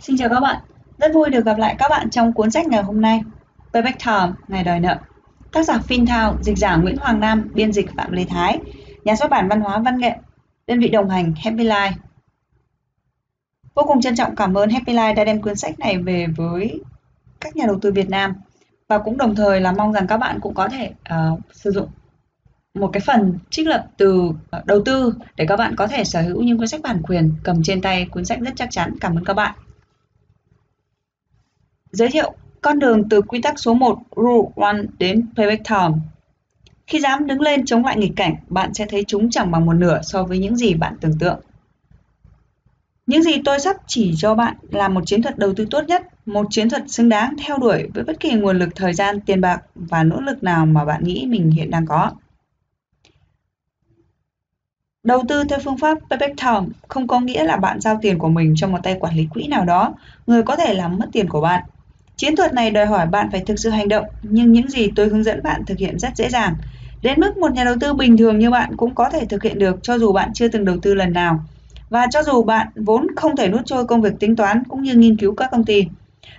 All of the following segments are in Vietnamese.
Xin chào các bạn, rất vui được gặp lại các bạn trong cuốn sách ngày hôm nay. Payback Time, Ngày đòi nợ. Tác giả Phin Thao, dịch giả Nguyễn Hoàng Nam, biên dịch Phạm Lê Thái. Nhà xuất bản Văn hóa Văn nghệ, đơn vị đồng hành Happy Life. Vô cùng trân trọng cảm ơn Happy Life đã đem cuốn sách này về với các nhà đầu tư Việt Nam. Và cũng đồng thời là mong rằng các bạn cũng có thể uh, sử dụng một cái phần trích lập từ ờ, đầu tư để các bạn có thể sở hữu những cuốn sách bản quyền cầm trên tay. Cuốn sách rất chắc chắn. Cảm ơn các bạn. Giới thiệu con đường từ quy tắc số 1 Rule 1 đến Payback Time. Khi dám đứng lên chống lại nghịch cảnh, bạn sẽ thấy chúng chẳng bằng một nửa so với những gì bạn tưởng tượng. Những gì tôi sắp chỉ cho bạn là một chiến thuật đầu tư tốt nhất, một chiến thuật xứng đáng theo đuổi với bất kỳ nguồn lực thời gian, tiền bạc và nỗ lực nào mà bạn nghĩ mình hiện đang có. Đầu tư theo phương pháp payback time không có nghĩa là bạn giao tiền của mình cho một tay quản lý quỹ nào đó, người có thể làm mất tiền của bạn. Chiến thuật này đòi hỏi bạn phải thực sự hành động, nhưng những gì tôi hướng dẫn bạn thực hiện rất dễ dàng. Đến mức một nhà đầu tư bình thường như bạn cũng có thể thực hiện được cho dù bạn chưa từng đầu tư lần nào. Và cho dù bạn vốn không thể nuốt trôi công việc tính toán cũng như nghiên cứu các công ty.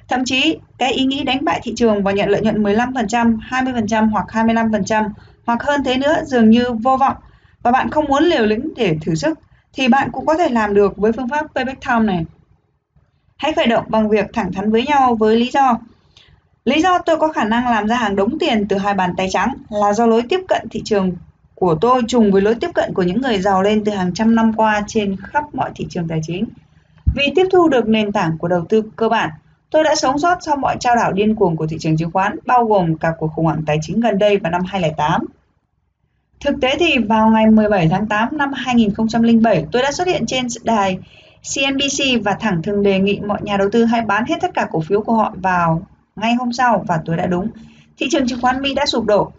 Thậm chí, cái ý nghĩ đánh bại thị trường và nhận lợi nhuận 15%, 20% hoặc 25% hoặc hơn thế nữa dường như vô vọng và bạn không muốn liều lĩnh để thử sức thì bạn cũng có thể làm được với phương pháp payback time này. Hãy khởi động bằng việc thẳng thắn với nhau với lý do. Lý do tôi có khả năng làm ra hàng đống tiền từ hai bàn tay trắng là do lối tiếp cận thị trường của tôi trùng với lối tiếp cận của những người giàu lên từ hàng trăm năm qua trên khắp mọi thị trường tài chính. Vì tiếp thu được nền tảng của đầu tư cơ bản, tôi đã sống sót sau mọi trao đảo điên cuồng của thị trường chứng khoán, bao gồm cả cuộc khủng hoảng tài chính gần đây vào năm 2008. Thực tế thì vào ngày 17 tháng 8 năm 2007, tôi đã xuất hiện trên đài CNBC và thẳng thừng đề nghị mọi nhà đầu tư hãy bán hết tất cả cổ phiếu của họ vào ngay hôm sau và tôi đã đúng. Thị trường chứng khoán Mỹ đã sụp đổ.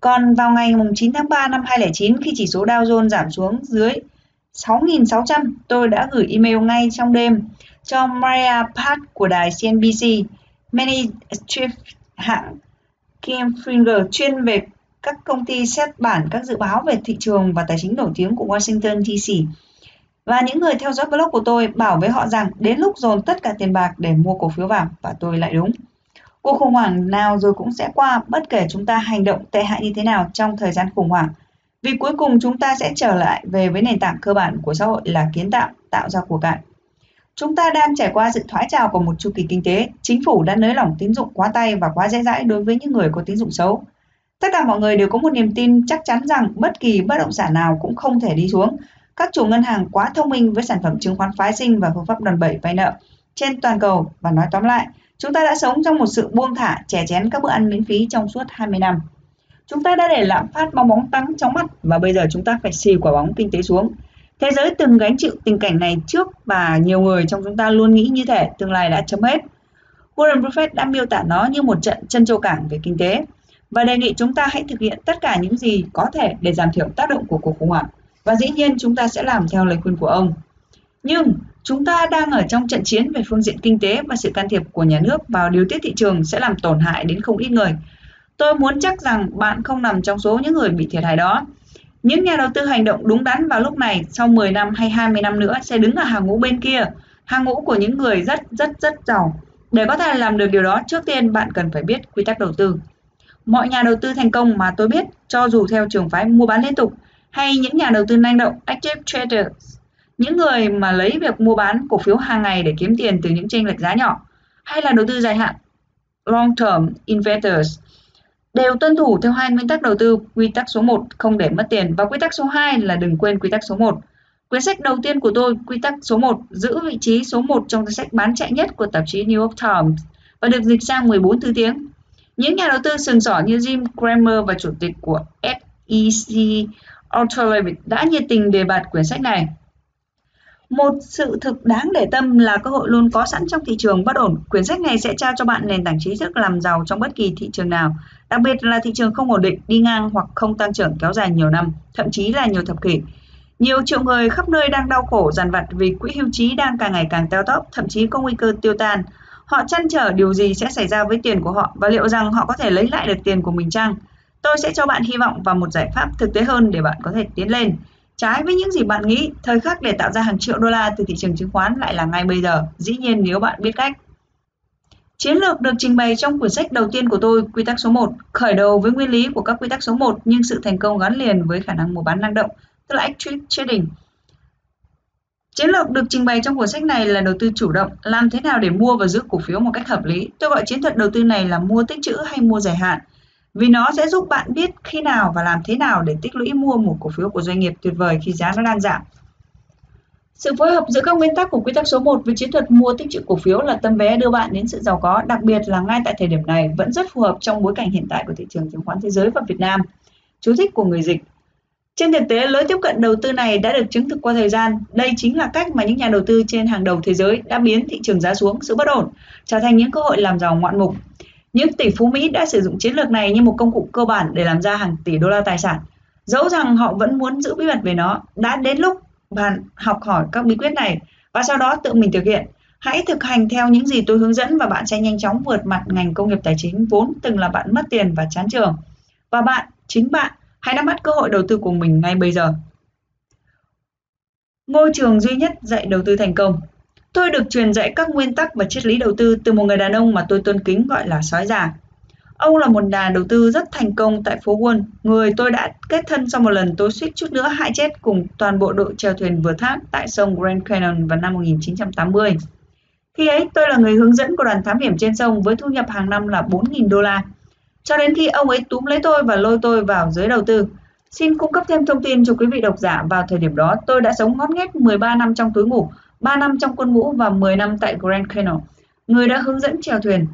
Còn vào ngày 9 tháng 3 năm 2009 khi chỉ số Dow Jones giảm xuống dưới 6.600, tôi đã gửi email ngay trong đêm cho Maria Pat của đài CNBC, Manny Striff hãng Kim Finger chuyên về các công ty xét bản các dự báo về thị trường và tài chính nổi tiếng của Washington DC. Và những người theo dõi blog của tôi bảo với họ rằng đến lúc dồn tất cả tiền bạc để mua cổ phiếu vào và tôi lại đúng. Cuộc khủng hoảng nào rồi cũng sẽ qua bất kể chúng ta hành động tệ hại như thế nào trong thời gian khủng hoảng. Vì cuối cùng chúng ta sẽ trở lại về với nền tảng cơ bản của xã hội là kiến tạo, tạo ra của cải. Chúng ta đang trải qua sự thoái trào của một chu kỳ kinh tế. Chính phủ đã nới lỏng tín dụng quá tay và quá dễ dãi đối với những người có tín dụng xấu. Tất cả mọi người đều có một niềm tin chắc chắn rằng bất kỳ bất động sản nào cũng không thể đi xuống. Các chủ ngân hàng quá thông minh với sản phẩm chứng khoán phái sinh và phương pháp đòn bẩy vay nợ trên toàn cầu và nói tóm lại, chúng ta đã sống trong một sự buông thả chè chén các bữa ăn miễn phí trong suốt 20 năm. Chúng ta đã để lạm phát bong bóng tăng trong mắt và bây giờ chúng ta phải xì quả bóng kinh tế xuống. Thế giới từng gánh chịu tình cảnh này trước và nhiều người trong chúng ta luôn nghĩ như thể tương lai đã chấm hết. Warren Buffett đã miêu tả nó như một trận chân châu cảng về kinh tế và đề nghị chúng ta hãy thực hiện tất cả những gì có thể để giảm thiểu tác động của cuộc khủng hoảng. Và dĩ nhiên chúng ta sẽ làm theo lời khuyên của ông. Nhưng chúng ta đang ở trong trận chiến về phương diện kinh tế và sự can thiệp của nhà nước vào điều tiết thị trường sẽ làm tổn hại đến không ít người. Tôi muốn chắc rằng bạn không nằm trong số những người bị thiệt hại đó. Những nhà đầu tư hành động đúng đắn vào lúc này sau 10 năm hay 20 năm nữa sẽ đứng ở hàng ngũ bên kia, hàng ngũ của những người rất rất rất giàu. Để có thể làm được điều đó, trước tiên bạn cần phải biết quy tắc đầu tư. Mọi nhà đầu tư thành công mà tôi biết, cho dù theo trường phái mua bán liên tục hay những nhà đầu tư năng động active traders, những người mà lấy việc mua bán cổ phiếu hàng ngày để kiếm tiền từ những chênh lệch giá nhỏ, hay là đầu tư dài hạn long term investors đều tuân thủ theo hai nguyên tắc đầu tư, quy tắc số 1 không để mất tiền và quy tắc số 2 là đừng quên quy tắc số 1. Quyển sách đầu tiên của tôi, quy tắc số 1, giữ vị trí số 1 trong danh sách bán chạy nhất của tạp chí New York Times và được dịch sang 14 thứ tiếng. Những nhà đầu tư sừng sỏ như Jim Cramer và chủ tịch của SEC Arthur Levitt đã nhiệt tình đề bạt quyển sách này. Một sự thực đáng để tâm là cơ hội luôn có sẵn trong thị trường bất ổn. Quyển sách này sẽ trao cho bạn nền tảng trí thức làm giàu trong bất kỳ thị trường nào, đặc biệt là thị trường không ổn định, đi ngang hoặc không tăng trưởng kéo dài nhiều năm, thậm chí là nhiều thập kỷ. Nhiều triệu người khắp nơi đang đau khổ dằn vặt vì quỹ hưu trí đang càng ngày càng teo tóp, thậm chí có nguy cơ tiêu tan. Họ chăn trở điều gì sẽ xảy ra với tiền của họ và liệu rằng họ có thể lấy lại được tiền của mình chăng? Tôi sẽ cho bạn hy vọng và một giải pháp thực tế hơn để bạn có thể tiến lên. Trái với những gì bạn nghĩ, thời khắc để tạo ra hàng triệu đô la từ thị trường chứng khoán lại là ngay bây giờ, dĩ nhiên nếu bạn biết cách. Chiến lược được trình bày trong quyển sách đầu tiên của tôi, Quy tắc số 1, khởi đầu với nguyên lý của các quy tắc số 1 nhưng sự thành công gắn liền với khả năng mua bán năng động, tức là active trading. Chiến lược được trình bày trong cuốn sách này là đầu tư chủ động, làm thế nào để mua và giữ cổ phiếu một cách hợp lý. Tôi gọi chiến thuật đầu tư này là mua tích trữ hay mua dài hạn, vì nó sẽ giúp bạn biết khi nào và làm thế nào để tích lũy mua một cổ phiếu của doanh nghiệp tuyệt vời khi giá nó đang giảm. Sự phối hợp giữa các nguyên tắc của quy tắc số 1 với chiến thuật mua tích trữ cổ phiếu là tấm vé đưa bạn đến sự giàu có, đặc biệt là ngay tại thời điểm này vẫn rất phù hợp trong bối cảnh hiện tại của thị trường chứng khoán thế giới và Việt Nam. Chú thích của người dịch trên thực tế, lối tiếp cận đầu tư này đã được chứng thực qua thời gian. Đây chính là cách mà những nhà đầu tư trên hàng đầu thế giới đã biến thị trường giá xuống, sự bất ổn, trở thành những cơ hội làm giàu ngoạn mục. Những tỷ phú Mỹ đã sử dụng chiến lược này như một công cụ cơ bản để làm ra hàng tỷ đô la tài sản. Dẫu rằng họ vẫn muốn giữ bí mật về nó, đã đến lúc bạn học hỏi các bí quyết này và sau đó tự mình thực hiện. Hãy thực hành theo những gì tôi hướng dẫn và bạn sẽ nhanh chóng vượt mặt ngành công nghiệp tài chính vốn từng là bạn mất tiền và chán trường. Và bạn, chính bạn Hãy nắm bắt cơ hội đầu tư của mình ngay bây giờ. Ngôi trường duy nhất dạy đầu tư thành công. Tôi được truyền dạy các nguyên tắc và triết lý đầu tư từ một người đàn ông mà tôi tôn kính gọi là sói già. Ông là một nhà đầu tư rất thành công tại phố Wall, người tôi đã kết thân sau một lần tôi suýt chút nữa hại chết cùng toàn bộ đội chèo thuyền vượt thác tại sông Grand Canyon vào năm 1980. Khi ấy, tôi là người hướng dẫn của đoàn thám hiểm trên sông với thu nhập hàng năm là 4.000 đô la. Cho đến khi ông ấy túm lấy tôi và lôi tôi vào giới đầu tư. Xin cung cấp thêm thông tin cho quý vị độc giả vào thời điểm đó tôi đã sống ngót nghét 13 năm trong túi ngủ, 3 năm trong quân ngũ và 10 năm tại Grand Canal, người đã hướng dẫn chèo thuyền.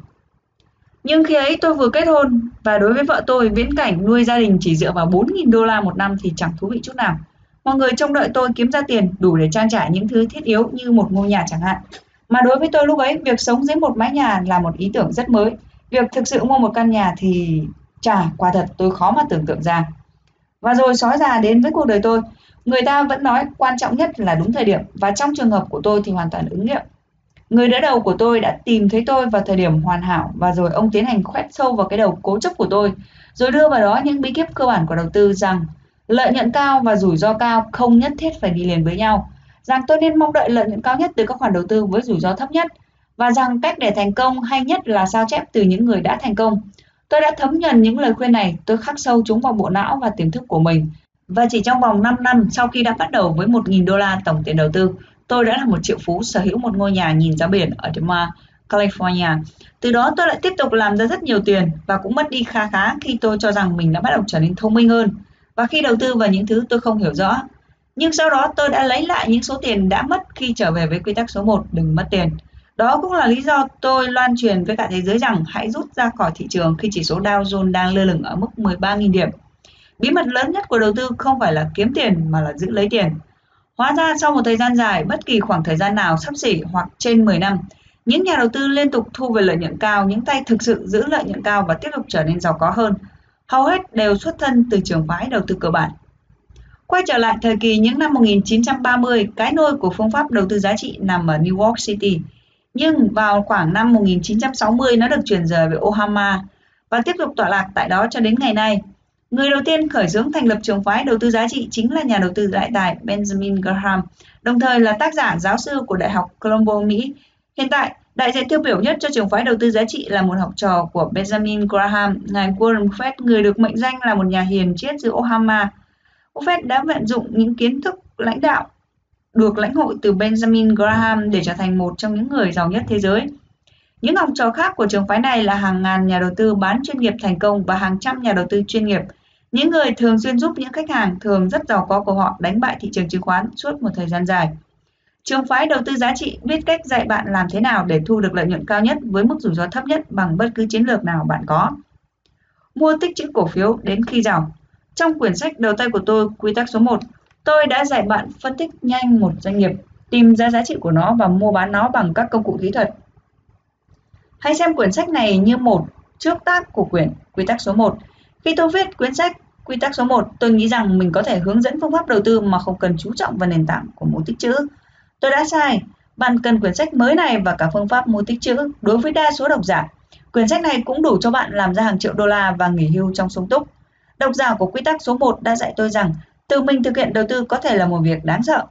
Nhưng khi ấy tôi vừa kết hôn và đối với vợ tôi viễn cảnh nuôi gia đình chỉ dựa vào 4.000 đô la một năm thì chẳng thú vị chút nào. Mọi người trông đợi tôi kiếm ra tiền đủ để trang trải những thứ thiết yếu như một ngôi nhà chẳng hạn. Mà đối với tôi lúc ấy, việc sống dưới một mái nhà là một ý tưởng rất mới. Việc thực sự mua một căn nhà thì chả quả thật tôi khó mà tưởng tượng ra. Và rồi sói già đến với cuộc đời tôi. Người ta vẫn nói quan trọng nhất là đúng thời điểm và trong trường hợp của tôi thì hoàn toàn ứng nghiệm. Người đỡ đầu của tôi đã tìm thấy tôi vào thời điểm hoàn hảo và rồi ông tiến hành khoét sâu vào cái đầu cố chấp của tôi, rồi đưa vào đó những bí kíp cơ bản của đầu tư rằng lợi nhuận cao và rủi ro cao không nhất thiết phải đi liền với nhau, rằng tôi nên mong đợi lợi nhuận cao nhất từ các khoản đầu tư với rủi ro thấp nhất và rằng cách để thành công hay nhất là sao chép từ những người đã thành công. Tôi đã thấm nhuần những lời khuyên này, tôi khắc sâu chúng vào bộ não và tiềm thức của mình. Và chỉ trong vòng 5 năm sau khi đã bắt đầu với 1.000 đô la tổng tiền đầu tư, tôi đã là một triệu phú sở hữu một ngôi nhà nhìn ra biển ở Del California. Từ đó tôi lại tiếp tục làm ra rất nhiều tiền và cũng mất đi khá khá khi tôi cho rằng mình đã bắt đầu trở nên thông minh hơn và khi đầu tư vào những thứ tôi không hiểu rõ. Nhưng sau đó tôi đã lấy lại những số tiền đã mất khi trở về với quy tắc số 1 đừng mất tiền. Đó cũng là lý do tôi loan truyền với cả thế giới rằng hãy rút ra khỏi thị trường khi chỉ số Dow Jones đang lơ lửng ở mức 13.000 điểm. Bí mật lớn nhất của đầu tư không phải là kiếm tiền mà là giữ lấy tiền. Hóa ra sau một thời gian dài, bất kỳ khoảng thời gian nào sắp xỉ hoặc trên 10 năm, những nhà đầu tư liên tục thu về lợi nhuận cao, những tay thực sự giữ lợi nhuận cao và tiếp tục trở nên giàu có hơn. Hầu hết đều xuất thân từ trường phái đầu tư cơ bản. Quay trở lại thời kỳ những năm 1930, cái nôi của phương pháp đầu tư giá trị nằm ở New York City – nhưng vào khoảng năm 1960 nó được chuyển rời về Ohama và tiếp tục tọa lạc tại đó cho đến ngày nay. Người đầu tiên khởi xướng thành lập trường phái đầu tư giá trị chính là nhà đầu tư đại tài Benjamin Graham, đồng thời là tác giả giáo sư của Đại học Colombo, Mỹ. Hiện tại, đại diện tiêu biểu nhất cho trường phái đầu tư giá trị là một học trò của Benjamin Graham, ngài Warren Buffett, người được mệnh danh là một nhà hiền triết giữa Ohama. Buffett đã vận dụng những kiến thức lãnh đạo được lãnh hội từ Benjamin Graham để trở thành một trong những người giàu nhất thế giới. Những học trò khác của trường phái này là hàng ngàn nhà đầu tư bán chuyên nghiệp thành công và hàng trăm nhà đầu tư chuyên nghiệp. Những người thường xuyên giúp những khách hàng thường rất giàu có của họ đánh bại thị trường chứng khoán suốt một thời gian dài. Trường phái đầu tư giá trị biết cách dạy bạn làm thế nào để thu được lợi nhuận cao nhất với mức rủi ro thấp nhất bằng bất cứ chiến lược nào bạn có. Mua tích trữ cổ phiếu đến khi giàu. Trong quyển sách đầu tay của tôi, quy tắc số 1, Tôi đã dạy bạn phân tích nhanh một doanh nghiệp, tìm ra giá trị của nó và mua bán nó bằng các công cụ kỹ thuật. Hãy xem quyển sách này như một trước tác của quyển quy tắc số 1. Khi tôi viết quyển sách quy tắc số 1, tôi nghĩ rằng mình có thể hướng dẫn phương pháp đầu tư mà không cần chú trọng vào nền tảng của mô tích chữ. Tôi đã sai. Bạn cần quyển sách mới này và cả phương pháp mô tích chữ đối với đa số độc giả. Quyển sách này cũng đủ cho bạn làm ra hàng triệu đô la và nghỉ hưu trong sung túc. Độc giả của quy tắc số 1 đã dạy tôi rằng Tự mình thực hiện đầu tư có thể là một việc đáng sợ.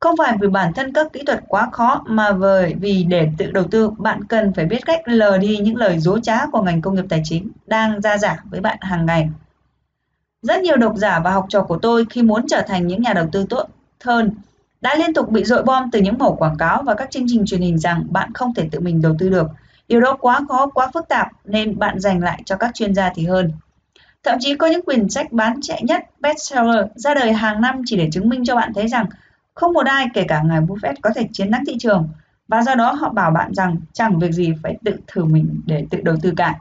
Không phải vì bản thân các kỹ thuật quá khó mà bởi vì để tự đầu tư bạn cần phải biết cách lờ đi những lời dối trá của ngành công nghiệp tài chính đang ra giả với bạn hàng ngày. Rất nhiều độc giả và học trò của tôi khi muốn trở thành những nhà đầu tư tốt hơn đã liên tục bị dội bom từ những mẩu quảng cáo và các chương trình truyền hình rằng bạn không thể tự mình đầu tư được. Điều đó quá khó, quá phức tạp nên bạn dành lại cho các chuyên gia thì hơn. Thậm chí có những quyển sách bán chạy nhất bestseller ra đời hàng năm chỉ để chứng minh cho bạn thấy rằng không một ai kể cả ngài Buffett có thể chiến thắng thị trường và do đó họ bảo bạn rằng chẳng việc gì phải tự thử mình để tự đầu tư cả.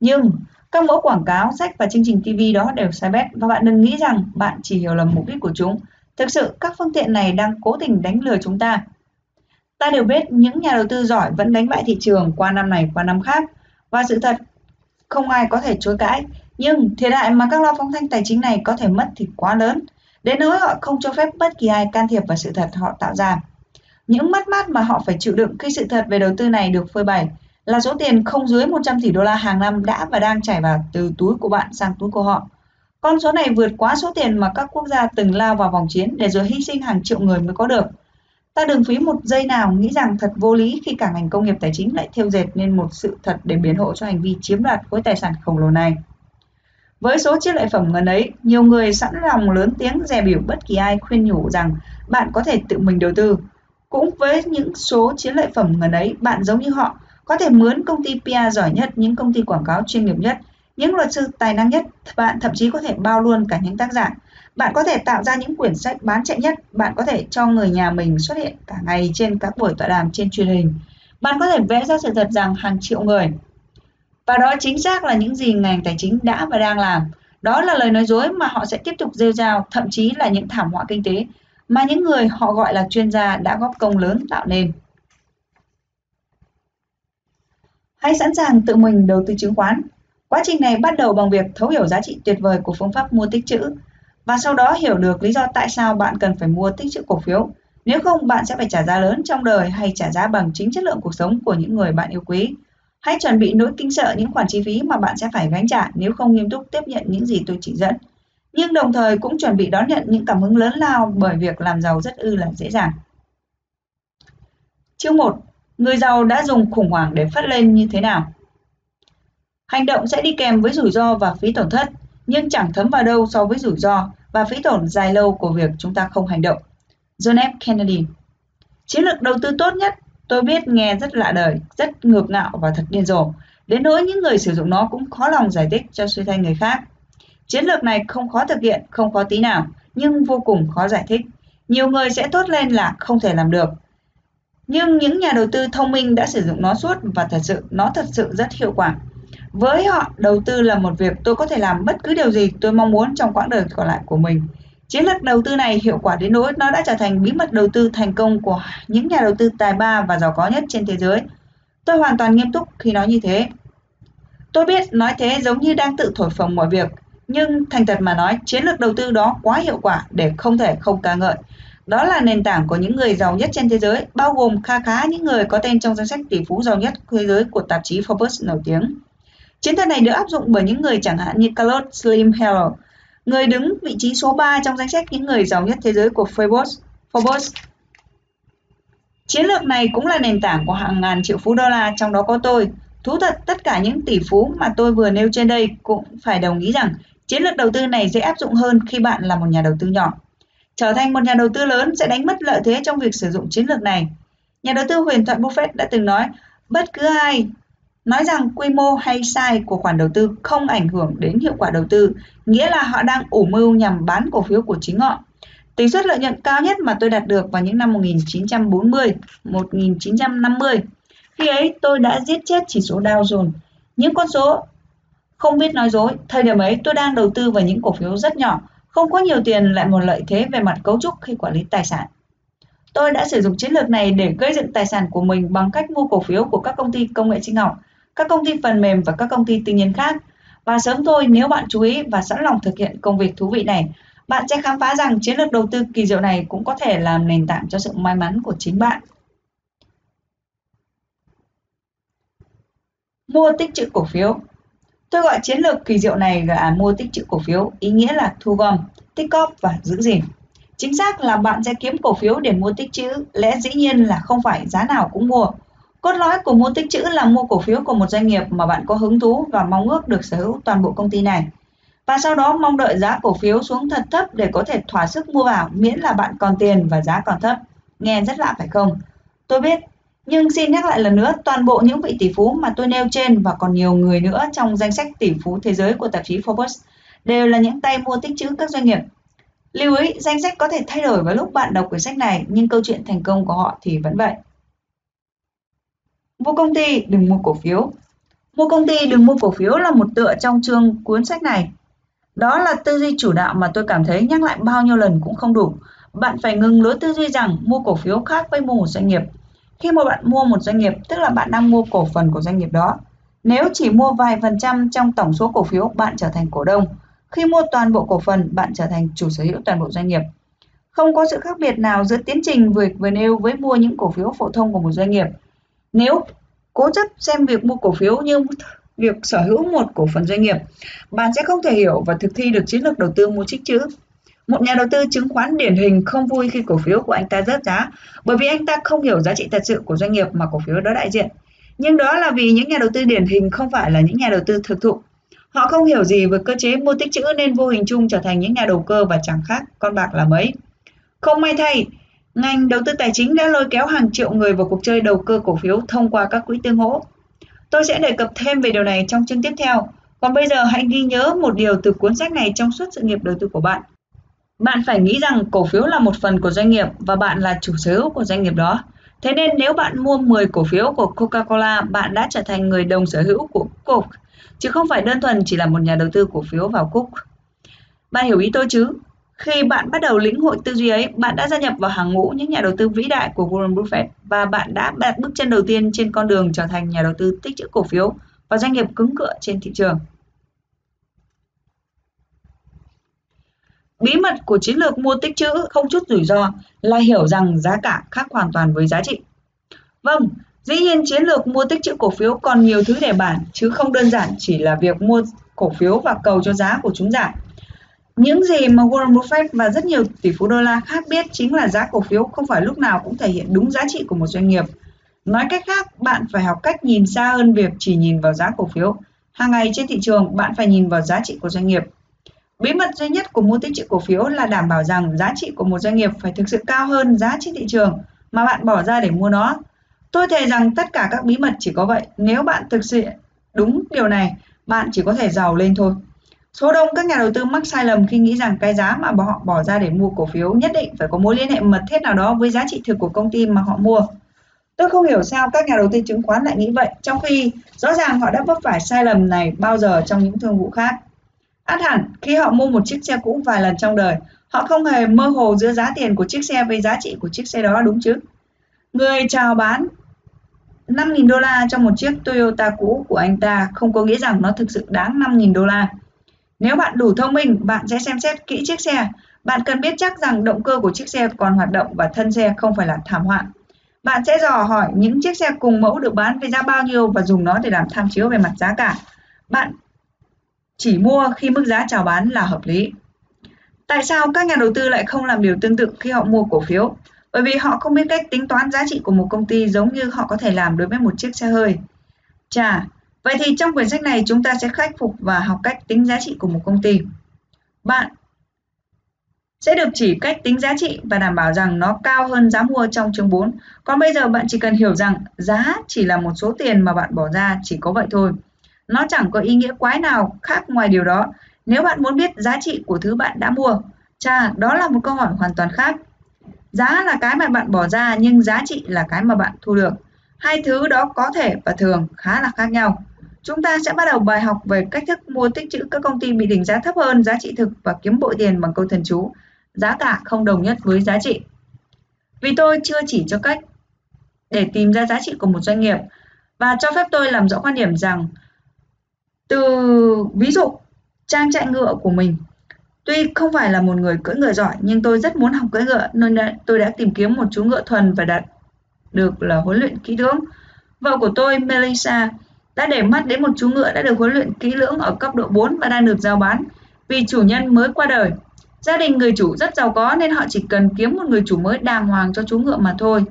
Nhưng các mẫu quảng cáo, sách và chương trình TV đó đều sai bét và bạn đừng nghĩ rằng bạn chỉ hiểu lầm mục đích của chúng. Thực sự, các phương tiện này đang cố tình đánh lừa chúng ta. Ta đều biết những nhà đầu tư giỏi vẫn đánh bại thị trường qua năm này qua năm khác và sự thật không ai có thể chối cãi. Nhưng thiệt hại mà các lo phóng thanh tài chính này có thể mất thì quá lớn, đến nỗi họ không cho phép bất kỳ ai can thiệp vào sự thật họ tạo ra. Những mất mát mà họ phải chịu đựng khi sự thật về đầu tư này được phơi bày là số tiền không dưới 100 tỷ đô la hàng năm đã và đang chảy vào từ túi của bạn sang túi của họ. Con số này vượt quá số tiền mà các quốc gia từng lao vào vòng chiến để rồi hy sinh hàng triệu người mới có được. Ta đừng phí một giây nào nghĩ rằng thật vô lý khi cả ngành công nghiệp tài chính lại thêu dệt nên một sự thật để biến hộ cho hành vi chiếm đoạt khối tài sản khổng lồ này. Với số chiếc lợi phẩm ngân ấy, nhiều người sẵn lòng lớn tiếng dè biểu bất kỳ ai khuyên nhủ rằng bạn có thể tự mình đầu tư. Cũng với những số chiến lợi phẩm ngân ấy, bạn giống như họ, có thể mướn công ty PR giỏi nhất, những công ty quảng cáo chuyên nghiệp nhất, những luật sư tài năng nhất, bạn thậm chí có thể bao luôn cả những tác giả. Bạn có thể tạo ra những quyển sách bán chạy nhất, bạn có thể cho người nhà mình xuất hiện cả ngày trên các buổi tọa đàm trên truyền hình. Bạn có thể vẽ ra sự thật rằng hàng triệu người. Và đó chính xác là những gì ngành tài chính đã và đang làm. Đó là lời nói dối mà họ sẽ tiếp tục rêu rao, thậm chí là những thảm họa kinh tế mà những người họ gọi là chuyên gia đã góp công lớn tạo nên. Hãy sẵn sàng tự mình đầu tư chứng khoán. Quá trình này bắt đầu bằng việc thấu hiểu giá trị tuyệt vời của phương pháp mua tích trữ và sau đó hiểu được lý do tại sao bạn cần phải mua tích trữ cổ phiếu. Nếu không, bạn sẽ phải trả giá lớn trong đời hay trả giá bằng chính chất lượng cuộc sống của những người bạn yêu quý. Hãy chuẩn bị nỗi kinh sợ những khoản chi phí mà bạn sẽ phải gánh trả nếu không nghiêm túc tiếp nhận những gì tôi chỉ dẫn. Nhưng đồng thời cũng chuẩn bị đón nhận những cảm hứng lớn lao bởi việc làm giàu rất ư là dễ dàng. Chương 1 người giàu đã dùng khủng hoảng để phát lên như thế nào. Hành động sẽ đi kèm với rủi ro và phí tổn thất, nhưng chẳng thấm vào đâu so với rủi ro và phí tổn dài lâu của việc chúng ta không hành động. John F. Kennedy Chiến lược đầu tư tốt nhất, tôi biết nghe rất lạ đời, rất ngược ngạo và thật điên rồ, đến nỗi những người sử dụng nó cũng khó lòng giải thích cho suy thanh người khác. Chiến lược này không khó thực hiện, không khó tí nào, nhưng vô cùng khó giải thích. Nhiều người sẽ tốt lên là không thể làm được, nhưng những nhà đầu tư thông minh đã sử dụng nó suốt và thật sự nó thật sự rất hiệu quả. Với họ, đầu tư là một việc tôi có thể làm bất cứ điều gì tôi mong muốn trong quãng đời còn lại của mình. Chiến lược đầu tư này hiệu quả đến nỗi nó đã trở thành bí mật đầu tư thành công của những nhà đầu tư tài ba và giàu có nhất trên thế giới. Tôi hoàn toàn nghiêm túc khi nói như thế. Tôi biết nói thế giống như đang tự thổi phồng mọi việc, nhưng thành thật mà nói, chiến lược đầu tư đó quá hiệu quả để không thể không ca ngợi. Đó là nền tảng của những người giàu nhất trên thế giới, bao gồm kha khá những người có tên trong danh sách tỷ phú giàu nhất thế giới của tạp chí Forbes nổi tiếng. Chiến thuật này được áp dụng bởi những người chẳng hạn như Carlos Slim Hero, người đứng vị trí số 3 trong danh sách những người giàu nhất thế giới của Forbes. Forbes. Chiến lược này cũng là nền tảng của hàng ngàn triệu phú đô la, trong đó có tôi. Thú thật, tất cả những tỷ phú mà tôi vừa nêu trên đây cũng phải đồng ý rằng chiến lược đầu tư này dễ áp dụng hơn khi bạn là một nhà đầu tư nhỏ. Trở thành một nhà đầu tư lớn sẽ đánh mất lợi thế trong việc sử dụng chiến lược này. Nhà đầu tư huyền thoại Buffett đã từng nói, bất cứ ai nói rằng quy mô hay sai của khoản đầu tư không ảnh hưởng đến hiệu quả đầu tư, nghĩa là họ đang ủ mưu nhằm bán cổ phiếu của chính họ. Tỷ suất lợi nhuận cao nhất mà tôi đạt được vào những năm 1940, 1950. Khi ấy tôi đã giết chết chỉ số Dow Jones. Những con số không biết nói dối, thời điểm ấy tôi đang đầu tư vào những cổ phiếu rất nhỏ, không có nhiều tiền lại một lợi thế về mặt cấu trúc khi quản lý tài sản. Tôi đã sử dụng chiến lược này để gây dựng tài sản của mình bằng cách mua cổ phiếu của các công ty công nghệ sinh học, các công ty phần mềm và các công ty tư nhân khác. Và sớm thôi nếu bạn chú ý và sẵn lòng thực hiện công việc thú vị này, bạn sẽ khám phá rằng chiến lược đầu tư kỳ diệu này cũng có thể làm nền tảng cho sự may mắn của chính bạn. Mua tích trữ cổ phiếu Tôi gọi chiến lược kỳ diệu này là mua tích trữ cổ phiếu, ý nghĩa là thu gom, tích cóp và giữ gìn. Chính xác là bạn sẽ kiếm cổ phiếu để mua tích trữ, lẽ dĩ nhiên là không phải giá nào cũng mua. Cốt lõi của mua tích trữ là mua cổ phiếu của một doanh nghiệp mà bạn có hứng thú và mong ước được sở hữu toàn bộ công ty này. Và sau đó mong đợi giá cổ phiếu xuống thật thấp để có thể thỏa sức mua vào miễn là bạn còn tiền và giá còn thấp. Nghe rất lạ phải không? Tôi biết, nhưng xin nhắc lại lần nữa, toàn bộ những vị tỷ phú mà tôi nêu trên và còn nhiều người nữa trong danh sách tỷ phú thế giới của tạp chí Forbes đều là những tay mua tích trữ các doanh nghiệp. Lưu ý, danh sách có thể thay đổi vào lúc bạn đọc quyển sách này, nhưng câu chuyện thành công của họ thì vẫn vậy. Mua công ty, đừng mua cổ phiếu. Mua công ty, đừng mua cổ phiếu là một tựa trong chương cuốn sách này. Đó là tư duy chủ đạo mà tôi cảm thấy nhắc lại bao nhiêu lần cũng không đủ. Bạn phải ngừng lối tư duy rằng mua cổ phiếu khác với mua một doanh nghiệp. Khi mà bạn mua một doanh nghiệp, tức là bạn đang mua cổ phần của doanh nghiệp đó. Nếu chỉ mua vài phần trăm trong tổng số cổ phiếu, bạn trở thành cổ đông. Khi mua toàn bộ cổ phần, bạn trở thành chủ sở hữu toàn bộ doanh nghiệp. Không có sự khác biệt nào giữa tiến trình vừa vừa nêu với mua những cổ phiếu phổ thông của một doanh nghiệp. Nếu cố chấp xem việc mua cổ phiếu như việc sở hữu một cổ phần doanh nghiệp, bạn sẽ không thể hiểu và thực thi được chiến lược đầu tư mua trích chữ. Một nhà đầu tư chứng khoán điển hình không vui khi cổ phiếu của anh ta rớt giá, bởi vì anh ta không hiểu giá trị thật sự của doanh nghiệp mà cổ phiếu đó đại diện. Nhưng đó là vì những nhà đầu tư điển hình không phải là những nhà đầu tư thực thụ. Họ không hiểu gì về cơ chế mua tích trữ nên vô hình chung trở thành những nhà đầu cơ và chẳng khác con bạc là mấy. Không may thay, ngành đầu tư tài chính đã lôi kéo hàng triệu người vào cuộc chơi đầu cơ cổ phiếu thông qua các quỹ tương hỗ. Tôi sẽ đề cập thêm về điều này trong chương tiếp theo. Còn bây giờ hãy ghi nhớ một điều từ cuốn sách này trong suốt sự nghiệp đầu tư của bạn. Bạn phải nghĩ rằng cổ phiếu là một phần của doanh nghiệp và bạn là chủ sở hữu của doanh nghiệp đó. Thế nên nếu bạn mua 10 cổ phiếu của Coca-Cola, bạn đã trở thành người đồng sở hữu của Coke, chứ không phải đơn thuần chỉ là một nhà đầu tư cổ phiếu vào Coke. Bạn hiểu ý tôi chứ? Khi bạn bắt đầu lĩnh hội tư duy ấy, bạn đã gia nhập vào hàng ngũ những nhà đầu tư vĩ đại của Warren Buffett và bạn đã đặt bước chân đầu tiên trên con đường trở thành nhà đầu tư tích trữ cổ phiếu và doanh nghiệp cứng cựa trên thị trường. Bí mật của chiến lược mua tích trữ không chút rủi ro là hiểu rằng giá cả khác hoàn toàn với giá trị. Vâng, dĩ nhiên chiến lược mua tích trữ cổ phiếu còn nhiều thứ để bàn chứ không đơn giản chỉ là việc mua cổ phiếu và cầu cho giá của chúng giảm. Những gì mà Warren Buffett và rất nhiều tỷ phú đô la khác biết chính là giá cổ phiếu không phải lúc nào cũng thể hiện đúng giá trị của một doanh nghiệp. Nói cách khác, bạn phải học cách nhìn xa hơn việc chỉ nhìn vào giá cổ phiếu. Hàng ngày trên thị trường, bạn phải nhìn vào giá trị của doanh nghiệp. Bí mật duy nhất của mua tích trữ cổ phiếu là đảm bảo rằng giá trị của một doanh nghiệp phải thực sự cao hơn giá trị thị trường mà bạn bỏ ra để mua nó. Tôi thề rằng tất cả các bí mật chỉ có vậy. Nếu bạn thực sự đúng điều này, bạn chỉ có thể giàu lên thôi. Số đông các nhà đầu tư mắc sai lầm khi nghĩ rằng cái giá mà họ bỏ ra để mua cổ phiếu nhất định phải có mối liên hệ mật thiết nào đó với giá trị thực của công ty mà họ mua. Tôi không hiểu sao các nhà đầu tư chứng khoán lại nghĩ vậy, trong khi rõ ràng họ đã vấp phải sai lầm này bao giờ trong những thương vụ khác. Át hẳn, khi họ mua một chiếc xe cũ vài lần trong đời, họ không hề mơ hồ giữa giá tiền của chiếc xe với giá trị của chiếc xe đó đúng chứ? Người chào bán 5.000 đô la cho một chiếc Toyota cũ của anh ta không có nghĩa rằng nó thực sự đáng 5.000 đô la. Nếu bạn đủ thông minh, bạn sẽ xem xét kỹ chiếc xe. Bạn cần biết chắc rằng động cơ của chiếc xe còn hoạt động và thân xe không phải là thảm họa. Bạn sẽ dò hỏi những chiếc xe cùng mẫu được bán với giá bao nhiêu và dùng nó để làm tham chiếu về mặt giá cả. Bạn chỉ mua khi mức giá chào bán là hợp lý. Tại sao các nhà đầu tư lại không làm điều tương tự khi họ mua cổ phiếu? Bởi vì họ không biết cách tính toán giá trị của một công ty giống như họ có thể làm đối với một chiếc xe hơi. Chà, vậy thì trong quyển sách này chúng ta sẽ khắc phục và học cách tính giá trị của một công ty. Bạn sẽ được chỉ cách tính giá trị và đảm bảo rằng nó cao hơn giá mua trong chương 4. Còn bây giờ bạn chỉ cần hiểu rằng giá chỉ là một số tiền mà bạn bỏ ra chỉ có vậy thôi. Nó chẳng có ý nghĩa quái nào khác ngoài điều đó. Nếu bạn muốn biết giá trị của thứ bạn đã mua, chà, đó là một câu hỏi hoàn toàn khác. Giá là cái mà bạn bỏ ra nhưng giá trị là cái mà bạn thu được. Hai thứ đó có thể và thường khá là khác nhau. Chúng ta sẽ bắt đầu bài học về cách thức mua tích trữ các công ty bị định giá thấp hơn giá trị thực và kiếm bội tiền bằng câu thần chú. Giá cả không đồng nhất với giá trị. Vì tôi chưa chỉ cho cách để tìm ra giá trị của một doanh nghiệp và cho phép tôi làm rõ quan điểm rằng từ ví dụ, trang trại ngựa của mình tuy không phải là một người cưỡi ngựa giỏi, nhưng tôi rất muốn học cưỡi ngựa, nên tôi đã tìm kiếm một chú ngựa thuần và đạt được là huấn luyện kỹ lưỡng vợ của tôi, Melissa, đã để mắt đến một chú ngựa đã được huấn luyện kỹ lưỡng ở cấp độ 4 và đang được giao bán vì chủ nhân mới qua đời. Gia đình người chủ rất giàu có nên họ chỉ cần kiếm một người chủ mới đàng hoàng cho chú ngựa mà thôi.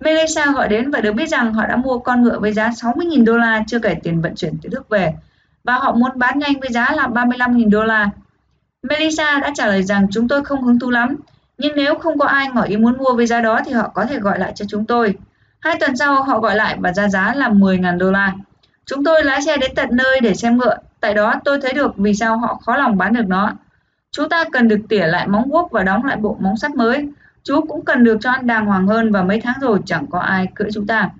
Melissa gọi đến và được biết rằng họ đã mua con ngựa với giá 60.000 đô la chưa kể tiền vận chuyển từ Đức về và họ muốn bán nhanh với giá là 35.000 đô la. Melissa đã trả lời rằng chúng tôi không hứng thú lắm, nhưng nếu không có ai ngỏ ý muốn mua với giá đó thì họ có thể gọi lại cho chúng tôi. Hai tuần sau họ gọi lại và ra giá là 10.000 đô la. Chúng tôi lái xe đến tận nơi để xem ngựa. Tại đó tôi thấy được vì sao họ khó lòng bán được nó. Chú ta cần được tỉa lại móng guốc và đóng lại bộ móng sắt mới. Chú cũng cần được cho ăn đàng hoàng hơn và mấy tháng rồi chẳng có ai cưỡi chúng ta.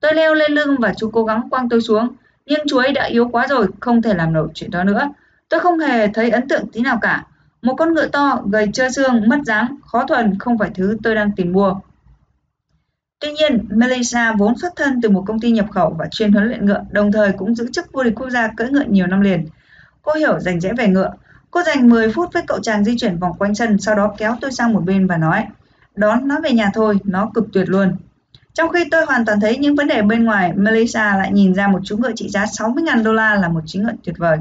Tôi leo lên lưng và chú cố gắng quăng tôi xuống. Nhưng chú ấy đã yếu quá rồi, không thể làm nổi chuyện đó nữa. Tôi không hề thấy ấn tượng tí nào cả. Một con ngựa to, gầy trơ xương, mất dáng, khó thuần không phải thứ tôi đang tìm mua. Tuy nhiên, Melissa vốn xuất thân từ một công ty nhập khẩu và chuyên huấn luyện ngựa, đồng thời cũng giữ chức vô địch quốc gia cưỡi ngựa nhiều năm liền. Cô hiểu rành rẽ về ngựa. Cô dành 10 phút với cậu chàng di chuyển vòng quanh sân, sau đó kéo tôi sang một bên và nói, đón nó về nhà thôi, nó cực tuyệt luôn. Trong khi tôi hoàn toàn thấy những vấn đề bên ngoài, Melissa lại nhìn ra một chú ngựa trị giá 60.000 đô la là một chú ngựa tuyệt vời.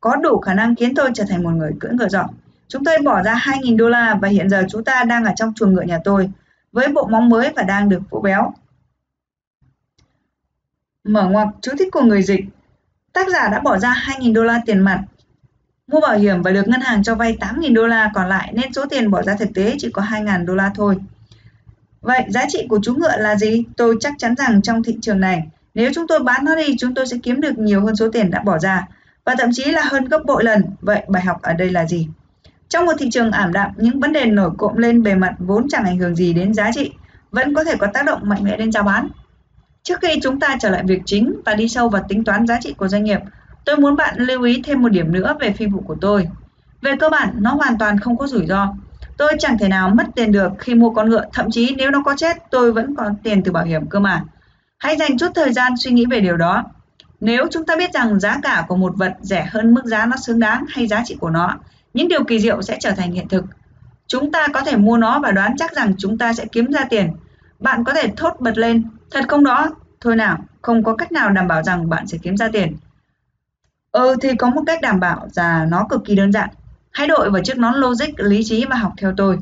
Có đủ khả năng khiến tôi trở thành một người cưỡi ngựa giỏi. Chúng tôi bỏ ra 2.000 đô la và hiện giờ chúng ta đang ở trong chuồng ngựa nhà tôi với bộ móng mới và đang được vỗ béo. Mở ngoặc chú thích của người dịch. Tác giả đã bỏ ra 2.000 đô la tiền mặt mua bảo hiểm và được ngân hàng cho vay 8.000 đô la còn lại nên số tiền bỏ ra thực tế chỉ có 2.000 đô la thôi. Vậy giá trị của chú ngựa là gì? Tôi chắc chắn rằng trong thị trường này, nếu chúng tôi bán nó đi, chúng tôi sẽ kiếm được nhiều hơn số tiền đã bỏ ra và thậm chí là hơn gấp bội lần. Vậy bài học ở đây là gì? Trong một thị trường ảm đạm, những vấn đề nổi cộm lên bề mặt vốn chẳng ảnh hưởng gì đến giá trị, vẫn có thể có tác động mạnh mẽ đến giá bán. Trước khi chúng ta trở lại việc chính và đi sâu vào tính toán giá trị của doanh nghiệp, tôi muốn bạn lưu ý thêm một điểm nữa về phi vụ của tôi. Về cơ bản, nó hoàn toàn không có rủi ro. Tôi chẳng thể nào mất tiền được khi mua con ngựa, thậm chí nếu nó có chết, tôi vẫn có tiền từ bảo hiểm cơ mà. Hãy dành chút thời gian suy nghĩ về điều đó. Nếu chúng ta biết rằng giá cả của một vật rẻ hơn mức giá nó xứng đáng hay giá trị của nó, những điều kỳ diệu sẽ trở thành hiện thực. Chúng ta có thể mua nó và đoán chắc rằng chúng ta sẽ kiếm ra tiền. Bạn có thể thốt bật lên, thật không đó? Thôi nào, không có cách nào đảm bảo rằng bạn sẽ kiếm ra tiền. Ừ thì có một cách đảm bảo là nó cực kỳ đơn giản. Hãy đội vào chiếc nón logic, lý trí và học theo tôi.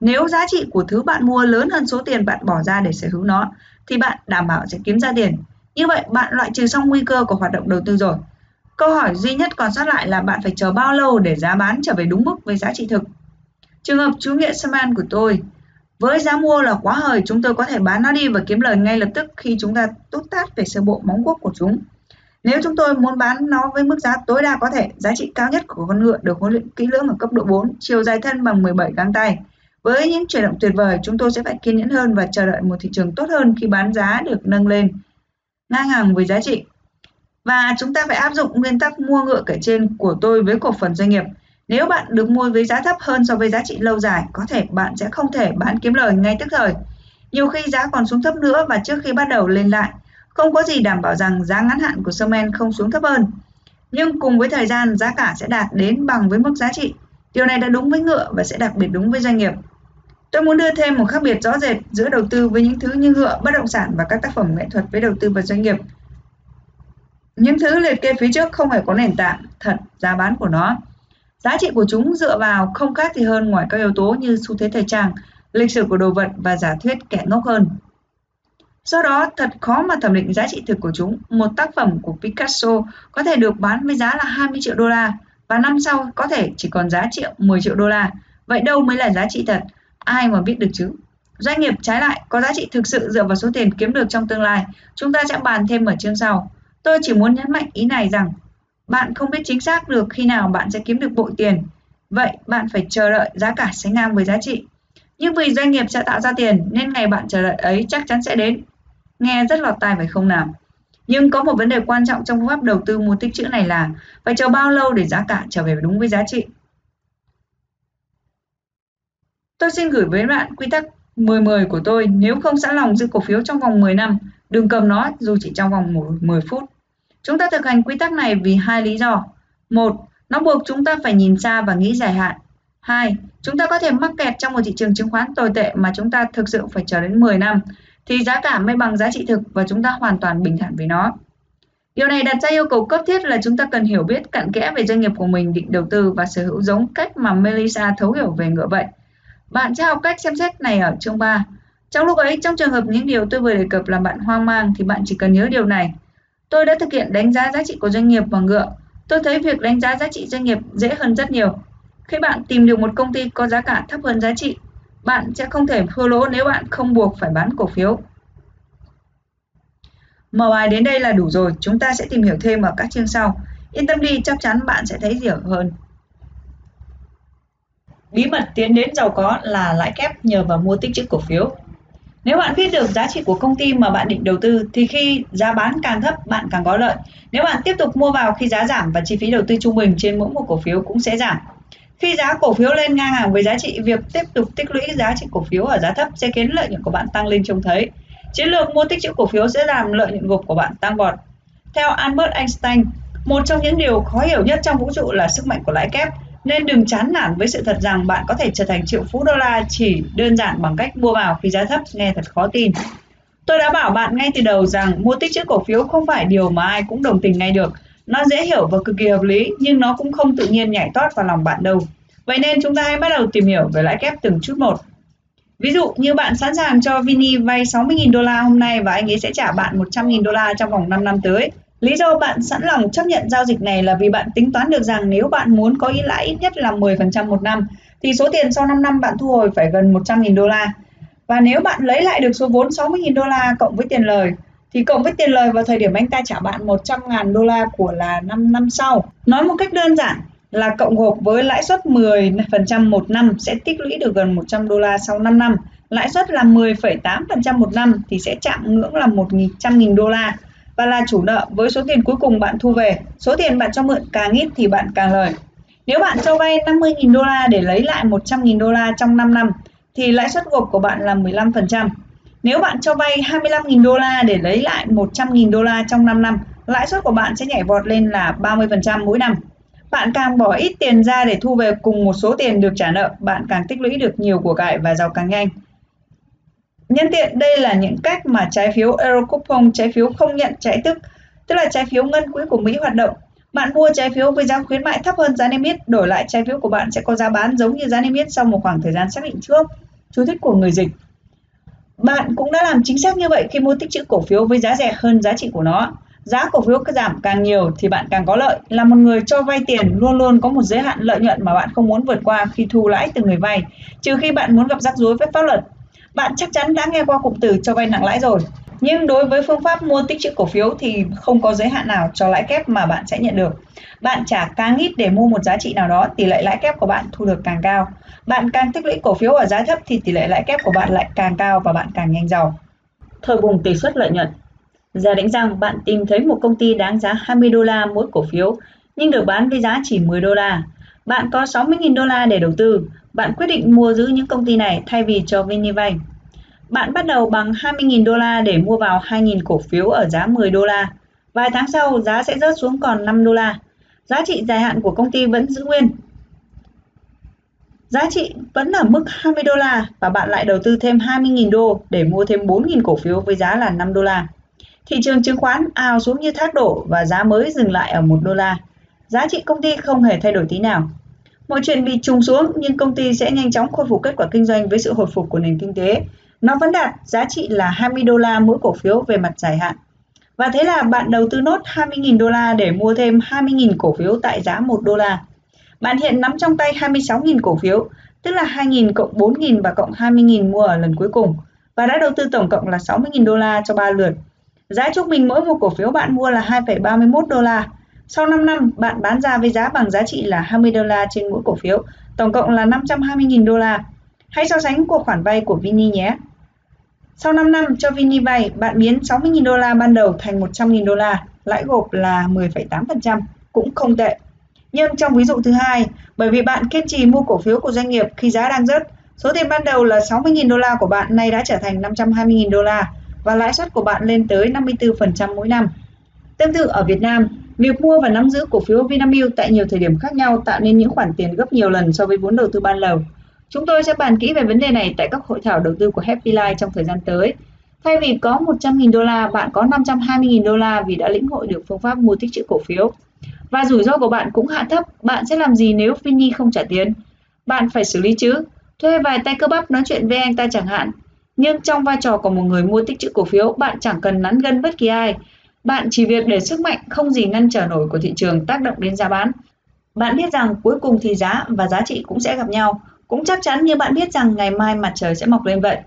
Nếu giá trị của thứ bạn mua lớn hơn số tiền bạn bỏ ra để sở hữu nó, thì bạn đảm bảo sẽ kiếm ra tiền. Như vậy bạn loại trừ xong nguy cơ của hoạt động đầu tư rồi. Câu hỏi duy nhất còn sót lại là bạn phải chờ bao lâu để giá bán trở về đúng mức với giá trị thực. Trường hợp chú Nghĩa Saman của tôi, với giá mua là quá hời, chúng tôi có thể bán nó đi và kiếm lời ngay lập tức khi chúng ta tốt tát về sơ bộ móng guốc của chúng. Nếu chúng tôi muốn bán nó với mức giá tối đa có thể, giá trị cao nhất của con ngựa được huấn luyện kỹ lưỡng ở cấp độ 4, chiều dài thân bằng 17 găng tay. Với những chuyển động tuyệt vời, chúng tôi sẽ phải kiên nhẫn hơn và chờ đợi một thị trường tốt hơn khi bán giá được nâng lên ngang hàng với giá trị. Và chúng ta phải áp dụng nguyên tắc mua ngựa kể trên của tôi với cổ phần doanh nghiệp. Nếu bạn được mua với giá thấp hơn so với giá trị lâu dài, có thể bạn sẽ không thể bán kiếm lời ngay tức thời. Nhiều khi giá còn xuống thấp nữa và trước khi bắt đầu lên lại, không có gì đảm bảo rằng giá ngắn hạn của Sherman không xuống thấp hơn. Nhưng cùng với thời gian, giá cả sẽ đạt đến bằng với mức giá trị. Điều này đã đúng với ngựa và sẽ đặc biệt đúng với doanh nghiệp. Tôi muốn đưa thêm một khác biệt rõ rệt giữa đầu tư với những thứ như ngựa, bất động sản và các tác phẩm nghệ thuật với đầu tư vào doanh nghiệp. Những thứ liệt kê phía trước không hề có nền tảng thật giá bán của nó. Giá trị của chúng dựa vào không khác gì hơn ngoài các yếu tố như xu thế thời trang, lịch sử của đồ vật và giả thuyết kẻ ngốc hơn. Do đó, thật khó mà thẩm định giá trị thực của chúng. Một tác phẩm của Picasso có thể được bán với giá là 20 triệu đô la và năm sau có thể chỉ còn giá trị 10 triệu đô la. Vậy đâu mới là giá trị thật? Ai mà biết được chứ? Doanh nghiệp trái lại có giá trị thực sự dựa vào số tiền kiếm được trong tương lai. Chúng ta sẽ bàn thêm ở chương sau. Tôi chỉ muốn nhấn mạnh ý này rằng bạn không biết chính xác được khi nào bạn sẽ kiếm được bội tiền. Vậy bạn phải chờ đợi giá cả sánh ngang với giá trị. Nhưng vì doanh nghiệp sẽ tạo ra tiền nên ngày bạn chờ đợi ấy chắc chắn sẽ đến. Nghe rất lọt tai phải không nào? Nhưng có một vấn đề quan trọng trong phương pháp đầu tư mua tích chữ này là phải chờ bao lâu để giá cả trở về đúng với giá trị. Tôi xin gửi với bạn quy tắc 10-10 của tôi. Nếu không sẵn lòng giữ cổ phiếu trong vòng 10 năm, đừng cầm nó dù chỉ trong vòng 10 phút. Chúng ta thực hành quy tắc này vì hai lý do. Một, nó buộc chúng ta phải nhìn xa và nghĩ dài hạn. Hai, chúng ta có thể mắc kẹt trong một thị trường chứng khoán tồi tệ mà chúng ta thực sự phải chờ đến 10 năm thì giá cả mới bằng giá trị thực và chúng ta hoàn toàn bình thản với nó. Điều này đặt ra yêu cầu cấp thiết là chúng ta cần hiểu biết cặn kẽ về doanh nghiệp của mình định đầu tư và sở hữu giống cách mà Melissa thấu hiểu về ngựa vậy. Bạn sẽ học cách xem xét này ở chương 3. Trong lúc ấy, trong trường hợp những điều tôi vừa đề cập làm bạn hoang mang thì bạn chỉ cần nhớ điều này. Tôi đã thực hiện đánh giá giá trị của doanh nghiệp bằng ngựa. Tôi thấy việc đánh giá giá trị doanh nghiệp dễ hơn rất nhiều. Khi bạn tìm được một công ty có giá cả thấp hơn giá trị, bạn sẽ không thể thua lỗ nếu bạn không buộc phải bán cổ phiếu. Mở bài đến đây là đủ rồi, chúng ta sẽ tìm hiểu thêm ở các chương sau. Yên tâm đi, chắc chắn bạn sẽ thấy hiểu hơn. Bí mật tiến đến giàu có là lãi kép nhờ vào mua tích trữ cổ phiếu. Nếu bạn biết được giá trị của công ty mà bạn định đầu tư thì khi giá bán càng thấp bạn càng có lợi. Nếu bạn tiếp tục mua vào khi giá giảm và chi phí đầu tư trung bình trên mỗi một cổ phiếu cũng sẽ giảm. Khi giá cổ phiếu lên ngang hàng với giá trị, việc tiếp tục tích lũy giá trị cổ phiếu ở giá thấp sẽ khiến lợi nhuận của bạn tăng lên trông thấy. Chiến lược mua tích trữ cổ phiếu sẽ làm lợi nhuận gộp của bạn tăng vọt. Theo Albert Einstein, một trong những điều khó hiểu nhất trong vũ trụ là sức mạnh của lãi kép. Nên đừng chán nản với sự thật rằng bạn có thể trở thành triệu phú đô la chỉ đơn giản bằng cách mua vào khi giá thấp nghe thật khó tin. Tôi đã bảo bạn ngay từ đầu rằng mua tích trữ cổ phiếu không phải điều mà ai cũng đồng tình ngay được. Nó dễ hiểu và cực kỳ hợp lý, nhưng nó cũng không tự nhiên nhảy tót vào lòng bạn đâu. Vậy nên chúng ta hãy bắt đầu tìm hiểu về lãi kép từng chút một. Ví dụ như bạn sẵn sàng cho Vini vay 60.000 đô la hôm nay và anh ấy sẽ trả bạn 100.000 đô la trong vòng 5 năm tới. Lý do bạn sẵn lòng chấp nhận giao dịch này là vì bạn tính toán được rằng nếu bạn muốn có ý lãi ít nhất là 10% một năm, thì số tiền sau 5 năm bạn thu hồi phải gần 100.000 đô la. Và nếu bạn lấy lại được số vốn 60.000 đô la cộng với tiền lời thì cộng với tiền lời vào thời điểm anh ta trả bạn 100 ngàn đô la của là 5 năm sau. Nói một cách đơn giản là cộng gộp với lãi suất 10% một năm sẽ tích lũy được gần 100 đô la sau 5 năm. Lãi suất là 10,8% một năm thì sẽ chạm ngưỡng là 100.000 đô la và là chủ nợ với số tiền cuối cùng bạn thu về. Số tiền bạn cho mượn càng ít thì bạn càng lời. Nếu bạn cho vay 50.000 đô la để lấy lại 100.000 đô la trong 5 năm thì lãi suất gộp của bạn là 15%. Nếu bạn cho vay 25.000 đô la để lấy lại 100.000 đô la trong 5 năm, lãi suất của bạn sẽ nhảy vọt lên là 30% mỗi năm. Bạn càng bỏ ít tiền ra để thu về cùng một số tiền được trả nợ, bạn càng tích lũy được nhiều của cải và giàu càng nhanh. Nhân tiện đây là những cách mà trái phiếu Eurocoupon, trái phiếu không nhận trái tức, tức là trái phiếu ngân quỹ của Mỹ hoạt động. Bạn mua trái phiếu với giá khuyến mại thấp hơn giá niêm yết, đổi lại trái phiếu của bạn sẽ có giá bán giống như giá niêm yết sau một khoảng thời gian xác định trước. Chú thích của người dịch. Bạn cũng đã làm chính xác như vậy khi mua tích trữ cổ phiếu với giá rẻ hơn giá trị của nó. Giá cổ phiếu giảm càng nhiều thì bạn càng có lợi. Là một người cho vay tiền luôn luôn có một giới hạn lợi nhuận mà bạn không muốn vượt qua khi thu lãi từ người vay, trừ khi bạn muốn gặp rắc rối với pháp luật. Bạn chắc chắn đã nghe qua cụm từ cho vay nặng lãi rồi. Nhưng đối với phương pháp mua tích trữ cổ phiếu thì không có giới hạn nào cho lãi kép mà bạn sẽ nhận được. Bạn trả càng ít để mua một giá trị nào đó, tỷ lệ lãi kép của bạn thu được càng cao. Bạn càng tích lũy cổ phiếu ở giá thấp thì tỷ lệ lãi kép của bạn lại càng cao và bạn càng nhanh giàu. Thời bùng tỷ suất lợi nhuận Giả định rằng bạn tìm thấy một công ty đáng giá 20 đô la mỗi cổ phiếu nhưng được bán với giá chỉ 10 đô la. Bạn có 60.000 đô la để đầu tư. Bạn quyết định mua giữ những công ty này thay vì cho Vini vay. Bạn bắt đầu bằng 20.000 đô la để mua vào 2.000 cổ phiếu ở giá 10 đô la. Vài tháng sau, giá sẽ rớt xuống còn 5 đô la. Giá trị dài hạn của công ty vẫn giữ nguyên. Giá trị vẫn ở mức 20 đô la và bạn lại đầu tư thêm 20.000 đô để mua thêm 4.000 cổ phiếu với giá là 5 đô la. Thị trường chứng khoán ào xuống như thác đổ và giá mới dừng lại ở 1 đô la. Giá trị công ty không hề thay đổi tí nào. Mọi chuyện bị trùng xuống nhưng công ty sẽ nhanh chóng khôi phục kết quả kinh doanh với sự hồi phục của nền kinh tế. Nó vẫn đạt giá trị là 20 đô la mỗi cổ phiếu về mặt dài hạn. Và thế là bạn đầu tư nốt 20.000 đô la để mua thêm 20.000 cổ phiếu tại giá 1 đô la. Bạn hiện nắm trong tay 26.000 cổ phiếu, tức là 2.000 cộng 4.000 và cộng 20.000 mua ở lần cuối cùng và đã đầu tư tổng cộng là 60.000 đô la cho 3 lượt. Giá trung bình mỗi một cổ phiếu bạn mua là 2,31 đô la. Sau 5 năm, bạn bán ra với giá bằng giá trị là 20 đô la trên mỗi cổ phiếu, tổng cộng là 520.000 đô la. Hãy so sánh cuộc khoản vay của Vini nhé. Sau 5 năm cho Vini vay, bạn biến 60.000 đô la ban đầu thành 100.000 đô la, lãi gộp là 10,8%, cũng không tệ. Nhưng trong ví dụ thứ hai, bởi vì bạn kiên trì mua cổ phiếu của doanh nghiệp khi giá đang rớt, số tiền ban đầu là 60.000 đô la của bạn nay đã trở thành 520.000 đô la và lãi suất của bạn lên tới 54% mỗi năm. Tương tự ở Việt Nam, việc mua và nắm giữ cổ phiếu Vinamilk tại nhiều thời điểm khác nhau tạo nên những khoản tiền gấp nhiều lần so với vốn đầu tư ban đầu. Chúng tôi sẽ bàn kỹ về vấn đề này tại các hội thảo đầu tư của Happy Life trong thời gian tới. Thay vì có 100.000 đô la, bạn có 520.000 đô la vì đã lĩnh hội được phương pháp mua tích trữ cổ phiếu. Và rủi ro của bạn cũng hạ thấp, bạn sẽ làm gì nếu Finny không trả tiền? Bạn phải xử lý chứ, thuê vài tay cơ bắp nói chuyện với anh ta chẳng hạn. Nhưng trong vai trò của một người mua tích trữ cổ phiếu, bạn chẳng cần nắn gân bất kỳ ai. Bạn chỉ việc để sức mạnh không gì ngăn trở nổi của thị trường tác động đến giá bán. Bạn biết rằng cuối cùng thì giá và giá trị cũng sẽ gặp nhau, cũng chắc chắn như bạn biết rằng ngày mai mặt trời sẽ mọc lên vậy.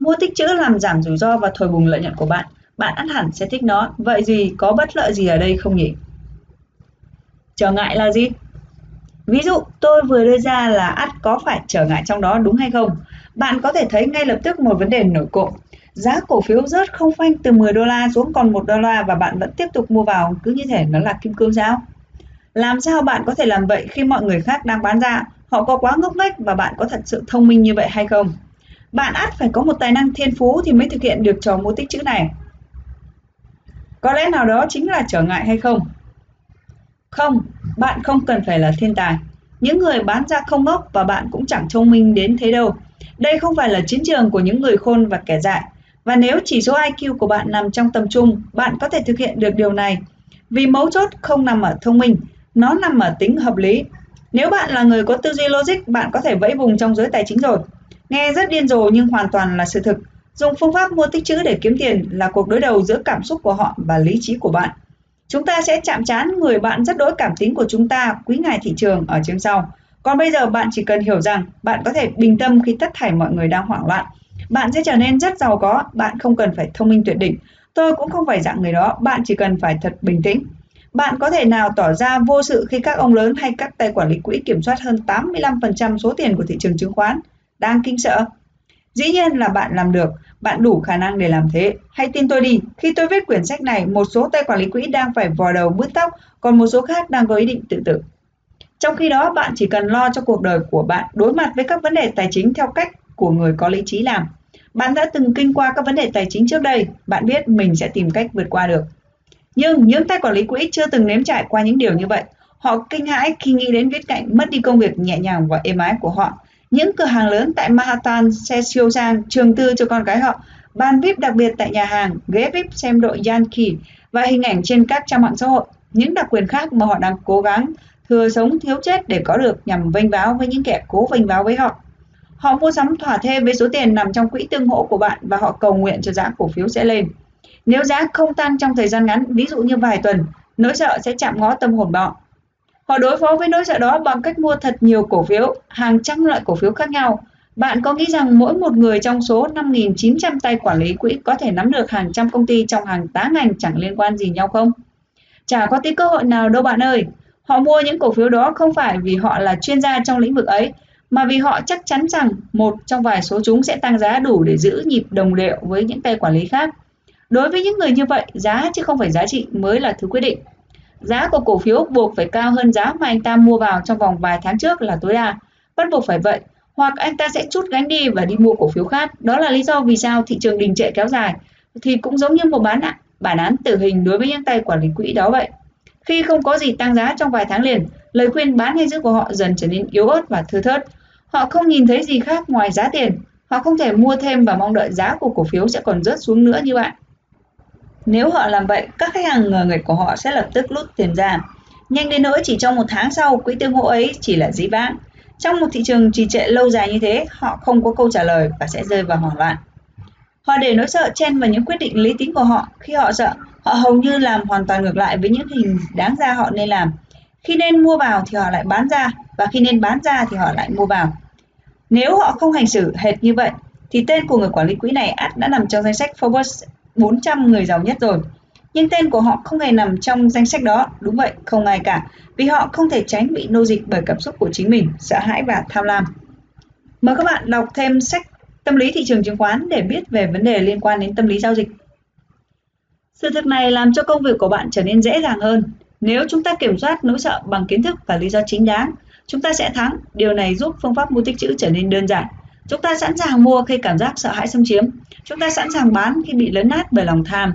Mua tích trữ làm giảm rủi ro và thổi bùng lợi nhuận của bạn. Bạn ăn hẳn sẽ thích nó. Vậy gì, có bất lợi gì ở đây không nhỉ? Trở ngại là gì? Ví dụ, tôi vừa đưa ra là ắt có phải trở ngại trong đó đúng hay không? Bạn có thể thấy ngay lập tức một vấn đề nổi cộng. Giá cổ phiếu rớt không phanh từ 10 đô la xuống còn 1 đô la và bạn vẫn tiếp tục mua vào cứ như thể nó là kim cương sao? Làm sao bạn có thể làm vậy khi mọi người khác đang bán ra? Họ có quá ngốc nghếch và bạn có thật sự thông minh như vậy hay không? Bạn ắt phải có một tài năng thiên phú thì mới thực hiện được trò mua tích chữ này. Có lẽ nào đó chính là trở ngại hay không? Không, bạn không cần phải là thiên tài. Những người bán ra không ngốc và bạn cũng chẳng thông minh đến thế đâu. Đây không phải là chiến trường của những người khôn và kẻ dại. Và nếu chỉ số IQ của bạn nằm trong tầm trung, bạn có thể thực hiện được điều này. Vì mấu chốt không nằm ở thông minh, nó nằm ở tính hợp lý. Nếu bạn là người có tư duy logic, bạn có thể vẫy vùng trong giới tài chính rồi. Nghe rất điên rồ nhưng hoàn toàn là sự thực. Dùng phương pháp mua tích trữ để kiếm tiền là cuộc đối đầu giữa cảm xúc của họ và lý trí của bạn. Chúng ta sẽ chạm trán người bạn rất đối cảm tính của chúng ta quý ngài thị trường ở chương sau. Còn bây giờ bạn chỉ cần hiểu rằng bạn có thể bình tâm khi tất thảy mọi người đang hoảng loạn. Bạn sẽ trở nên rất giàu có, bạn không cần phải thông minh tuyệt đỉnh. Tôi cũng không phải dạng người đó, bạn chỉ cần phải thật bình tĩnh. Bạn có thể nào tỏ ra vô sự khi các ông lớn hay các tay quản lý quỹ kiểm soát hơn 85% số tiền của thị trường chứng khoán? Đang kinh sợ? Dĩ nhiên là bạn làm được, bạn đủ khả năng để làm thế. Hãy tin tôi đi, khi tôi viết quyển sách này, một số tay quản lý quỹ đang phải vò đầu bứt tóc, còn một số khác đang có ý định tự tử. Trong khi đó, bạn chỉ cần lo cho cuộc đời của bạn đối mặt với các vấn đề tài chính theo cách của người có lý trí làm. Bạn đã từng kinh qua các vấn đề tài chính trước đây, bạn biết mình sẽ tìm cách vượt qua được. Nhưng những tay quản lý quỹ chưa từng nếm trải qua những điều như vậy. Họ kinh hãi khi nghĩ đến viết cạnh mất đi công việc nhẹ nhàng và êm ái của họ. Những cửa hàng lớn tại Manhattan, xe siêu sang, trường tư cho con cái họ, ban VIP đặc biệt tại nhà hàng, ghế VIP xem đội Yankee và hình ảnh trên các trang mạng xã hội. Những đặc quyền khác mà họ đang cố gắng thừa sống thiếu chết để có được nhằm vênh váo với những kẻ cố vênh váo với họ. Họ mua sắm thỏa thê với số tiền nằm trong quỹ tương hỗ của bạn và họ cầu nguyện cho giá cổ phiếu sẽ lên. Nếu giá không tăng trong thời gian ngắn, ví dụ như vài tuần, nỗi sợ sẽ chạm ngó tâm hồn họ. Họ đối phó với nỗi sợ đó bằng cách mua thật nhiều cổ phiếu, hàng trăm loại cổ phiếu khác nhau. Bạn có nghĩ rằng mỗi một người trong số 5.900 tay quản lý quỹ có thể nắm được hàng trăm công ty trong hàng tá ngành chẳng liên quan gì nhau không? Chả có tí cơ hội nào đâu bạn ơi. Họ mua những cổ phiếu đó không phải vì họ là chuyên gia trong lĩnh vực ấy, mà vì họ chắc chắn rằng một trong vài số chúng sẽ tăng giá đủ để giữ nhịp đồng đều với những tay quản lý khác. Đối với những người như vậy, giá chứ không phải giá trị mới là thứ quyết định. Giá của cổ phiếu buộc phải cao hơn giá mà anh ta mua vào trong vòng vài tháng trước là tối đa. Bắt buộc phải vậy, hoặc anh ta sẽ chút gánh đi và đi mua cổ phiếu khác. Đó là lý do vì sao thị trường đình trệ kéo dài. Thì cũng giống như một bán ạ, bản án tử hình đối với những tay quản lý quỹ đó vậy. Khi không có gì tăng giá trong vài tháng liền, lời khuyên bán hay giữ của họ dần trở nên yếu ớt và thưa thớt. Họ không nhìn thấy gì khác ngoài giá tiền. Họ không thể mua thêm và mong đợi giá của cổ phiếu sẽ còn rớt xuống nữa như bạn. Nếu họ làm vậy, các khách hàng ngờ nghịch của họ sẽ lập tức rút tiền ra. Nhanh đến nỗi chỉ trong một tháng sau, quỹ tương hỗ ấy chỉ là dĩ vãng. Trong một thị trường trì trệ lâu dài như thế, họ không có câu trả lời và sẽ rơi vào hoảng loạn. Họ để nỗi sợ chen vào những quyết định lý tính của họ. Khi họ sợ, họ hầu như làm hoàn toàn ngược lại với những hình đáng ra họ nên làm. Khi nên mua vào thì họ lại bán ra, và khi nên bán ra thì họ lại mua vào. Nếu họ không hành xử hệt như vậy, thì tên của người quản lý quỹ này ắt đã nằm trong danh sách Forbes 400 người giàu nhất rồi. Nhưng tên của họ không hề nằm trong danh sách đó, đúng vậy, không ai cả, vì họ không thể tránh bị nô dịch bởi cảm xúc của chính mình, sợ hãi và tham lam. Mời các bạn đọc thêm sách Tâm lý thị trường chứng khoán để biết về vấn đề liên quan đến tâm lý giao dịch. Sự thực này làm cho công việc của bạn trở nên dễ dàng hơn. Nếu chúng ta kiểm soát nỗi sợ bằng kiến thức và lý do chính đáng, chúng ta sẽ thắng. Điều này giúp phương pháp mua tích trữ trở nên đơn giản. Chúng ta sẵn sàng mua khi cảm giác sợ hãi xâm chiếm. Chúng ta sẵn sàng bán khi bị lấn át bởi lòng tham.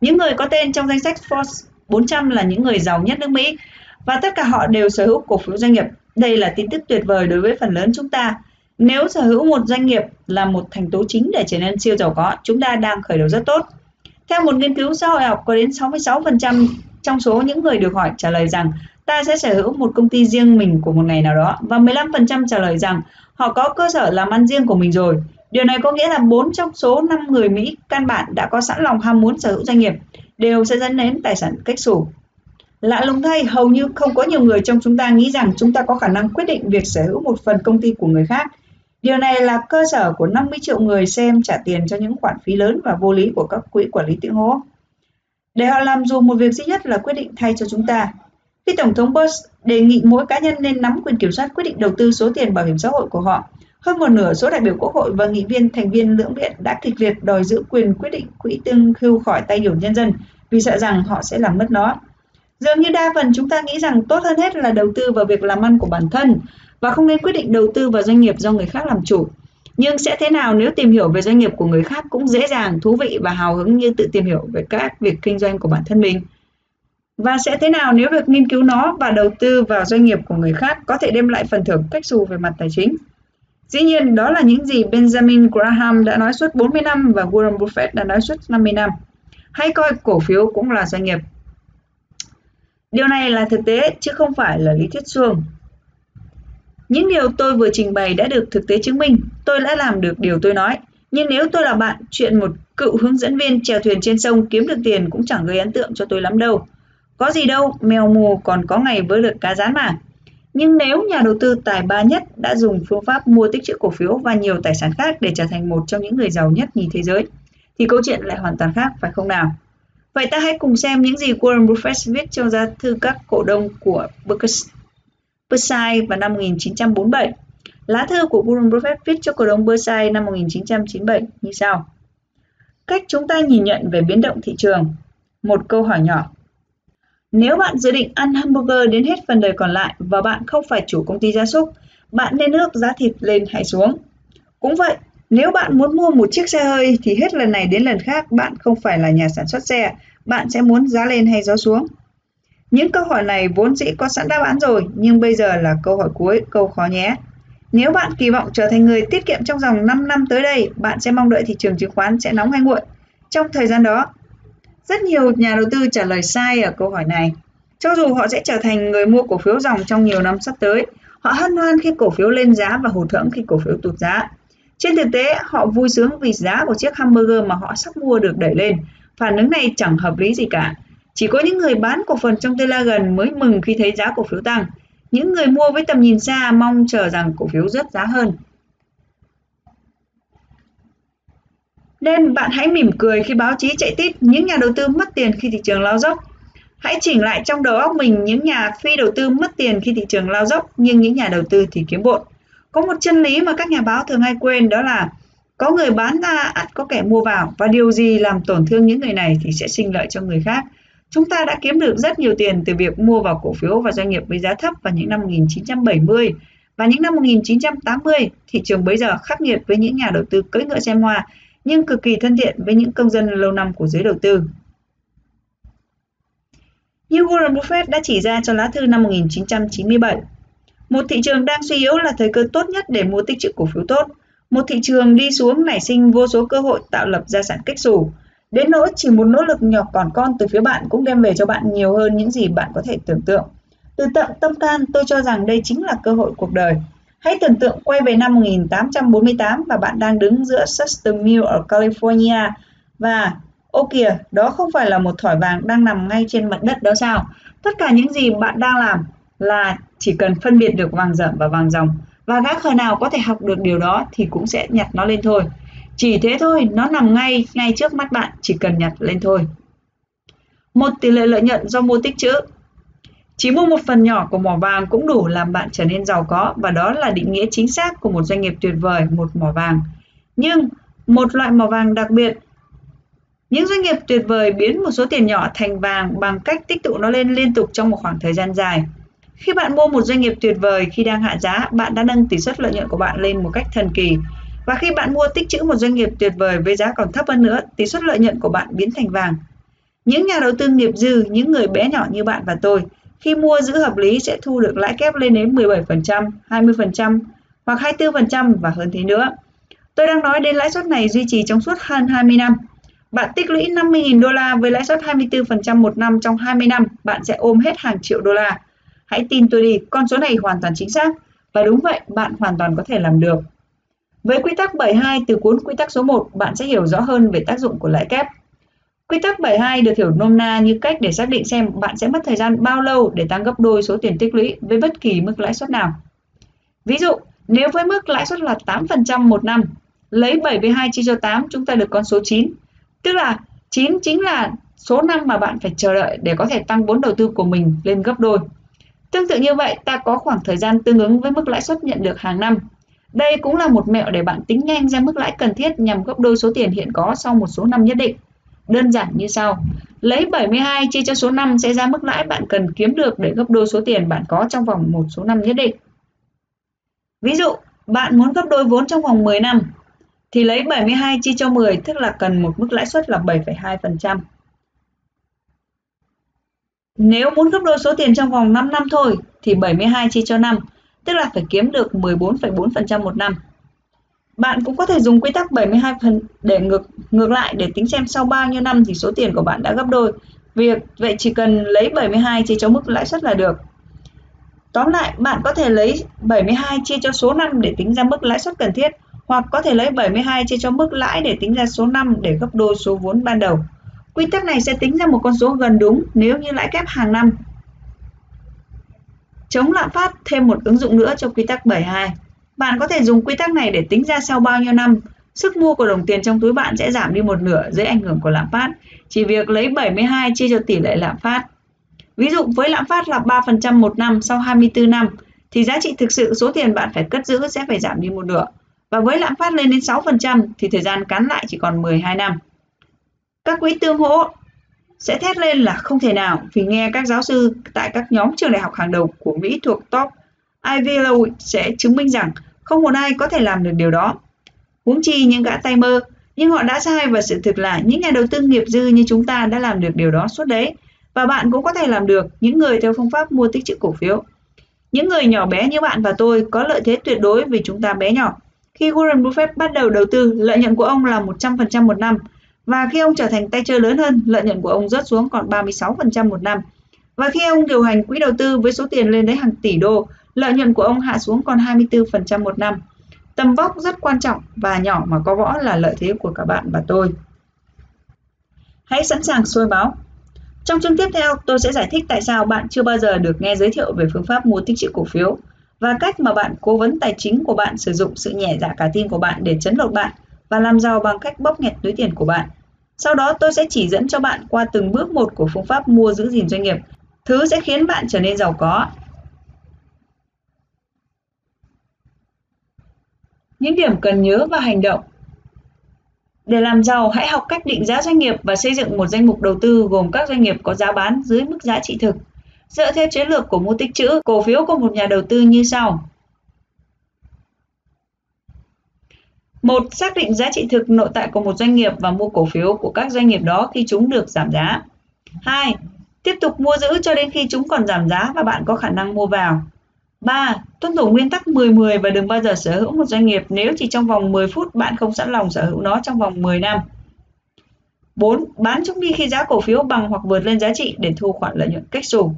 Những người có tên trong danh sách Forbes 400 là những người giàu nhất nước Mỹ và tất cả họ đều sở hữu cổ phiếu doanh nghiệp. Đây là tin tức tuyệt vời đối với phần lớn chúng ta. Nếu sở hữu một doanh nghiệp là một thành tố chính để trở nên siêu giàu có, chúng ta đang khởi đầu rất tốt. Theo một nghiên cứu xã hội học, có đến 66% trong số những người được hỏi trả lời rằng ta sẽ sở hữu một công ty riêng mình của một ngày nào đó và 15% trả lời rằng họ có cơ sở làm ăn riêng của mình rồi. Điều này có nghĩa là 4 trong số 5 người Mỹ căn bản đã có sẵn lòng ham muốn sở hữu doanh nghiệp, đều sẽ dẫn đến tài sản cách xù. Lạ lùng thay, hầu như không có nhiều người trong chúng ta nghĩ rằng chúng ta có khả năng quyết định việc sở hữu một phần công ty của người khác. Điều này là cơ sở của 50 triệu người xem trả tiền cho những khoản phí lớn và vô lý của các quỹ quản lý tiếng hố. Để họ làm dù một việc duy nhất là quyết định thay cho chúng ta. Khi Tổng thống Bush đề nghị mỗi cá nhân nên nắm quyền kiểm soát quyết định đầu tư số tiền bảo hiểm xã hội của họ, hơn một nửa số đại biểu quốc hội và nghị viên thành viên lưỡng viện đã kịch liệt đòi giữ quyền quyết định quỹ tương hưu khỏi tay nhiều nhân dân vì sợ rằng họ sẽ làm mất nó. Dường như đa phần chúng ta nghĩ rằng tốt hơn hết là đầu tư vào việc làm ăn của bản thân và không nên quyết định đầu tư vào doanh nghiệp do người khác làm chủ. Nhưng sẽ thế nào nếu tìm hiểu về doanh nghiệp của người khác cũng dễ dàng, thú vị và hào hứng như tự tìm hiểu về các việc kinh doanh của bản thân mình? Và sẽ thế nào nếu việc nghiên cứu nó và đầu tư vào doanh nghiệp của người khác có thể đem lại phần thưởng cách xù về mặt tài chính? Dĩ nhiên, đó là những gì Benjamin Graham đã nói suốt 40 năm và Warren Buffett đã nói suốt 50 năm. Hãy coi cổ phiếu cũng là doanh nghiệp. Điều này là thực tế chứ không phải là lý thuyết suông. Những điều tôi vừa trình bày đã được thực tế chứng minh, tôi đã làm được điều tôi nói. Nhưng nếu tôi là bạn, chuyện một cựu hướng dẫn viên chèo thuyền trên sông kiếm được tiền cũng chẳng gây ấn tượng cho tôi lắm đâu. Có gì đâu, mèo mù còn có ngày với được cá rán mà. Nhưng nếu nhà đầu tư tài ba nhất đã dùng phương pháp mua tích trữ cổ phiếu và nhiều tài sản khác để trở thành một trong những người giàu nhất nhì thế giới, thì câu chuyện lại hoàn toàn khác phải không nào? Vậy ta hãy cùng xem những gì Warren Buffett viết trong gia thư các cổ đông của Berkshire vào năm 1947. Lá thư của Warren Buffett viết cho cổ đông Berkshire năm 1997 như sau. Cách chúng ta nhìn nhận về biến động thị trường. Một câu hỏi nhỏ. Nếu bạn dự định ăn hamburger đến hết phần đời còn lại và bạn không phải chủ công ty gia súc, bạn nên ước giá thịt lên hay xuống. Cũng vậy, nếu bạn muốn mua một chiếc xe hơi thì hết lần này đến lần khác bạn không phải là nhà sản xuất xe, bạn sẽ muốn giá lên hay giá xuống. Những câu hỏi này vốn dĩ có sẵn đáp án rồi, nhưng bây giờ là câu hỏi cuối, câu khó nhé. Nếu bạn kỳ vọng trở thành người tiết kiệm trong vòng 5 năm tới đây, bạn sẽ mong đợi thị trường chứng khoán sẽ nóng hay nguội. Trong thời gian đó, rất nhiều nhà đầu tư trả lời sai ở câu hỏi này. Cho dù họ sẽ trở thành người mua cổ phiếu dòng trong nhiều năm sắp tới, họ hân hoan khi cổ phiếu lên giá và hụt hẫng khi cổ phiếu tụt giá. Trên thực tế, họ vui sướng vì giá của chiếc hamburger mà họ sắp mua được đẩy lên. Phản ứng này chẳng hợp lý gì cả. Chỉ có những người bán cổ phần trong Telegram gần mới mừng khi thấy giá cổ phiếu tăng. Những người mua với tầm nhìn xa mong chờ rằng cổ phiếu rớt giá hơn. Nên bạn hãy mỉm cười khi báo chí chạy tít những nhà đầu tư mất tiền khi thị trường lao dốc. Hãy chỉnh lại trong đầu óc mình những nhà phi đầu tư mất tiền khi thị trường lao dốc nhưng những nhà đầu tư thì kiếm bộn. Có một chân lý mà các nhà báo thường hay quên đó là có người bán ra ắt có kẻ mua vào và điều gì làm tổn thương những người này thì sẽ sinh lợi cho người khác. Chúng ta đã kiếm được rất nhiều tiền từ việc mua vào cổ phiếu và doanh nghiệp với giá thấp vào những năm 1970 và những năm 1980, thị trường bấy giờ khắc nghiệt với những nhà đầu tư cưỡi ngựa xem hoa nhưng cực kỳ thân thiện với những công dân lâu năm của giới đầu tư. Như Warren Buffett đã chỉ ra trong lá thư năm 1997, một thị trường đang suy yếu là thời cơ tốt nhất để mua tích trữ cổ phiếu tốt. Một thị trường đi xuống nảy sinh vô số cơ hội tạo lập gia sản kích xù. Đến nỗi chỉ một nỗ lực nhỏ còn con từ phía bạn cũng đem về cho bạn nhiều hơn những gì bạn có thể tưởng tượng. Từ tận tâm can, tôi cho rằng đây chính là cơ hội cuộc đời. Hãy tưởng tượng quay về năm 1848 và bạn đang đứng giữa Suster Mill ở California và Ô kìa, đó không phải là một thỏi vàng đang nằm ngay trên mặt đất đó sao? Tất cả những gì bạn đang làm là chỉ cần phân biệt được vàng rậm và vàng dòng và gã khờ nào có thể học được điều đó thì cũng sẽ nhặt nó lên thôi. Chỉ thế thôi, nó nằm ngay ngay trước mắt bạn, chỉ cần nhặt lên thôi. Một tỷ lệ lợi nhuận do mua tích trữ chỉ mua một phần nhỏ của mỏ vàng cũng đủ làm bạn trở nên giàu có và đó là định nghĩa chính xác của một doanh nghiệp tuyệt vời, một mỏ vàng. Nhưng một loại mỏ vàng đặc biệt những doanh nghiệp tuyệt vời biến một số tiền nhỏ thành vàng bằng cách tích tụ nó lên liên tục trong một khoảng thời gian dài. Khi bạn mua một doanh nghiệp tuyệt vời khi đang hạ giá, bạn đã nâng tỷ suất lợi nhuận của bạn lên một cách thần kỳ. Và khi bạn mua tích trữ một doanh nghiệp tuyệt vời với giá còn thấp hơn nữa, tỷ suất lợi nhuận của bạn biến thành vàng. Những nhà đầu tư nghiệp dư, những người bé nhỏ như bạn và tôi, khi mua giữ hợp lý sẽ thu được lãi kép lên đến 17%, 20% hoặc 24% và hơn thế nữa. Tôi đang nói đến lãi suất này duy trì trong suốt hơn 20 năm. Bạn tích lũy 50.000 đô la với lãi suất 24% một năm trong 20 năm, bạn sẽ ôm hết hàng triệu đô la. Hãy tin tôi đi, con số này hoàn toàn chính xác. Và đúng vậy, bạn hoàn toàn có thể làm được. Với quy tắc 72 từ cuốn quy tắc số 1, bạn sẽ hiểu rõ hơn về tác dụng của lãi kép. Quy tắc 72 được hiểu nôm na như cách để xác định xem bạn sẽ mất thời gian bao lâu để tăng gấp đôi số tiền tích lũy với bất kỳ mức lãi suất nào. Ví dụ, nếu với mức lãi suất là 8% một năm, lấy 72 chia cho 8 chúng ta được con số 9. Tức là 9 chính là số năm mà bạn phải chờ đợi để có thể tăng vốn đầu tư của mình lên gấp đôi. Tương tự như vậy, ta có khoảng thời gian tương ứng với mức lãi suất nhận được hàng năm. Đây cũng là một mẹo để bạn tính nhanh ra mức lãi cần thiết nhằm gấp đôi số tiền hiện có sau một số năm nhất định. Đơn giản như sau. Lấy 72 chia cho số năm sẽ ra mức lãi bạn cần kiếm được để gấp đôi số tiền bạn có trong vòng một số năm nhất định. Ví dụ, bạn muốn gấp đôi vốn trong vòng 10 năm thì lấy 72 chia cho 10 tức là cần một mức lãi suất là 7,2%. Nếu muốn gấp đôi số tiền trong vòng 5 năm thôi thì 72 chia cho 5, tức là phải kiếm được 14,4% một năm. Bạn cũng có thể dùng quy tắc 72 phần để ngược ngược lại để tính xem sau bao nhiêu năm thì số tiền của bạn đã gấp đôi. Việc vậy chỉ cần lấy 72 chia cho mức lãi suất là được. Tóm lại, bạn có thể lấy 72 chia cho số năm để tính ra mức lãi suất cần thiết hoặc có thể lấy 72 chia cho mức lãi để tính ra số năm để gấp đôi số vốn ban đầu. Quy tắc này sẽ tính ra một con số gần đúng nếu như lãi kép hàng năm. Chống lạm phát thêm một ứng dụng nữa cho quy tắc 72. Bạn có thể dùng quy tắc này để tính ra sau bao nhiêu năm, sức mua của đồng tiền trong túi bạn sẽ giảm đi một nửa dưới ảnh hưởng của lạm phát. Chỉ việc lấy 72 chia cho tỷ lệ lạm phát. Ví dụ với lạm phát là 3% một năm sau 24 năm, thì giá trị thực sự số tiền bạn phải cất giữ sẽ phải giảm đi một nửa. Và với lạm phát lên đến 6% thì thời gian cán lại chỉ còn 12 năm. Các quỹ tương hỗ sẽ thét lên là không thể nào vì nghe các giáo sư tại các nhóm trường đại học hàng đầu của Mỹ thuộc top Ivy League sẽ chứng minh rằng không một ai có thể làm được điều đó. Huống chi những gã tay mơ, nhưng họ đã sai và sự thực là những nhà đầu tư nghiệp dư như chúng ta đã làm được điều đó suốt đấy. Và bạn cũng có thể làm được những người theo phương pháp mua tích trữ cổ phiếu. Những người nhỏ bé như bạn và tôi có lợi thế tuyệt đối vì chúng ta bé nhỏ. Khi Warren Buffett bắt đầu đầu tư, lợi nhuận của ông là 100% một năm. Và khi ông trở thành tay chơi lớn hơn, lợi nhuận của ông rớt xuống còn 36% một năm. Và khi ông điều hành quỹ đầu tư với số tiền lên đến hàng tỷ đô, lợi nhuận của ông hạ xuống còn 24% một năm. Tầm vóc rất quan trọng và nhỏ mà có võ là lợi thế của cả bạn và tôi. Hãy sẵn sàng sôi báo. Trong chương tiếp theo, tôi sẽ giải thích tại sao bạn chưa bao giờ được nghe giới thiệu về phương pháp mua tích trữ cổ phiếu và cách mà bạn cố vấn tài chính của bạn sử dụng sự nhẹ dạ cả tin của bạn để chấn lột bạn và làm giàu bằng cách bóp nghẹt túi tiền của bạn. Sau đó tôi sẽ chỉ dẫn cho bạn qua từng bước một của phương pháp mua giữ gìn doanh nghiệp, thứ sẽ khiến bạn trở nên giàu có. Những điểm cần nhớ và hành động để làm giàu, hãy học cách định giá doanh nghiệp và xây dựng một danh mục đầu tư gồm các doanh nghiệp có giá bán dưới mức giá trị thực. Dựa theo chiến lược của mua tích trữ, cổ phiếu của một nhà đầu tư như sau. Một, xác định giá trị thực nội tại của một doanh nghiệp và mua cổ phiếu của các doanh nghiệp đó khi chúng được giảm giá. 2. Tiếp tục mua giữ cho đến khi chúng còn giảm giá và bạn có khả năng mua vào. 3. Tuân thủ nguyên tắc 10-10 và đừng bao giờ sở hữu một doanh nghiệp nếu chỉ trong vòng 10 phút, bạn không sẵn lòng sở hữu nó trong vòng 10 năm. 4. Bán chúng đi khi giá cổ phiếu bằng hoặc vượt lên giá trị để thu khoản lợi nhuận cách xù.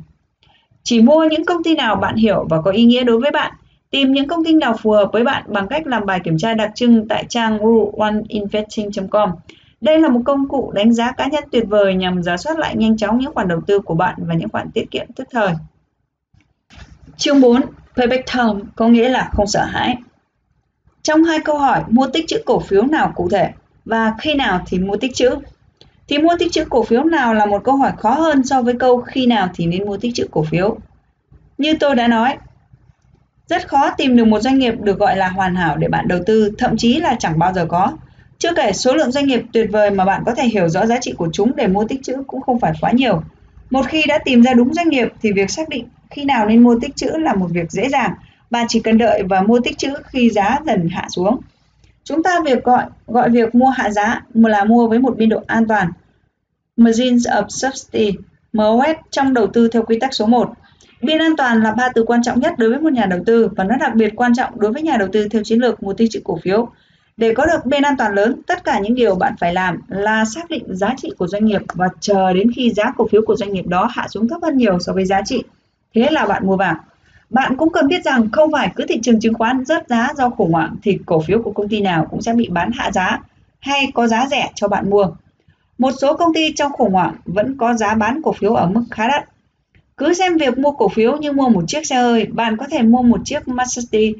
Chỉ mua những công ty nào bạn hiểu và có ý nghĩa đối với bạn. Tìm những công ty nào phù hợp với bạn bằng cách làm bài kiểm tra đặc trưng tại trang ruleoneinvesting.com. Đây là một công cụ đánh giá cá nhân tuyệt vời nhằm giả soát lại nhanh chóng những khoản đầu tư của bạn và những khoản tiết kiệm tức thời. Chương 4. Payback Term có nghĩa là không sợ hãi. Trong hai câu hỏi mua tích chữ cổ phiếu nào cụ thể và khi nào thì mua tích trữ thì mua tích trữ cổ phiếu nào là một câu hỏi khó hơn so với câu khi nào thì nên mua tích trữ cổ phiếu. Như tôi đã nói, rất khó tìm được một doanh nghiệp được gọi là hoàn hảo để bạn đầu tư, thậm chí là chẳng bao giờ có. Chưa kể số lượng doanh nghiệp tuyệt vời mà bạn có thể hiểu rõ giá trị của chúng để mua tích trữ cũng không phải quá nhiều. Một khi đã tìm ra đúng doanh nghiệp thì việc xác định khi nào nên mua tích trữ là một việc dễ dàng. Bạn chỉ cần đợi và mua tích trữ khi giá dần hạ xuống. Chúng ta việc gọi gọi việc mua hạ giá là mua với một biên độ an toàn. Margins of Safety MOS trong đầu tư theo quy tắc số 1. Biên an toàn là ba từ quan trọng nhất đối với một nhà đầu tư và nó đặc biệt quan trọng đối với nhà đầu tư theo chiến lược mua tích trữ cổ phiếu. Để có được biên an toàn lớn, tất cả những điều bạn phải làm là xác định giá trị của doanh nghiệp và chờ đến khi giá cổ phiếu của doanh nghiệp đó hạ xuống thấp hơn nhiều so với giá trị. Thế là bạn mua vào. Bạn cũng cần biết rằng không phải cứ thị trường chứng khoán rớt giá do khủng hoảng thì cổ phiếu của công ty nào cũng sẽ bị bán hạ giá hay có giá rẻ cho bạn mua. Một số công ty trong khủng hoảng vẫn có giá bán cổ phiếu ở mức khá đắt. Cứ xem việc mua cổ phiếu như mua một chiếc xe hơi, bạn có thể mua một chiếc Mercedes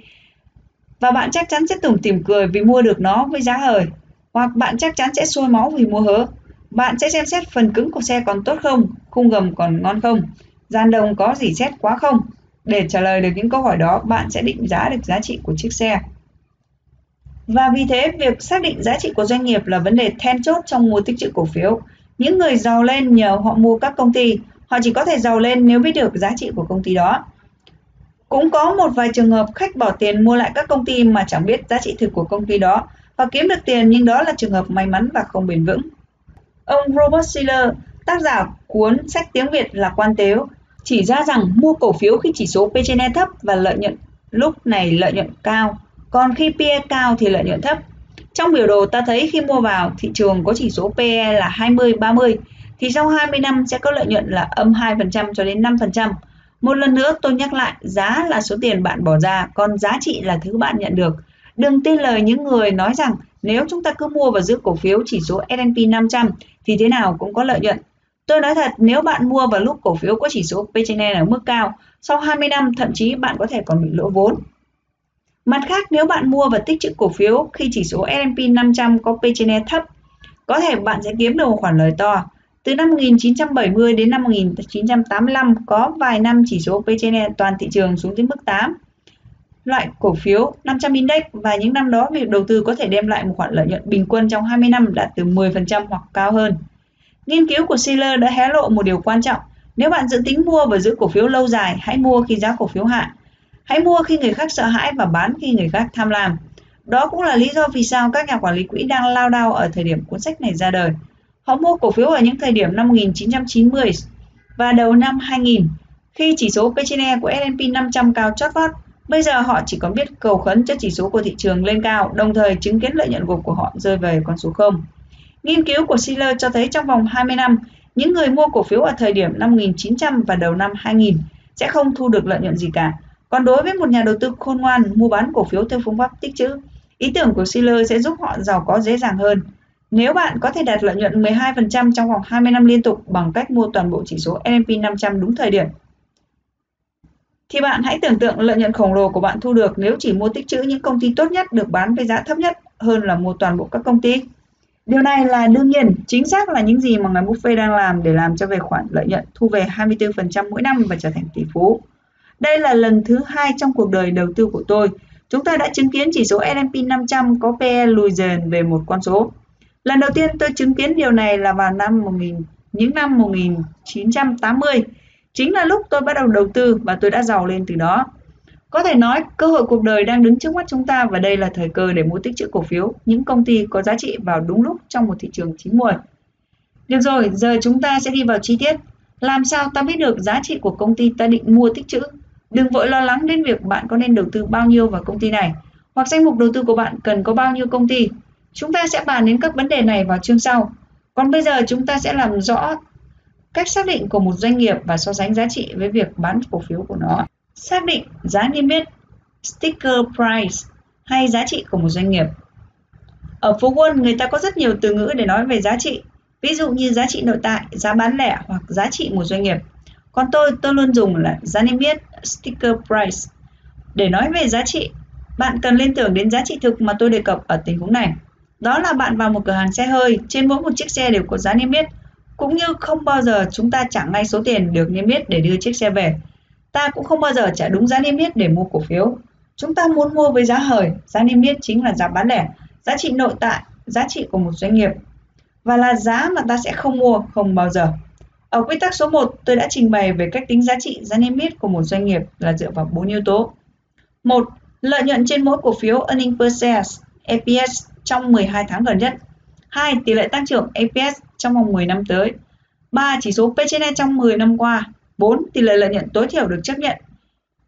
và bạn chắc chắn sẽ tủm tỉm cười vì mua được nó với giá hời. Hoặc bạn chắc chắn sẽ sôi máu vì mua hớ. Bạn sẽ xem xét phần cứng của xe còn tốt không, khung gầm còn ngon không, gian đồng có gì xét quá không. Để trả lời được những câu hỏi đó, bạn sẽ định giá được giá trị của chiếc xe. Và vì thế, việc xác định giá trị của doanh nghiệp là vấn đề then chốt trong mua tích trữ cổ phiếu. Những người giàu lên nhờ họ mua các công ty, họ chỉ có thể giàu lên nếu biết được giá trị của công ty đó. Cũng có một vài trường hợp khách bỏ tiền mua lại các công ty mà chẳng biết giá trị thực của công ty đó và kiếm được tiền nhưng đó là trường hợp may mắn và không bền vững. Ông Robert Schiller, tác giả cuốn sách tiếng Việt là Quan Tếu, chỉ ra rằng mua cổ phiếu khi chỉ số P/E thấp và lợi nhuận lúc này lợi nhuận cao, còn khi PE cao thì lợi nhuận thấp. Trong biểu đồ ta thấy khi mua vào thị trường có chỉ số PE là 20 30 thì sau 20 năm sẽ có lợi nhuận là âm 2% cho đến 5%. Một lần nữa tôi nhắc lại, giá là số tiền bạn bỏ ra, còn giá trị là thứ bạn nhận được. Đừng tin lời những người nói rằng nếu chúng ta cứ mua và giữ cổ phiếu chỉ số S&P 500 thì thế nào cũng có lợi nhuận. Tôi nói thật, nếu bạn mua vào lúc cổ phiếu có chỉ số P/E ở mức cao, sau 20 năm thậm chí bạn có thể còn bị lỗ vốn. Mặt khác, nếu bạn mua và tích trữ cổ phiếu khi chỉ số S&P 500 có P/E thấp, có thể bạn sẽ kiếm được một khoản lời to. Từ năm 1970 đến năm 1985 có vài năm chỉ số P/E toàn thị trường xuống tới mức 8. Loại cổ phiếu 500 index và những năm đó việc đầu tư có thể đem lại một khoản lợi nhuận bình quân trong 20 năm đạt từ 10% hoặc cao hơn. Nghiên cứu của Shiller đã hé lộ một điều quan trọng. Nếu bạn dự tính mua và giữ cổ phiếu lâu dài, hãy mua khi giá cổ phiếu hạ. Hãy mua khi người khác sợ hãi và bán khi người khác tham lam. Đó cũng là lý do vì sao các nhà quản lý quỹ đang lao đao ở thời điểm cuốn sách này ra đời. Họ mua cổ phiếu ở những thời điểm năm 1990 và đầu năm 2000, khi chỉ số P/E của S&P 500 cao chót vót. Bây giờ họ chỉ còn biết cầu khấn cho chỉ số của thị trường lên cao, đồng thời chứng kiến lợi nhuận gộp của họ rơi về con số 0. Nghiên cứu của Shiller cho thấy trong vòng 20 năm, những người mua cổ phiếu ở thời điểm năm 1900 và đầu năm 2000 sẽ không thu được lợi nhuận gì cả. Còn đối với một nhà đầu tư khôn ngoan mua bán cổ phiếu theo phương pháp tích trữ, ý tưởng của Shiller sẽ giúp họ giàu có dễ dàng hơn. Nếu bạn có thể đạt lợi nhuận 12% trong vòng 20 năm liên tục bằng cách mua toàn bộ chỉ số S&P 500 đúng thời điểm, thì bạn hãy tưởng tượng lợi nhuận khổng lồ của bạn thu được nếu chỉ mua tích trữ những công ty tốt nhất được bán với giá thấp nhất hơn là mua toàn bộ các công ty. Điều này là đương nhiên, chính xác là những gì mà ngài Buffett đang làm để làm cho về khoản lợi nhuận thu về 24% mỗi năm và trở thành tỷ phú. Đây là lần thứ hai trong cuộc đời đầu tư của tôi. Chúng ta đã chứng kiến chỉ số S&P 500 có PE lùi dần về một con số. Lần đầu tiên tôi chứng kiến điều này là vào năm 1000, những năm 1980. Chính là lúc tôi bắt đầu đầu tư và tôi đã giàu lên từ đó. Có thể nói, cơ hội cuộc đời đang đứng trước mắt chúng ta và đây là thời cơ để mua tích trữ cổ phiếu, những công ty có giá trị vào đúng lúc trong một thị trường chín mùi. Được rồi, giờ chúng ta sẽ đi vào chi tiết. Làm sao ta biết được giá trị của công ty ta định mua tích trữ? Đừng vội lo lắng đến việc bạn có nên đầu tư bao nhiêu vào công ty này, hoặc danh mục đầu tư của bạn cần có bao nhiêu công ty. Chúng ta sẽ bàn đến các vấn đề này vào chương sau. Còn bây giờ chúng ta sẽ làm rõ cách xác định của một doanh nghiệp và so sánh giá trị với việc bán cổ phiếu của nó. Xác định giá niêm yết sticker price hay giá trị của một doanh nghiệp. Ở phố Wall, người ta có rất nhiều từ ngữ để nói về giá trị, ví dụ như giá trị nội tại, giá bán lẻ hoặc giá trị một doanh nghiệp. Còn tôi, tôi luôn dùng là giá niêm yết sticker price. Để nói về giá trị, bạn cần liên tưởng đến giá trị thực mà tôi đề cập ở tình huống này. Đó là bạn vào một cửa hàng xe hơi, trên mỗi một chiếc xe đều có giá niêm yết, cũng như không bao giờ chúng ta trả ngay số tiền được niêm yết để đưa chiếc xe về ta cũng không bao giờ trả đúng giá niêm yết để mua cổ phiếu. Chúng ta muốn mua với giá hời, giá niêm yết chính là giá bán lẻ, giá trị nội tại, giá trị của một doanh nghiệp và là giá mà ta sẽ không mua không bao giờ. Ở quy tắc số 1, tôi đã trình bày về cách tính giá trị giá niêm yết của một doanh nghiệp là dựa vào bốn yếu tố. 1. Lợi nhuận trên mỗi cổ phiếu earning per share EPS trong 12 tháng gần nhất. 2. Tỷ lệ tăng trưởng EPS trong vòng 10 năm tới. 3. Chỉ số P/E trong 10 năm qua. 4. Tỷ lệ lợi nhuận tối thiểu được chấp nhận.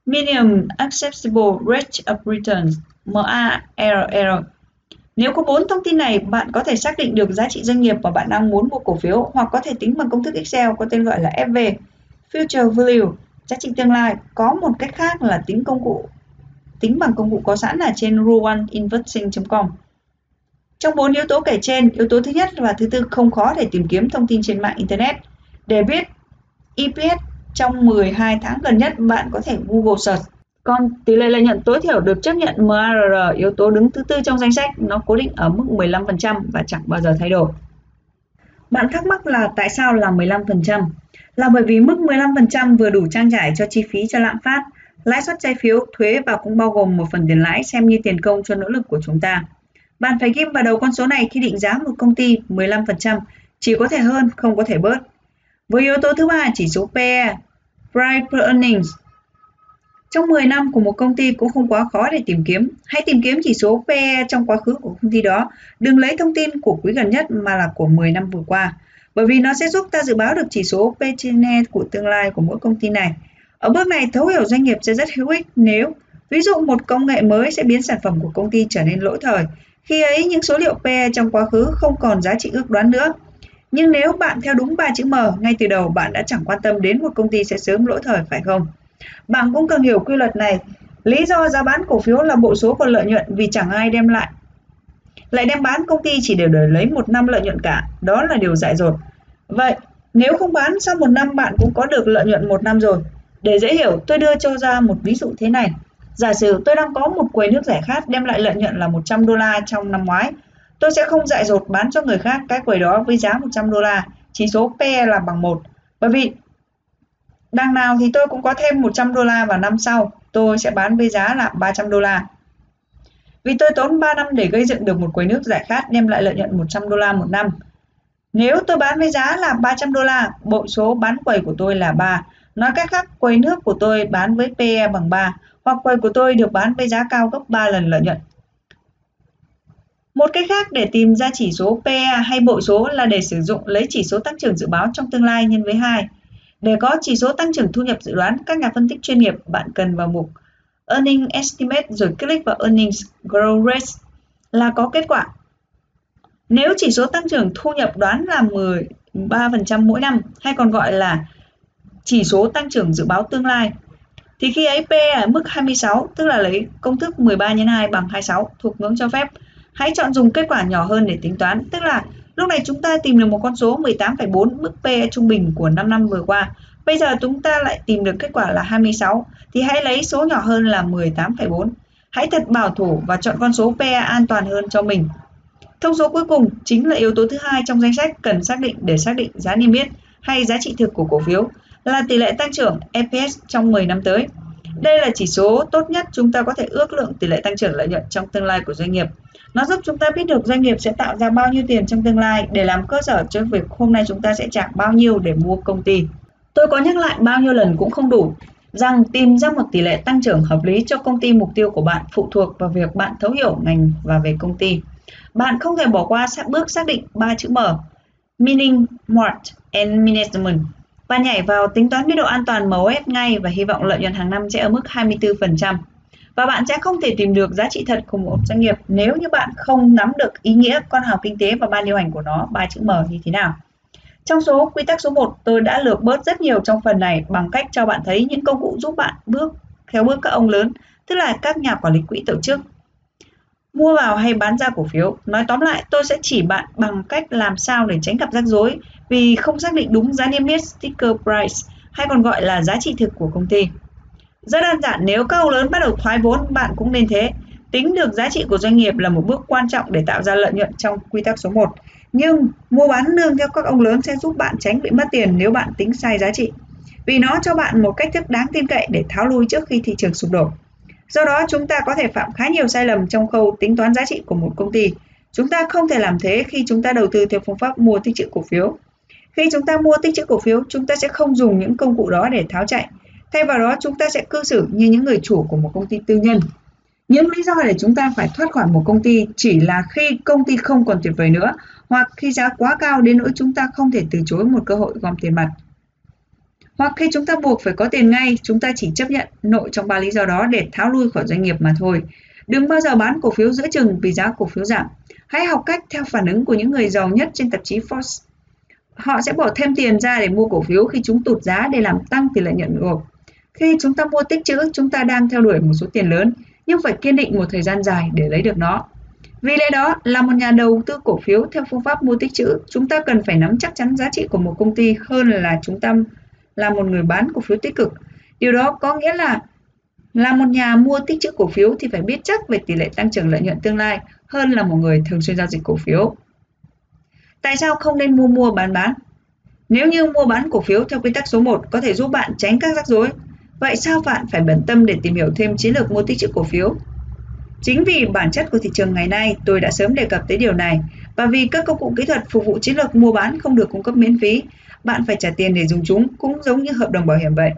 Minimum Acceptable Rate of Returns MARR. Nếu có bốn thông tin này, bạn có thể xác định được giá trị doanh nghiệp mà bạn đang muốn mua cổ phiếu hoặc có thể tính bằng công thức Excel có tên gọi là FV, Future Value, giá trị tương lai. Có một cách khác là tính công cụ tính bằng công cụ có sẵn là trên rule1investing.com. Trong bốn yếu tố kể trên, yếu tố thứ nhất và thứ tư không khó để tìm kiếm thông tin trên mạng Internet. Để biết EPS trong 12 tháng gần nhất, bạn có thể Google search. Còn tỷ lệ lợi nhuận tối thiểu được chấp nhận MARR, yếu tố đứng thứ tư trong danh sách, nó cố định ở mức 15% và chẳng bao giờ thay đổi. Bạn thắc mắc là tại sao là 15%? Là bởi vì mức 15% vừa đủ trang trải cho chi phí cho lạm phát, lãi suất trái phiếu, thuế và cũng bao gồm một phần tiền lãi xem như tiền công cho nỗ lực của chúng ta. Bạn phải ghim vào đầu con số này khi định giá một công ty 15%, chỉ có thể hơn, không có thể bớt. Với yếu tố thứ ba, chỉ số PE, Price per Earnings. Trong 10 năm của một công ty cũng không quá khó để tìm kiếm. Hãy tìm kiếm chỉ số PE trong quá khứ của công ty đó. Đừng lấy thông tin của quý gần nhất mà là của 10 năm vừa qua. Bởi vì nó sẽ giúp ta dự báo được chỉ số P/E của tương lai của mỗi công ty này. Ở bước này, thấu hiểu doanh nghiệp sẽ rất hữu ích nếu ví dụ một công nghệ mới sẽ biến sản phẩm của công ty trở nên lỗi thời. Khi ấy, những số liệu PE trong quá khứ không còn giá trị ước đoán nữa. Nhưng nếu bạn theo đúng ba chữ M, ngay từ đầu bạn đã chẳng quan tâm đến một công ty sẽ sớm lỗi thời phải không? Bạn cũng cần hiểu quy luật này. Lý do giá bán cổ phiếu là bộ số còn lợi nhuận vì chẳng ai đem lại. Lại đem bán công ty chỉ để để lấy một năm lợi nhuận cả, đó là điều dại dột. Vậy, nếu không bán sau một năm bạn cũng có được lợi nhuận một năm rồi. Để dễ hiểu, tôi đưa cho ra một ví dụ thế này. Giả sử tôi đang có một quầy nước giải khát đem lại lợi nhuận là 100 đô la trong năm ngoái. Tôi sẽ không dại dột bán cho người khác cái quầy đó với giá 100 đô la, chỉ số PE là bằng 1. Bởi vì đằng nào thì tôi cũng có thêm 100 đô la vào năm sau, tôi sẽ bán với giá là 300 đô la. Vì tôi tốn 3 năm để gây dựng được một quầy nước giải khát đem lại lợi nhuận 100 đô la một năm. Nếu tôi bán với giá là 300 đô la, bộ số bán quầy của tôi là 3. Nói cách khác, quầy nước của tôi bán với PE bằng 3, hoặc quầy của tôi được bán với giá cao gấp 3 lần lợi nhuận. Một cách khác để tìm ra chỉ số PE hay bội số là để sử dụng lấy chỉ số tăng trưởng dự báo trong tương lai nhân với 2. Để có chỉ số tăng trưởng thu nhập dự đoán, các nhà phân tích chuyên nghiệp bạn cần vào mục Earning Estimate rồi click vào Earnings Growth Rate là có kết quả. Nếu chỉ số tăng trưởng thu nhập đoán là 13% mỗi năm hay còn gọi là chỉ số tăng trưởng dự báo tương lai thì khi ấy PE ở mức 26 tức là lấy công thức 13 x 2 bằng 26 thuộc ngưỡng cho phép. Hãy chọn dùng kết quả nhỏ hơn để tính toán, tức là lúc này chúng ta tìm được một con số 18,4 mức PE trung bình của 5 năm vừa qua. Bây giờ chúng ta lại tìm được kết quả là 26 thì hãy lấy số nhỏ hơn là 18,4. Hãy thật bảo thủ và chọn con số PE an toàn hơn cho mình. Thông số cuối cùng chính là yếu tố thứ hai trong danh sách cần xác định để xác định giá niêm yết hay giá trị thực của cổ phiếu là tỷ lệ tăng trưởng EPS trong 10 năm tới. Đây là chỉ số tốt nhất chúng ta có thể ước lượng tỷ lệ tăng trưởng lợi nhuận trong tương lai của doanh nghiệp. Nó giúp chúng ta biết được doanh nghiệp sẽ tạo ra bao nhiêu tiền trong tương lai để làm cơ sở cho việc hôm nay chúng ta sẽ trả bao nhiêu để mua công ty. Tôi có nhắc lại bao nhiêu lần cũng không đủ rằng tìm ra một tỷ lệ tăng trưởng hợp lý cho công ty mục tiêu của bạn phụ thuộc vào việc bạn thấu hiểu ngành và về công ty. Bạn không thể bỏ qua bước xác định ba chữ M, Meaning, Mart and Management và nhảy vào tính toán biên độ an toàn MOS ngay và hy vọng lợi nhuận hàng năm sẽ ở mức 24%. Và bạn sẽ không thể tìm được giá trị thật của một doanh nghiệp nếu như bạn không nắm được ý nghĩa con hào kinh tế và ban điều hành của nó, ba chữ M như thế nào. Trong số quy tắc số 1, tôi đã lược bớt rất nhiều trong phần này bằng cách cho bạn thấy những công cụ giúp bạn bước theo bước các ông lớn, tức là các nhà quản lý quỹ tổ chức. Mua vào hay bán ra cổ phiếu, nói tóm lại tôi sẽ chỉ bạn bằng cách làm sao để tránh gặp rắc rối vì không xác định đúng giá niêm yết sticker price hay còn gọi là giá trị thực của công ty. Rất đơn giản, nếu các ông lớn bắt đầu thoái vốn, bạn cũng nên thế. Tính được giá trị của doanh nghiệp là một bước quan trọng để tạo ra lợi nhuận trong quy tắc số 1. Nhưng mua bán nương theo các ông lớn sẽ giúp bạn tránh bị mất tiền nếu bạn tính sai giá trị. Vì nó cho bạn một cách thức đáng tin cậy để tháo lui trước khi thị trường sụp đổ. Do đó chúng ta có thể phạm khá nhiều sai lầm trong khâu tính toán giá trị của một công ty. Chúng ta không thể làm thế khi chúng ta đầu tư theo phương pháp mua tích trữ cổ phiếu. Khi chúng ta mua tích trữ cổ phiếu, chúng ta sẽ không dùng những công cụ đó để tháo chạy. Thay vào đó, chúng ta sẽ cư xử như những người chủ của một công ty tư nhân. Những lý do để chúng ta phải thoát khỏi một công ty chỉ là khi công ty không còn tuyệt vời nữa hoặc khi giá quá cao đến nỗi chúng ta không thể từ chối một cơ hội gom tiền mặt. Hoặc khi chúng ta buộc phải có tiền ngay, chúng ta chỉ chấp nhận nội trong ba lý do đó để tháo lui khỏi doanh nghiệp mà thôi. Đừng bao giờ bán cổ phiếu giữa chừng vì giá cổ phiếu giảm. Hãy học cách theo phản ứng của những người giàu nhất trên tạp chí Forbes. Họ sẽ bỏ thêm tiền ra để mua cổ phiếu khi chúng tụt giá để làm tăng tỷ lệ nhuận gộp. Khi chúng ta mua tích trữ, chúng ta đang theo đuổi một số tiền lớn, nhưng phải kiên định một thời gian dài để lấy được nó. Vì lẽ đó, là một nhà đầu tư cổ phiếu theo phương pháp mua tích trữ, chúng ta cần phải nắm chắc chắn giá trị của một công ty hơn là chúng ta là một người bán cổ phiếu tích cực. Điều đó có nghĩa là là một nhà mua tích trữ cổ phiếu thì phải biết chắc về tỷ lệ tăng trưởng lợi nhuận tương lai hơn là một người thường xuyên giao dịch cổ phiếu. Tại sao không nên mua mua bán bán? Nếu như mua bán cổ phiếu theo quy tắc số 1 có thể giúp bạn tránh các rắc rối, vậy sao bạn phải bận tâm để tìm hiểu thêm chiến lược mua tích trữ cổ phiếu? Chính vì bản chất của thị trường ngày nay, tôi đã sớm đề cập tới điều này và vì các công cụ kỹ thuật phục vụ chiến lược mua bán không được cung cấp miễn phí, bạn phải trả tiền để dùng chúng cũng giống như hợp đồng bảo hiểm vậy.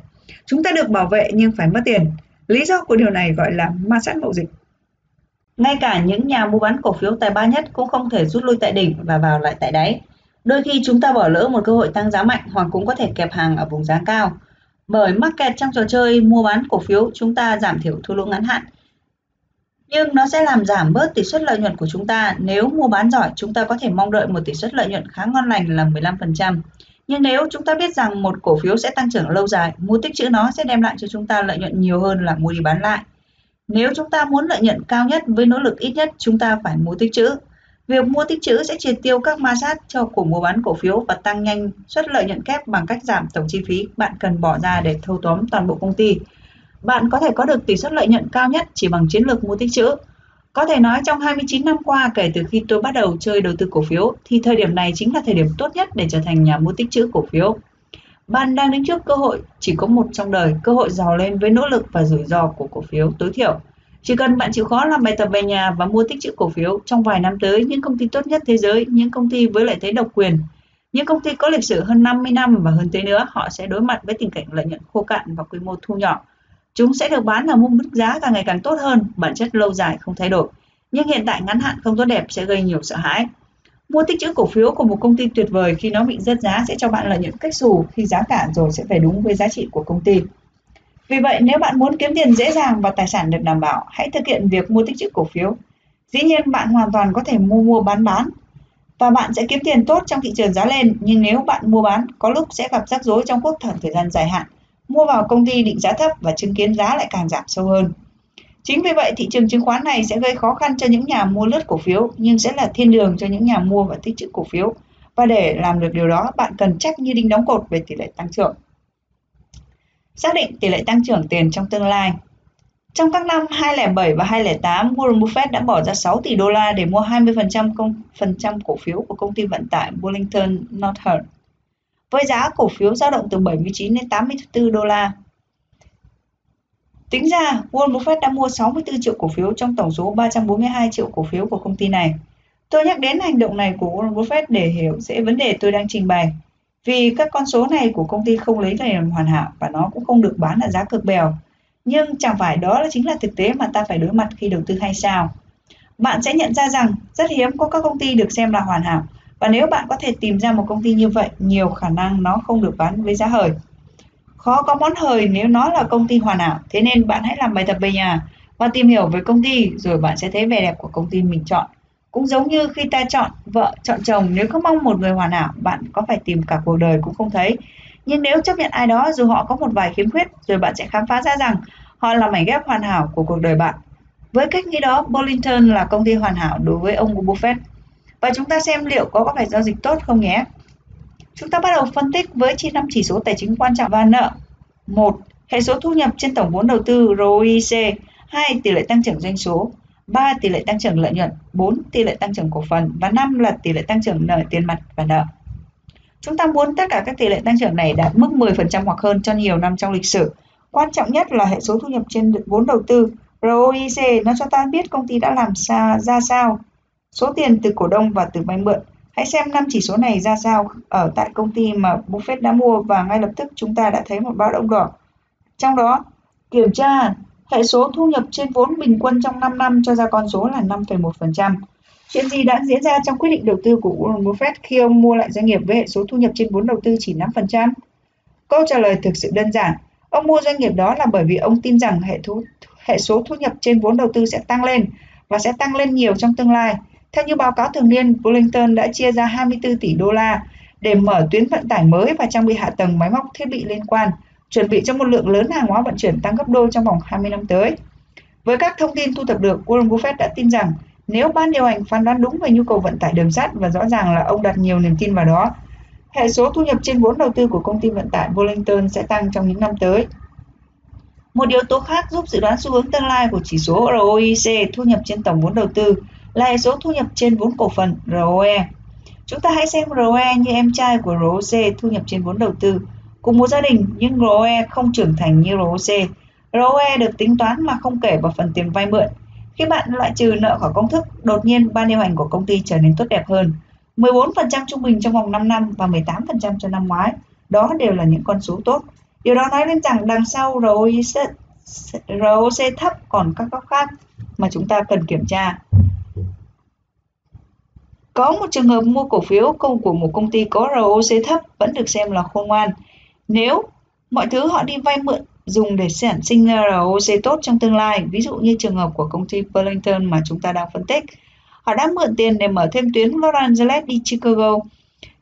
Chúng ta được bảo vệ nhưng phải mất tiền. Lý do của điều này gọi là ma sát mậu dịch. Ngay cả những nhà mua bán cổ phiếu tài ba nhất cũng không thể rút lui tại đỉnh và vào lại tại đáy. Đôi khi chúng ta bỏ lỡ một cơ hội tăng giá mạnh hoặc cũng có thể kẹp hàng ở vùng giá cao. Bởi market trong trò chơi mua bán cổ phiếu chúng ta giảm thiểu thua lỗ ngắn hạn. Nhưng nó sẽ làm giảm bớt tỷ suất lợi nhuận của chúng ta. Nếu mua bán giỏi, chúng ta có thể mong đợi một tỷ suất lợi nhuận khá ngon lành là 15%. Nhưng nếu chúng ta biết rằng một cổ phiếu sẽ tăng trưởng lâu dài, mua tích trữ nó sẽ đem lại cho chúng ta lợi nhuận nhiều hơn là mua đi bán lại. Nếu chúng ta muốn lợi nhuận cao nhất với nỗ lực ít nhất, chúng ta phải mua tích trữ. Việc mua tích trữ sẽ triệt tiêu các ma sát cho cổ mua bán cổ phiếu và tăng nhanh suất lợi nhuận kép bằng cách giảm tổng chi phí bạn cần bỏ ra để thâu tóm toàn bộ công ty. Bạn có thể có được tỷ suất lợi nhuận cao nhất chỉ bằng chiến lược mua tích trữ. Có thể nói trong 29 năm qua kể từ khi tôi bắt đầu chơi đầu tư cổ phiếu thì thời điểm này chính là thời điểm tốt nhất để trở thành nhà mua tích trữ cổ phiếu. Bạn đang đứng trước cơ hội chỉ có một trong đời, cơ hội giàu lên với nỗ lực và rủi ro của cổ phiếu tối thiểu. Chỉ cần bạn chịu khó làm bài tập về nhà và mua tích trữ cổ phiếu trong vài năm tới, những công ty tốt nhất thế giới, những công ty với lợi thế độc quyền, những công ty có lịch sử hơn 50 năm và hơn thế nữa, họ sẽ đối mặt với tình cảnh lợi nhuận khô cạn và quy mô thu nhỏ. Chúng sẽ được bán ở mức mức giá càng ngày càng tốt hơn, bản chất lâu dài không thay đổi. Nhưng hiện tại ngắn hạn không tốt đẹp sẽ gây nhiều sợ hãi. Mua tích trữ cổ phiếu của một công ty tuyệt vời khi nó bị rớt giá sẽ cho bạn lợi nhuận cách xù khi giá cả rồi sẽ về đúng với giá trị của công ty. Vì vậy, nếu bạn muốn kiếm tiền dễ dàng và tài sản được đảm bảo, hãy thực hiện việc mua tích trữ cổ phiếu. Dĩ nhiên, bạn hoàn toàn có thể mua mua bán bán và bạn sẽ kiếm tiền tốt trong thị trường giá lên, nhưng nếu bạn mua bán, có lúc sẽ gặp rắc rối trong cuộc thời gian dài hạn. Mua vào công ty định giá thấp và chứng kiến giá lại càng giảm sâu hơn. Chính vì vậy, thị trường chứng khoán này sẽ gây khó khăn cho những nhà mua lướt cổ phiếu, nhưng sẽ là thiên đường cho những nhà mua và tích trữ cổ phiếu. Và để làm được điều đó, bạn cần chắc như đinh đóng cột về tỷ lệ tăng trưởng. Xác định tỷ lệ tăng trưởng tiền trong tương lai. Trong các năm 2007 và 2008, Warren Buffett đã bỏ ra 6 tỷ đô la để mua 20% công, phần trăm cổ phiếu của công ty vận tải Burlington Northern, với giá cổ phiếu dao động từ 79 đến 84 đô la. Tính ra, Warren Buffett đã mua 64 triệu cổ phiếu trong tổng số 342 triệu cổ phiếu của công ty này. Tôi nhắc đến hành động này của Warren Buffett để hiểu dễ vấn đề tôi đang trình bày. Vì các con số này của công ty không lấy làm hoàn hảo và nó cũng không được bán ở giá cực bèo. Nhưng chẳng phải đó là chính là thực tế mà ta phải đối mặt khi đầu tư hay sao? Bạn sẽ nhận ra rằng rất hiếm có các công ty được xem là hoàn hảo và nếu bạn có thể tìm ra một công ty như vậy, nhiều khả năng nó không được bán với giá hời. Khó có món hời nếu nó là công ty hoàn hảo, thế nên bạn hãy làm bài tập về nhà và tìm hiểu về công ty rồi bạn sẽ thấy vẻ đẹp của công ty mình chọn. Cũng giống như khi ta chọn vợ, chọn chồng, nếu không mong một người hoàn hảo, bạn có phải tìm cả cuộc đời cũng không thấy. Nhưng nếu chấp nhận ai đó dù họ có một vài khiếm khuyết, rồi bạn sẽ khám phá ra rằng họ là mảnh ghép hoàn hảo của cuộc đời bạn. Với cách nghĩ đó, Burlington là công ty hoàn hảo đối với ông Buffett. Và chúng ta xem liệu có phải giao dịch tốt không nhé. Chúng ta bắt đầu phân tích với chi năm chỉ số tài chính quan trọng và nợ. 1. Hệ số thu nhập trên tổng vốn đầu tư ROIC 2. Tỷ lệ tăng trưởng doanh số 3. Tỷ lệ tăng trưởng lợi nhuận 4. Tỷ lệ tăng trưởng cổ phần và 5 là tỷ lệ tăng trưởng nợ tiền mặt và nợ. Chúng ta muốn tất cả các tỷ lệ tăng trưởng này đạt mức 10% hoặc hơn cho nhiều năm trong lịch sử. Quan trọng nhất là hệ số thu nhập trên vốn đầu tư ROIC nó cho ta biết công ty đã làm sao ra sao số tiền từ cổ đông và từ vay mượn. Hãy xem năm chỉ số này ra sao ở tại công ty mà Buffett đã mua và ngay lập tức chúng ta đã thấy một báo động đỏ. Trong đó, kiểm tra hệ số thu nhập trên vốn bình quân trong 5 năm cho ra con số là 5,1%. Chuyện gì đã diễn ra trong quyết định đầu tư của Warren Buffett khi ông mua lại doanh nghiệp với hệ số thu nhập trên vốn đầu tư chỉ 5%? Câu trả lời thực sự đơn giản. Ông mua doanh nghiệp đó là bởi vì ông tin rằng hệ, thu, hệ số thu nhập trên vốn đầu tư sẽ tăng lên và sẽ tăng lên nhiều trong tương lai. Theo như báo cáo thường niên, Burlington đã chia ra 24 tỷ đô la để mở tuyến vận tải mới và trang bị hạ tầng máy móc thiết bị liên quan, chuẩn bị cho một lượng lớn hàng hóa vận chuyển tăng gấp đôi trong vòng 20 năm tới. Với các thông tin thu thập được, Warren Buffett đã tin rằng nếu ban điều hành phán đoán đúng về nhu cầu vận tải đường sắt và rõ ràng là ông đặt nhiều niềm tin vào đó, hệ số thu nhập trên vốn đầu tư của công ty vận tải Burlington sẽ tăng trong những năm tới. Một yếu tố khác giúp dự đoán xu hướng tương lai của chỉ số ROIC thu nhập trên tổng vốn đầu tư là số thu nhập trên vốn cổ phần ROE. Chúng ta hãy xem ROE như em trai của ROC thu nhập trên vốn đầu tư. Cùng một gia đình nhưng ROE không trưởng thành như ROC. ROE được tính toán mà không kể vào phần tiền vay mượn. Khi bạn loại trừ nợ khỏi công thức, đột nhiên ban điều hành của công ty trở nên tốt đẹp hơn. 14% trung bình trong vòng 5 năm và 18% cho năm ngoái. Đó đều là những con số tốt. Điều đó nói lên rằng đằng sau ROE ROC thấp còn các góc khác mà chúng ta cần kiểm tra. Có một trường hợp mua cổ phiếu công của một công ty có ROC thấp vẫn được xem là khôn ngoan. Nếu mọi thứ họ đi vay mượn dùng để sản sinh ra ROC tốt trong tương lai, ví dụ như trường hợp của công ty Burlington mà chúng ta đang phân tích. Họ đã mượn tiền để mở thêm tuyến Los Angeles đi Chicago.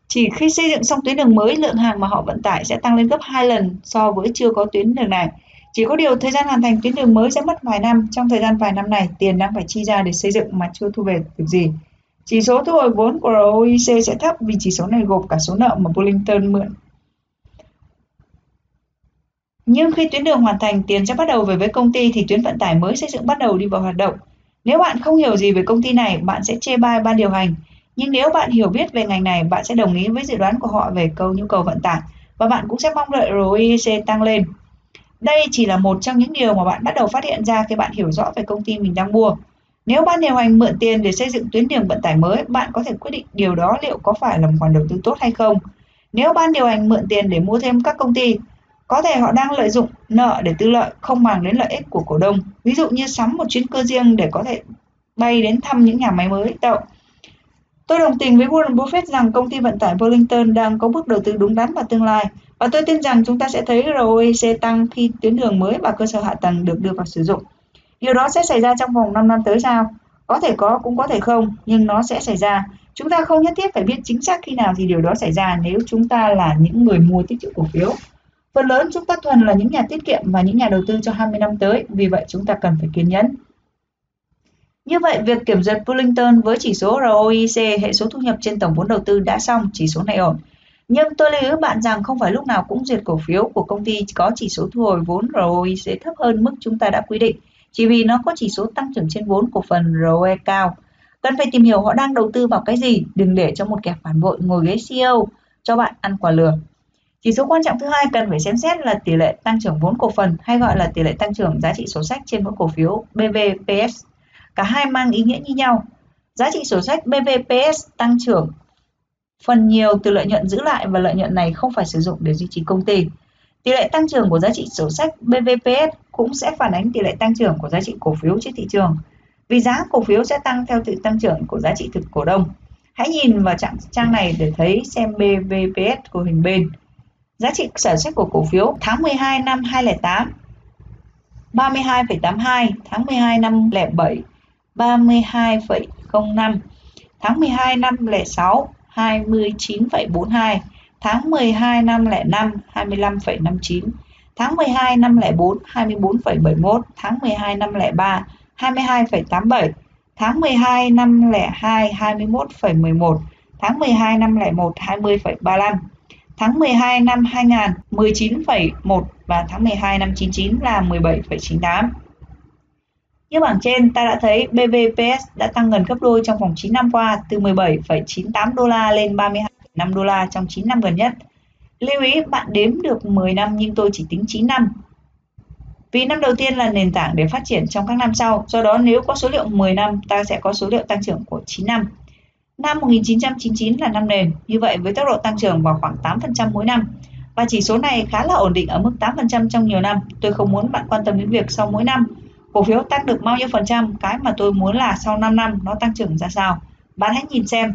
Chỉ khi xây dựng xong tuyến đường mới, lượng hàng mà họ vận tải sẽ tăng lên gấp 2 lần so với chưa có tuyến đường này. Chỉ có điều thời gian hoàn thành tuyến đường mới sẽ mất vài năm. Trong thời gian vài năm này, tiền đang phải chi ra để xây dựng mà chưa thu về được gì. Chỉ số thu hồi vốn của ROIC sẽ thấp vì chỉ số này gộp cả số nợ mà Burlington mượn. Nhưng khi tuyến đường hoàn thành, tiền sẽ bắt đầu về với công ty thì tuyến vận tải mới xây dựng bắt đầu đi vào hoạt động. Nếu bạn không hiểu gì về công ty này, bạn sẽ chê bai ban điều hành. Nhưng nếu bạn hiểu biết về ngành này, bạn sẽ đồng ý với dự đoán của họ về câu nhu cầu vận tải và bạn cũng sẽ mong đợi ROIC tăng lên. Đây chỉ là một trong những điều mà bạn bắt đầu phát hiện ra khi bạn hiểu rõ về công ty mình đang mua. Nếu ban điều hành mượn tiền để xây dựng tuyến đường vận tải mới, bạn có thể quyết định điều đó liệu có phải là một khoản đầu tư tốt hay không. Nếu ban điều hành mượn tiền để mua thêm các công ty, có thể họ đang lợi dụng nợ để tư lợi không mang đến lợi ích của cổ đông. Ví dụ như sắm một chuyến cơ riêng để có thể bay đến thăm những nhà máy mới tạo. Tôi đồng tình với Warren Buffett rằng công ty vận tải Burlington đang có bước đầu tư đúng đắn vào tương lai và tôi tin rằng chúng ta sẽ thấy ROIC tăng khi tuyến đường mới và cơ sở hạ tầng được đưa vào sử dụng. Điều đó sẽ xảy ra trong vòng 5 năm tới sao? Có thể có cũng có thể không, nhưng nó sẽ xảy ra. Chúng ta không nhất thiết phải biết chính xác khi nào thì điều đó xảy ra nếu chúng ta là những người mua tích trữ cổ phiếu. Phần lớn chúng ta thuần là những nhà tiết kiệm và những nhà đầu tư cho 20 năm tới, vì vậy chúng ta cần phải kiên nhẫn. Như vậy, việc kiểm duyệt Burlington với chỉ số ROIC, hệ số thu nhập trên tổng vốn đầu tư đã xong, chỉ số này ổn. Nhưng tôi lưu ý bạn rằng không phải lúc nào cũng duyệt cổ phiếu của công ty có chỉ số thu hồi vốn ROIC thấp hơn mức chúng ta đã quy định chỉ vì nó có chỉ số tăng trưởng trên vốn cổ phần ROE cao. Cần phải tìm hiểu họ đang đầu tư vào cái gì, đừng để cho một kẻ phản bội ngồi ghế CEO cho bạn ăn quả lừa. Chỉ số quan trọng thứ hai cần phải xem xét là tỷ lệ tăng trưởng vốn cổ phần hay gọi là tỷ lệ tăng trưởng giá trị sổ sách trên mỗi cổ phiếu BVPS. Cả hai mang ý nghĩa như nhau. Giá trị sổ sách BVPS tăng trưởng phần nhiều từ lợi nhuận giữ lại và lợi nhuận này không phải sử dụng để duy trì công ty. Tỷ lệ tăng trưởng của giá trị sổ sách BVPS cũng sẽ phản ánh tỷ lệ tăng trưởng của giá trị cổ phiếu trên thị trường. Vì giá cổ phiếu sẽ tăng theo sự tăng trưởng của giá trị thực cổ đông. Hãy nhìn vào trạng trang này để thấy xem BVPS của hình bên. Giá trị sản xuất của cổ phiếu tháng 12 năm 2008 32,82, tháng 12 năm 07 32,05, tháng 12 năm 06 29,42, tháng 12 năm 05 25,59, tháng 12 năm 04 24,71, tháng 12 năm 03 22,87, tháng 12 năm 02 21,11, tháng 12 năm 01 20,35, tháng 12 năm 2000 19,1 và tháng 12 năm 99 là 17,98. Như bảng trên, ta đã thấy BVPS đã tăng gần gấp đôi trong vòng 9 năm qua, từ 17,98 đô la lên 32,5 đô la trong 9 năm gần nhất. Lưu ý bạn đếm được 10 năm nhưng tôi chỉ tính 9 năm. Vì năm đầu tiên là nền tảng để phát triển trong các năm sau, do đó nếu có số liệu 10 năm, ta sẽ có số liệu tăng trưởng của 9 năm. Năm 1999 là năm nền, như vậy với tốc độ tăng trưởng vào khoảng 8% mỗi năm. Và chỉ số này khá là ổn định ở mức 8% trong nhiều năm. Tôi không muốn bạn quan tâm đến việc sau mỗi năm cổ phiếu tăng được bao nhiêu phần trăm, cái mà tôi muốn là sau 5 năm nó tăng trưởng ra sao. Bạn hãy nhìn xem.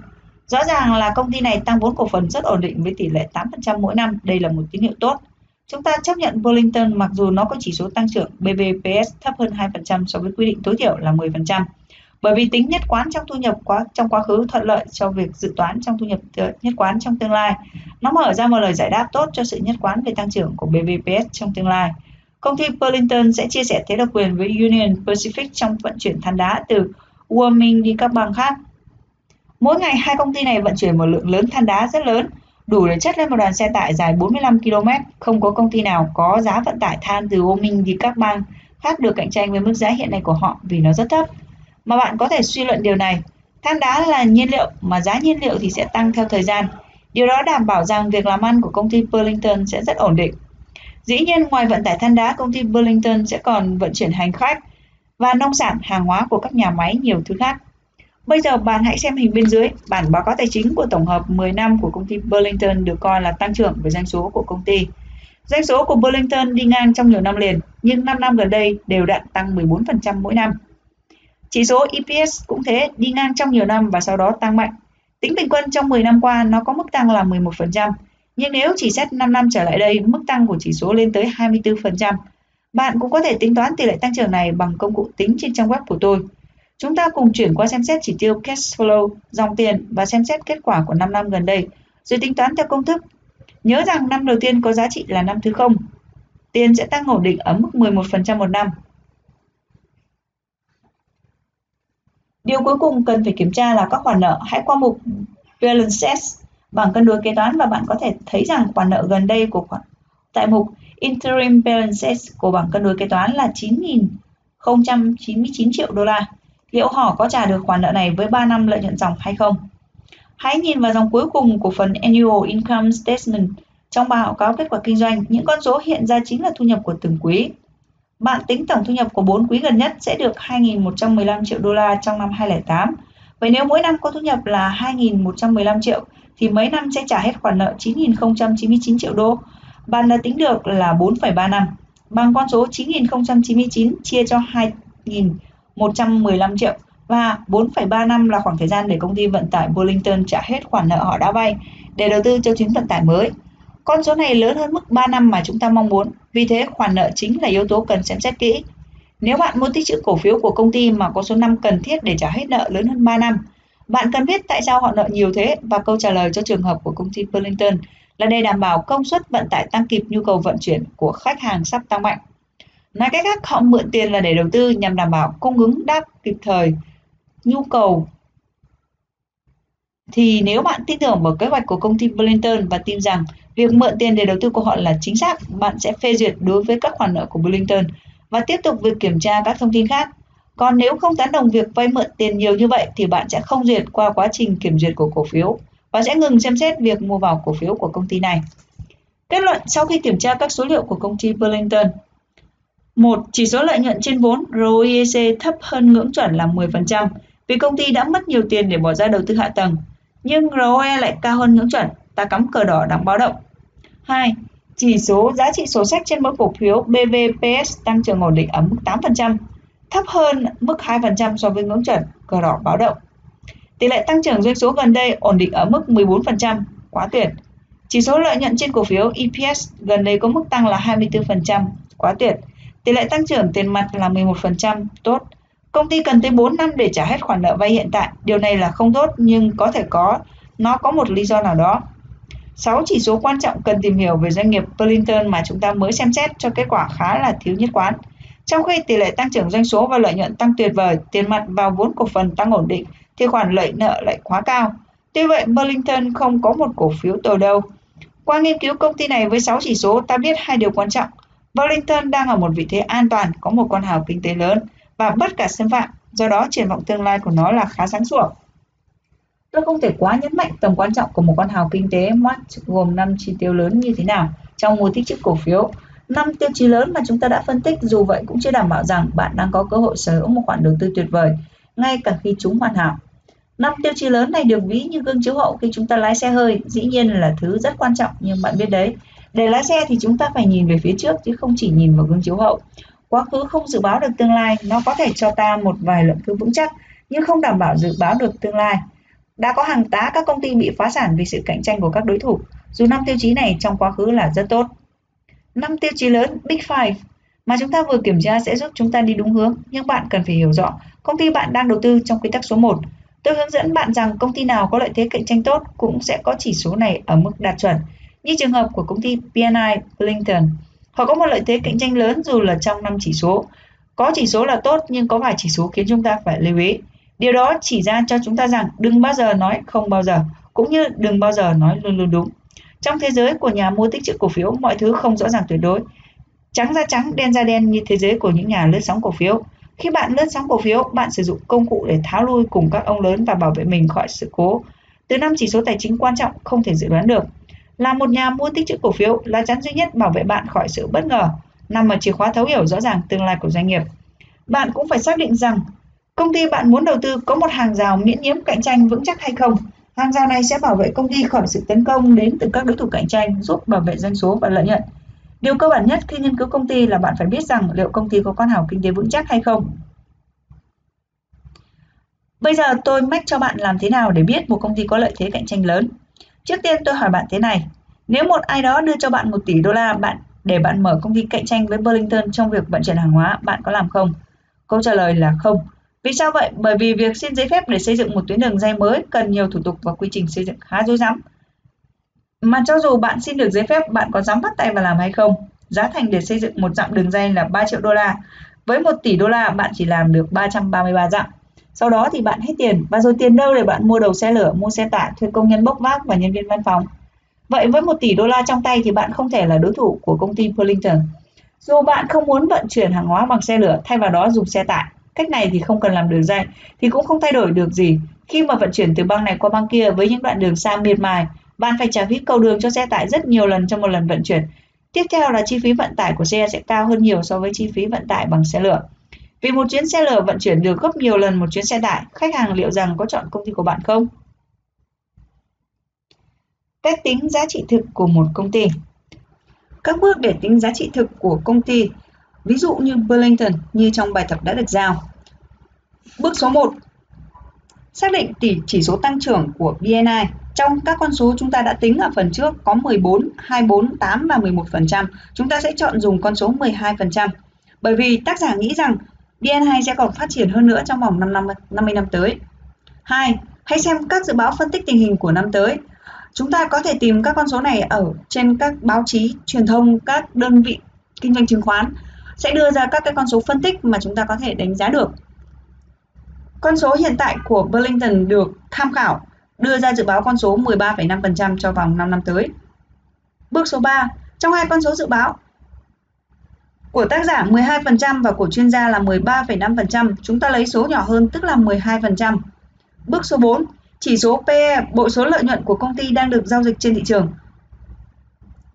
Rõ ràng là công ty này tăng vốn cổ phần rất ổn định với tỷ lệ 8% mỗi năm, đây là một tín hiệu tốt. Chúng ta chấp nhận Burlington mặc dù nó có chỉ số tăng trưởng BBPS thấp hơn 2% so với quy định tối thiểu là 10%. Bởi vì tính nhất quán trong thu nhập quá trong quá khứ thuận lợi cho việc dự toán trong thu nhập ờ, nhất quán trong tương lai. Nó mở ra một lời giải đáp tốt cho sự nhất quán về tăng trưởng của BBPS trong tương lai. Công ty Burlington sẽ chia sẻ thế độc quyền với Union Pacific trong vận chuyển than đá từ Wyoming đi các bang khác. Mỗi ngày hai công ty này vận chuyển một lượng lớn than đá rất lớn, đủ để chất lên một đoàn xe tải dài 45 km. Không có công ty nào có giá vận tải than từ Wyoming đi các bang khác được cạnh tranh với mức giá hiện nay của họ vì nó rất thấp. Mà bạn có thể suy luận điều này, than đá là nhiên liệu mà giá nhiên liệu thì sẽ tăng theo thời gian. Điều đó đảm bảo rằng việc làm ăn của công ty Burlington sẽ rất ổn định. Dĩ nhiên, ngoài vận tải than đá, công ty Burlington sẽ còn vận chuyển hành khách và nông sản, hàng hóa của các nhà máy nhiều thứ khác. Bây giờ bạn hãy xem hình bên dưới, bản báo cáo tài chính của tổng hợp 10 năm của công ty Burlington được coi là tăng trưởng về doanh số của công ty. Doanh số của Burlington đi ngang trong nhiều năm liền, nhưng 5 năm gần đây đều đặn tăng 14% mỗi năm. Chỉ số EPS cũng thế, đi ngang trong nhiều năm và sau đó tăng mạnh. Tính bình quân trong 10 năm qua nó có mức tăng là 11%, nhưng nếu chỉ xét 5 năm trở lại đây, mức tăng của chỉ số lên tới 24%. Bạn cũng có thể tính toán tỷ lệ tăng trưởng này bằng công cụ tính trên trang web của tôi. Chúng ta cùng chuyển qua xem xét chỉ tiêu cash flow, dòng tiền và xem xét kết quả của 5 năm gần đây, rồi tính toán theo công thức. Nhớ rằng năm đầu tiên có giá trị là năm thứ không. Tiền sẽ tăng ổn định ở mức 11% một năm. Điều cuối cùng cần phải kiểm tra là các khoản nợ. Hãy qua mục Balances bảng cân đối kế toán và bạn có thể thấy rằng khoản nợ gần đây của khoản tại mục Interim Balances của bảng cân đối kế toán là 9.099 triệu đô la. Liệu họ có trả được khoản nợ này với 3 năm lợi nhuận dòng hay không? Hãy nhìn vào dòng cuối cùng của phần Annual Income Statement trong báo cáo kết quả kinh doanh, những con số hiện ra chính là thu nhập của từng quý. Bạn tính tổng thu nhập của 4 quý gần nhất sẽ được 2.115 triệu đô la trong năm 2008. Vậy nếu mỗi năm có thu nhập là 2.115 triệu thì mấy năm sẽ trả hết khoản nợ 9.099 triệu đô. Bạn đã tính được là 4,3 năm. Bằng con số 9.099 chia cho 115 triệu và 4,3 năm là khoảng thời gian để công ty vận tải Burlington trả hết khoản nợ họ đã vay để đầu tư cho chuyến vận tải mới. Con số này lớn hơn mức 3 năm mà chúng ta mong muốn, vì thế khoản nợ chính là yếu tố cần xem xét kỹ. Nếu bạn mua tích trữ cổ phiếu của công ty mà có số năm cần thiết để trả hết nợ lớn hơn 3 năm, bạn cần biết tại sao họ nợ nhiều thế và câu trả lời cho trường hợp của công ty Burlington là để đảm bảo công suất vận tải tăng kịp nhu cầu vận chuyển của khách hàng sắp tăng mạnh. Nói cách khác, họ mượn tiền là để đầu tư nhằm đảm bảo cung ứng đáp kịp thời nhu cầu thì nếu bạn tin tưởng vào kế hoạch của công ty Burlington và tin rằng việc mượn tiền để đầu tư của họ là chính xác, bạn sẽ phê duyệt đối với các khoản nợ của Burlington và tiếp tục việc kiểm tra các thông tin khác. Còn nếu không tán đồng việc vay mượn tiền nhiều như vậy thì bạn sẽ không duyệt qua quá trình kiểm duyệt của cổ phiếu và sẽ ngừng xem xét việc mua vào cổ phiếu của công ty này. Kết luận sau khi kiểm tra các số liệu của công ty Burlington một Chỉ số lợi nhuận trên vốn ROIC thấp hơn ngưỡng chuẩn là 10% vì công ty đã mất nhiều tiền để bỏ ra đầu tư hạ tầng nhưng ROE lại cao hơn ngưỡng chuẩn, ta cắm cờ đỏ đáng báo động. 2. Chỉ số giá trị sổ sách trên mỗi cổ phiếu BVPS tăng trưởng ổn định ở mức 8%, thấp hơn mức 2% so với ngưỡng chuẩn, cờ đỏ báo động. Tỷ lệ tăng trưởng doanh số gần đây ổn định ở mức 14%, quá tuyệt. Chỉ số lợi nhuận trên cổ phiếu EPS gần đây có mức tăng là 24%, quá tuyệt. Tỷ lệ tăng trưởng tiền mặt là 11%, tốt. Công ty cần tới 4 năm để trả hết khoản nợ vay hiện tại. Điều này là không tốt nhưng có thể có nó có một lý do nào đó. 6 chỉ số quan trọng cần tìm hiểu về doanh nghiệp Burlington mà chúng ta mới xem xét cho kết quả khá là thiếu nhất quán. Trong khi tỷ lệ tăng trưởng doanh số và lợi nhuận tăng tuyệt vời, tiền mặt vào vốn cổ phần tăng ổn định thì khoản lợi nợ lại quá cao. Tuy vậy, Burlington không có một cổ phiếu tồi đâu. Qua nghiên cứu công ty này với 6 chỉ số, ta biết hai điều quan trọng. Burlington đang ở một vị thế an toàn, có một con hào kinh tế lớn và bất cả xâm phạm, do đó triển vọng tương lai của nó là khá sáng sủa. Tôi không thể quá nhấn mạnh tầm quan trọng của một con hào kinh tế mắt gồm 5 chi tiêu lớn như thế nào trong mua tích trữ cổ phiếu. Năm tiêu chí lớn mà chúng ta đã phân tích dù vậy cũng chưa đảm bảo rằng bạn đang có cơ hội sở hữu một khoản đầu tư tuyệt vời, ngay cả khi chúng hoàn hảo. Năm tiêu chí lớn này được ví như gương chiếu hậu khi chúng ta lái xe hơi, dĩ nhiên là thứ rất quan trọng nhưng bạn biết đấy, để lái xe thì chúng ta phải nhìn về phía trước chứ không chỉ nhìn vào gương chiếu hậu. Quá khứ không dự báo được tương lai, nó có thể cho ta một vài luận cứ vững chắc, nhưng không đảm bảo dự báo được tương lai. Đã có hàng tá các công ty bị phá sản vì sự cạnh tranh của các đối thủ, dù năm tiêu chí này trong quá khứ là rất tốt. Năm tiêu chí lớn Big Five mà chúng ta vừa kiểm tra sẽ giúp chúng ta đi đúng hướng, nhưng bạn cần phải hiểu rõ công ty bạn đang đầu tư trong quy tắc số 1. Tôi hướng dẫn bạn rằng công ty nào có lợi thế cạnh tranh tốt cũng sẽ có chỉ số này ở mức đạt chuẩn, như trường hợp của công ty PNI Blinken. Họ có một lợi thế cạnh tranh lớn dù là trong năm chỉ số. Có chỉ số là tốt nhưng có vài chỉ số khiến chúng ta phải lưu ý. Điều đó chỉ ra cho chúng ta rằng đừng bao giờ nói không bao giờ, cũng như đừng bao giờ nói luôn luôn đúng. Trong thế giới của nhà mua tích trữ cổ phiếu, mọi thứ không rõ ràng tuyệt đối. Trắng ra trắng, đen ra đen như thế giới của những nhà lướt sóng cổ phiếu. Khi bạn lướt sóng cổ phiếu, bạn sử dụng công cụ để tháo lui cùng các ông lớn và bảo vệ mình khỏi sự cố. Từ năm chỉ số tài chính quan trọng không thể dự đoán được. Là một nhà mua tích trữ cổ phiếu, lá chắn duy nhất bảo vệ bạn khỏi sự bất ngờ nằm ở chìa khóa thấu hiểu rõ ràng tương lai của doanh nghiệp. Bạn cũng phải xác định rằng công ty bạn muốn đầu tư có một hàng rào miễn nhiễm cạnh tranh vững chắc hay không. Hàng rào này sẽ bảo vệ công ty khỏi sự tấn công đến từ các đối thủ cạnh tranh, giúp bảo vệ doanh số và lợi nhuận. Điều cơ bản nhất khi nghiên cứu công ty là bạn phải biết rằng liệu công ty có con hào kinh tế vững chắc hay không. Bây giờ tôi mách cho bạn làm thế nào để biết một công ty có lợi thế cạnh tranh lớn. Trước tiên tôi hỏi bạn thế này, nếu một ai đó đưa cho bạn 1 tỷ đô la bạn để bạn mở công ty cạnh tranh với Burlington trong việc vận chuyển hàng hóa, bạn có làm không? Câu trả lời là không. Vì sao vậy? Bởi vì việc xin giấy phép để xây dựng một tuyến đường dây mới cần nhiều thủ tục và quy trình xây dựng khá rối rắm. Mà cho dù bạn xin được giấy phép, bạn có dám bắt tay vào làm hay không? Giá thành để xây dựng một dặm đường dây là 3 triệu đô la. Với 1 tỷ đô la, bạn chỉ làm được 333 dặm. Sau đó thì bạn hết tiền và rồi tiền đâu để bạn mua đầu xe lửa, mua xe tải, thuê công nhân bốc vác và nhân viên văn phòng. Vậy với 1 tỷ đô la trong tay thì bạn không thể là đối thủ của công ty Burlington. Dù bạn không muốn vận chuyển hàng hóa bằng xe lửa, thay vào đó dùng xe tải, cách này thì không cần làm đường dây thì cũng không thay đổi được gì. Khi mà vận chuyển từ bang này qua bang kia với những đoạn đường xa miệt mài, bạn phải trả phí cầu đường cho xe tải rất nhiều lần trong một lần vận chuyển. Tiếp theo là chi phí vận tải của xe sẽ cao hơn nhiều so với chi phí vận tải bằng xe lửa. Vì một chuyến xe lửa vận chuyển được gấp nhiều lần một chuyến xe tải, khách hàng liệu rằng có chọn công ty của bạn không? Cách tính giá trị thực của một công ty Các bước để tính giá trị thực của công ty, ví dụ như Burlington như trong bài tập đã được giao. Bước số 1. Xác định tỷ chỉ số tăng trưởng của BNI. Trong các con số chúng ta đã tính ở phần trước có 14, 24, 8 và 11%. Chúng ta sẽ chọn dùng con số 12%. Bởi vì tác giả nghĩ rằng BNI sẽ còn phát triển hơn nữa trong vòng 5 năm 50 năm tới. 2. Hãy xem các dự báo phân tích tình hình của năm tới. Chúng ta có thể tìm các con số này ở trên các báo chí, truyền thông, các đơn vị kinh doanh chứng khoán sẽ đưa ra các cái con số phân tích mà chúng ta có thể đánh giá được. Con số hiện tại của Burlington được tham khảo đưa ra dự báo con số 13,5% cho vòng 5 năm tới. Bước số 3, trong hai con số dự báo của tác giả 12% và của chuyên gia là 13,5%, chúng ta lấy số nhỏ hơn tức là 12%. Bước số 4, chỉ số PE, bộ số lợi nhuận của công ty đang được giao dịch trên thị trường.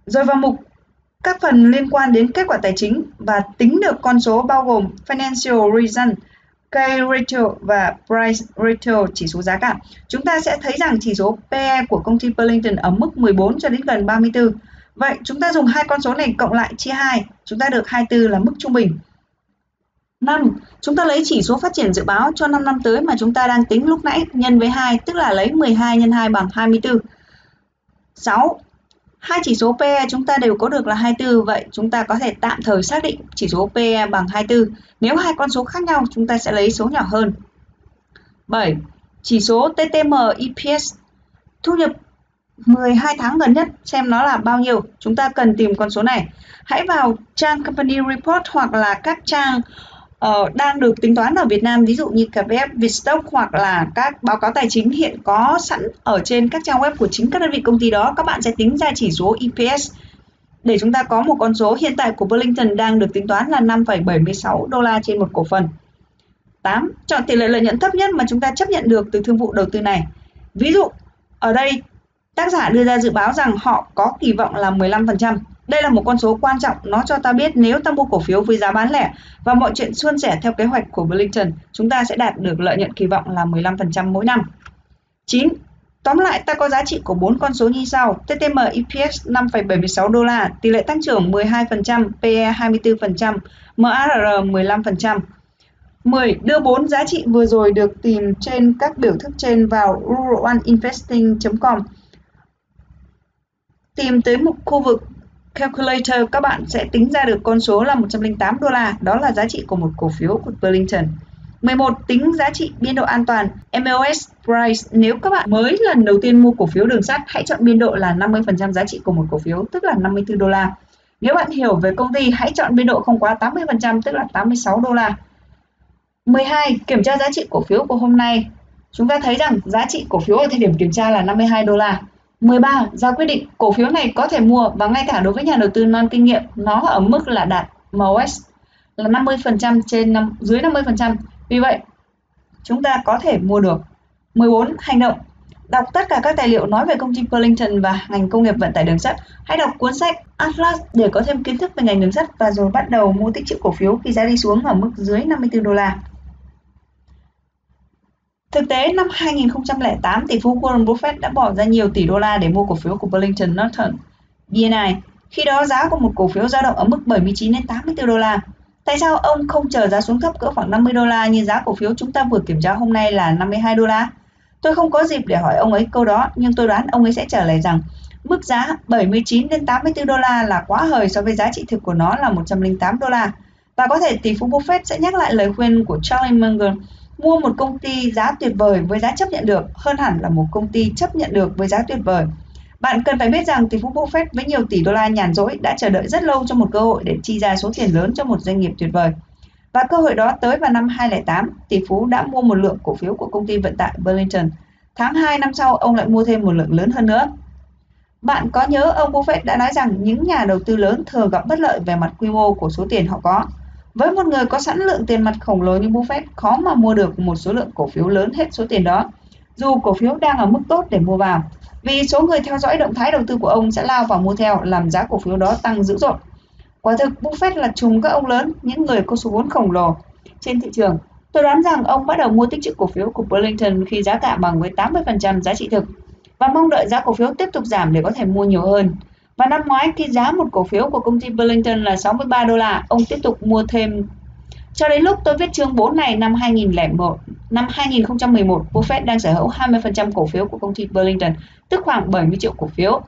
Rồi vào mục các phần liên quan đến kết quả tài chính và tính được con số bao gồm Financial Reason, K ratio và Price ratio chỉ số giá cả. Chúng ta sẽ thấy rằng chỉ số PE của công ty Burlington ở mức 14 cho đến gần 34. Vậy chúng ta dùng hai con số này cộng lại chia 2, chúng ta được 24 là mức trung bình. 5. Chúng ta lấy chỉ số phát triển dự báo cho 5 năm tới mà chúng ta đang tính lúc nãy nhân với 2, tức là lấy 12 nhân 2 bằng 24. 6. Hai chỉ số PE chúng ta đều có được là 24, vậy chúng ta có thể tạm thời xác định chỉ số PE bằng 24. Nếu hai con số khác nhau, chúng ta sẽ lấy số nhỏ hơn. 7. Chỉ số TTM EPS thu nhập 12 tháng gần nhất xem nó là bao nhiêu. Chúng ta cần tìm con số này. Hãy vào trang Company Report hoặc là các trang uh, đang được tính toán ở Việt Nam ví dụ như KPF, Vietstock hoặc là các báo cáo tài chính hiện có sẵn ở trên các trang web của chính các đơn vị công ty đó các bạn sẽ tính ra chỉ số EPS để chúng ta có một con số hiện tại của Burlington đang được tính toán là 5,76 đô la trên một cổ phần. 8. Chọn tỷ lệ lợi nhuận thấp nhất mà chúng ta chấp nhận được từ thương vụ đầu tư này. Ví dụ, ở đây tác giả đưa ra dự báo rằng họ có kỳ vọng là 15%. Đây là một con số quan trọng, nó cho ta biết nếu ta mua cổ phiếu với giá bán lẻ và mọi chuyện suôn sẻ theo kế hoạch của Burlington, chúng ta sẽ đạt được lợi nhuận kỳ vọng là 15% mỗi năm. 9. Tóm lại, ta có giá trị của bốn con số như sau. TTM EPS 5,76 đô la, tỷ lệ tăng trưởng 12%, PE 24%, MARR 15%. 10. Đưa bốn giá trị vừa rồi được tìm trên các biểu thức trên vào ruralinvesting.com. Tìm tới mục khu vực calculator các bạn sẽ tính ra được con số là 108 đô la, đó là giá trị của một cổ phiếu của Burlington. 11. Tính giá trị biên độ an toàn MOS price. Nếu các bạn mới lần đầu tiên mua cổ phiếu đường sắt, hãy chọn biên độ là 50% giá trị của một cổ phiếu, tức là 54 đô la. Nếu bạn hiểu về công ty, hãy chọn biên độ không quá 80%, tức là 86 đô la. 12. Kiểm tra giá trị cổ phiếu của hôm nay. Chúng ta thấy rằng giá trị cổ phiếu ở thời điểm kiểm tra là 52 đô la. 13. Ra quyết định cổ phiếu này có thể mua và ngay cả đối với nhà đầu tư non kinh nghiệm, nó ở mức là đạt MOS là 50% trên năm dưới 50%. Vì vậy, chúng ta có thể mua được. 14. Hành động Đọc tất cả các tài liệu nói về công ty Burlington và ngành công nghiệp vận tải đường sắt. Hãy đọc cuốn sách Atlas để có thêm kiến thức về ngành đường sắt và rồi bắt đầu mua tích trữ cổ phiếu khi giá đi xuống ở mức dưới 54 đô la. Thực tế, năm 2008, tỷ phú Warren Buffett đã bỏ ra nhiều tỷ đô la để mua cổ phiếu của Burlington Northern BNI. Khi đó giá của một cổ phiếu dao động ở mức 79 đến 84 đô la. Tại sao ông không chờ giá xuống thấp cỡ khoảng 50 đô la như giá cổ phiếu chúng ta vừa kiểm tra hôm nay là 52 đô la? Tôi không có dịp để hỏi ông ấy câu đó, nhưng tôi đoán ông ấy sẽ trả lời rằng mức giá 79 đến 84 đô la là quá hời so với giá trị thực của nó là 108 đô la. Và có thể tỷ phú Buffett sẽ nhắc lại lời khuyên của Charlie Munger mua một công ty giá tuyệt vời với giá chấp nhận được hơn hẳn là một công ty chấp nhận được với giá tuyệt vời. Bạn cần phải biết rằng tỷ phú Buffett với nhiều tỷ đô la nhàn rỗi đã chờ đợi rất lâu cho một cơ hội để chi ra số tiền lớn cho một doanh nghiệp tuyệt vời. Và cơ hội đó tới vào năm 2008, tỷ phú đã mua một lượng cổ phiếu của công ty vận tải Burlington. Tháng 2 năm sau, ông lại mua thêm một lượng lớn hơn nữa. Bạn có nhớ ông Buffett đã nói rằng những nhà đầu tư lớn thường gặp bất lợi về mặt quy mô của số tiền họ có. Với một người có sẵn lượng tiền mặt khổng lồ như Buffett, khó mà mua được một số lượng cổ phiếu lớn hết số tiền đó, dù cổ phiếu đang ở mức tốt để mua vào. Vì số người theo dõi động thái đầu tư của ông sẽ lao vào mua theo, làm giá cổ phiếu đó tăng dữ dội. Quả thực, Buffett là trùng các ông lớn, những người có số vốn khổng lồ trên thị trường. Tôi đoán rằng ông bắt đầu mua tích trữ cổ phiếu của Burlington khi giá cả bằng với 80% giá trị thực và mong đợi giá cổ phiếu tiếp tục giảm để có thể mua nhiều hơn. Và năm ngoái khi giá một cổ phiếu của công ty Burlington là 63 đô la, ông tiếp tục mua thêm. Cho đến lúc tôi viết chương 4 này năm 2001, năm 2011, Buffett đang sở hữu 20% cổ phiếu của công ty Burlington, tức khoảng 70 triệu cổ phiếu.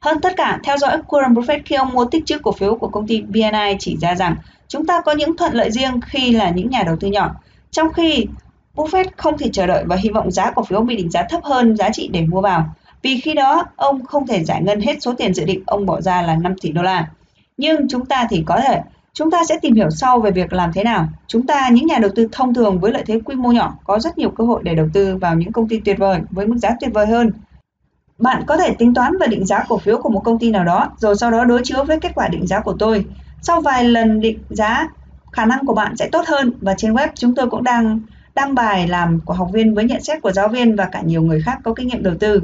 Hơn tất cả, theo dõi Warren Buffett khi ông mua tích trữ cổ phiếu của công ty BNI chỉ ra rằng chúng ta có những thuận lợi riêng khi là những nhà đầu tư nhỏ, trong khi Buffett không thể chờ đợi và hy vọng giá cổ phiếu bị định giá thấp hơn giá trị để mua vào vì khi đó ông không thể giải ngân hết số tiền dự định ông bỏ ra là 5 tỷ đô la. Nhưng chúng ta thì có thể. Chúng ta sẽ tìm hiểu sau về việc làm thế nào. Chúng ta, những nhà đầu tư thông thường với lợi thế quy mô nhỏ, có rất nhiều cơ hội để đầu tư vào những công ty tuyệt vời với mức giá tuyệt vời hơn. Bạn có thể tính toán và định giá cổ phiếu của một công ty nào đó, rồi sau đó đối chiếu với kết quả định giá của tôi. Sau vài lần định giá, khả năng của bạn sẽ tốt hơn và trên web chúng tôi cũng đang đăng bài làm của học viên với nhận xét của giáo viên và cả nhiều người khác có kinh nghiệm đầu tư.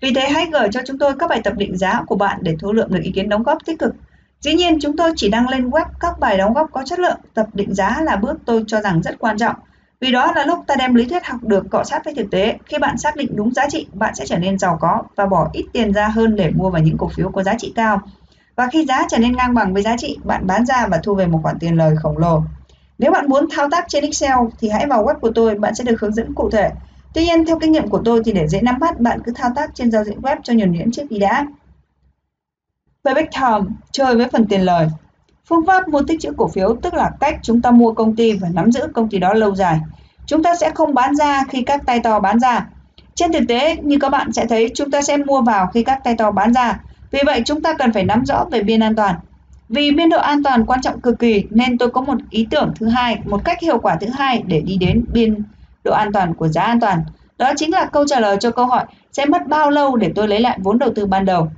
Vì thế hãy gửi cho chúng tôi các bài tập định giá của bạn để thu lượm được ý kiến đóng góp tích cực. Dĩ nhiên chúng tôi chỉ đăng lên web các bài đóng góp có chất lượng. Tập định giá là bước tôi cho rằng rất quan trọng. Vì đó là lúc ta đem lý thuyết học được cọ sát với thực tế. Khi bạn xác định đúng giá trị, bạn sẽ trở nên giàu có và bỏ ít tiền ra hơn để mua vào những cổ phiếu có giá trị cao. Và khi giá trở nên ngang bằng với giá trị, bạn bán ra và thu về một khoản tiền lời khổng lồ. Nếu bạn muốn thao tác trên Excel thì hãy vào web của tôi, bạn sẽ được hướng dẫn cụ thể. Tuy nhiên, theo kinh nghiệm của tôi thì để dễ nắm bắt, bạn cứ thao tác trên giao diện web cho nhuần nhuyễn trước đi đã. Payback time, chơi với phần tiền lời. Phương pháp mua tích trữ cổ phiếu tức là cách chúng ta mua công ty và nắm giữ công ty đó lâu dài. Chúng ta sẽ không bán ra khi các tay to bán ra. Trên thực tế, như các bạn sẽ thấy, chúng ta sẽ mua vào khi các tay to bán ra. Vì vậy, chúng ta cần phải nắm rõ về biên an toàn. Vì biên độ an toàn quan trọng cực kỳ nên tôi có một ý tưởng thứ hai, một cách hiệu quả thứ hai để đi đến biên độ an toàn của giá an toàn. Đó chính là câu trả lời cho câu hỏi sẽ mất bao lâu để tôi lấy lại vốn đầu tư ban đầu.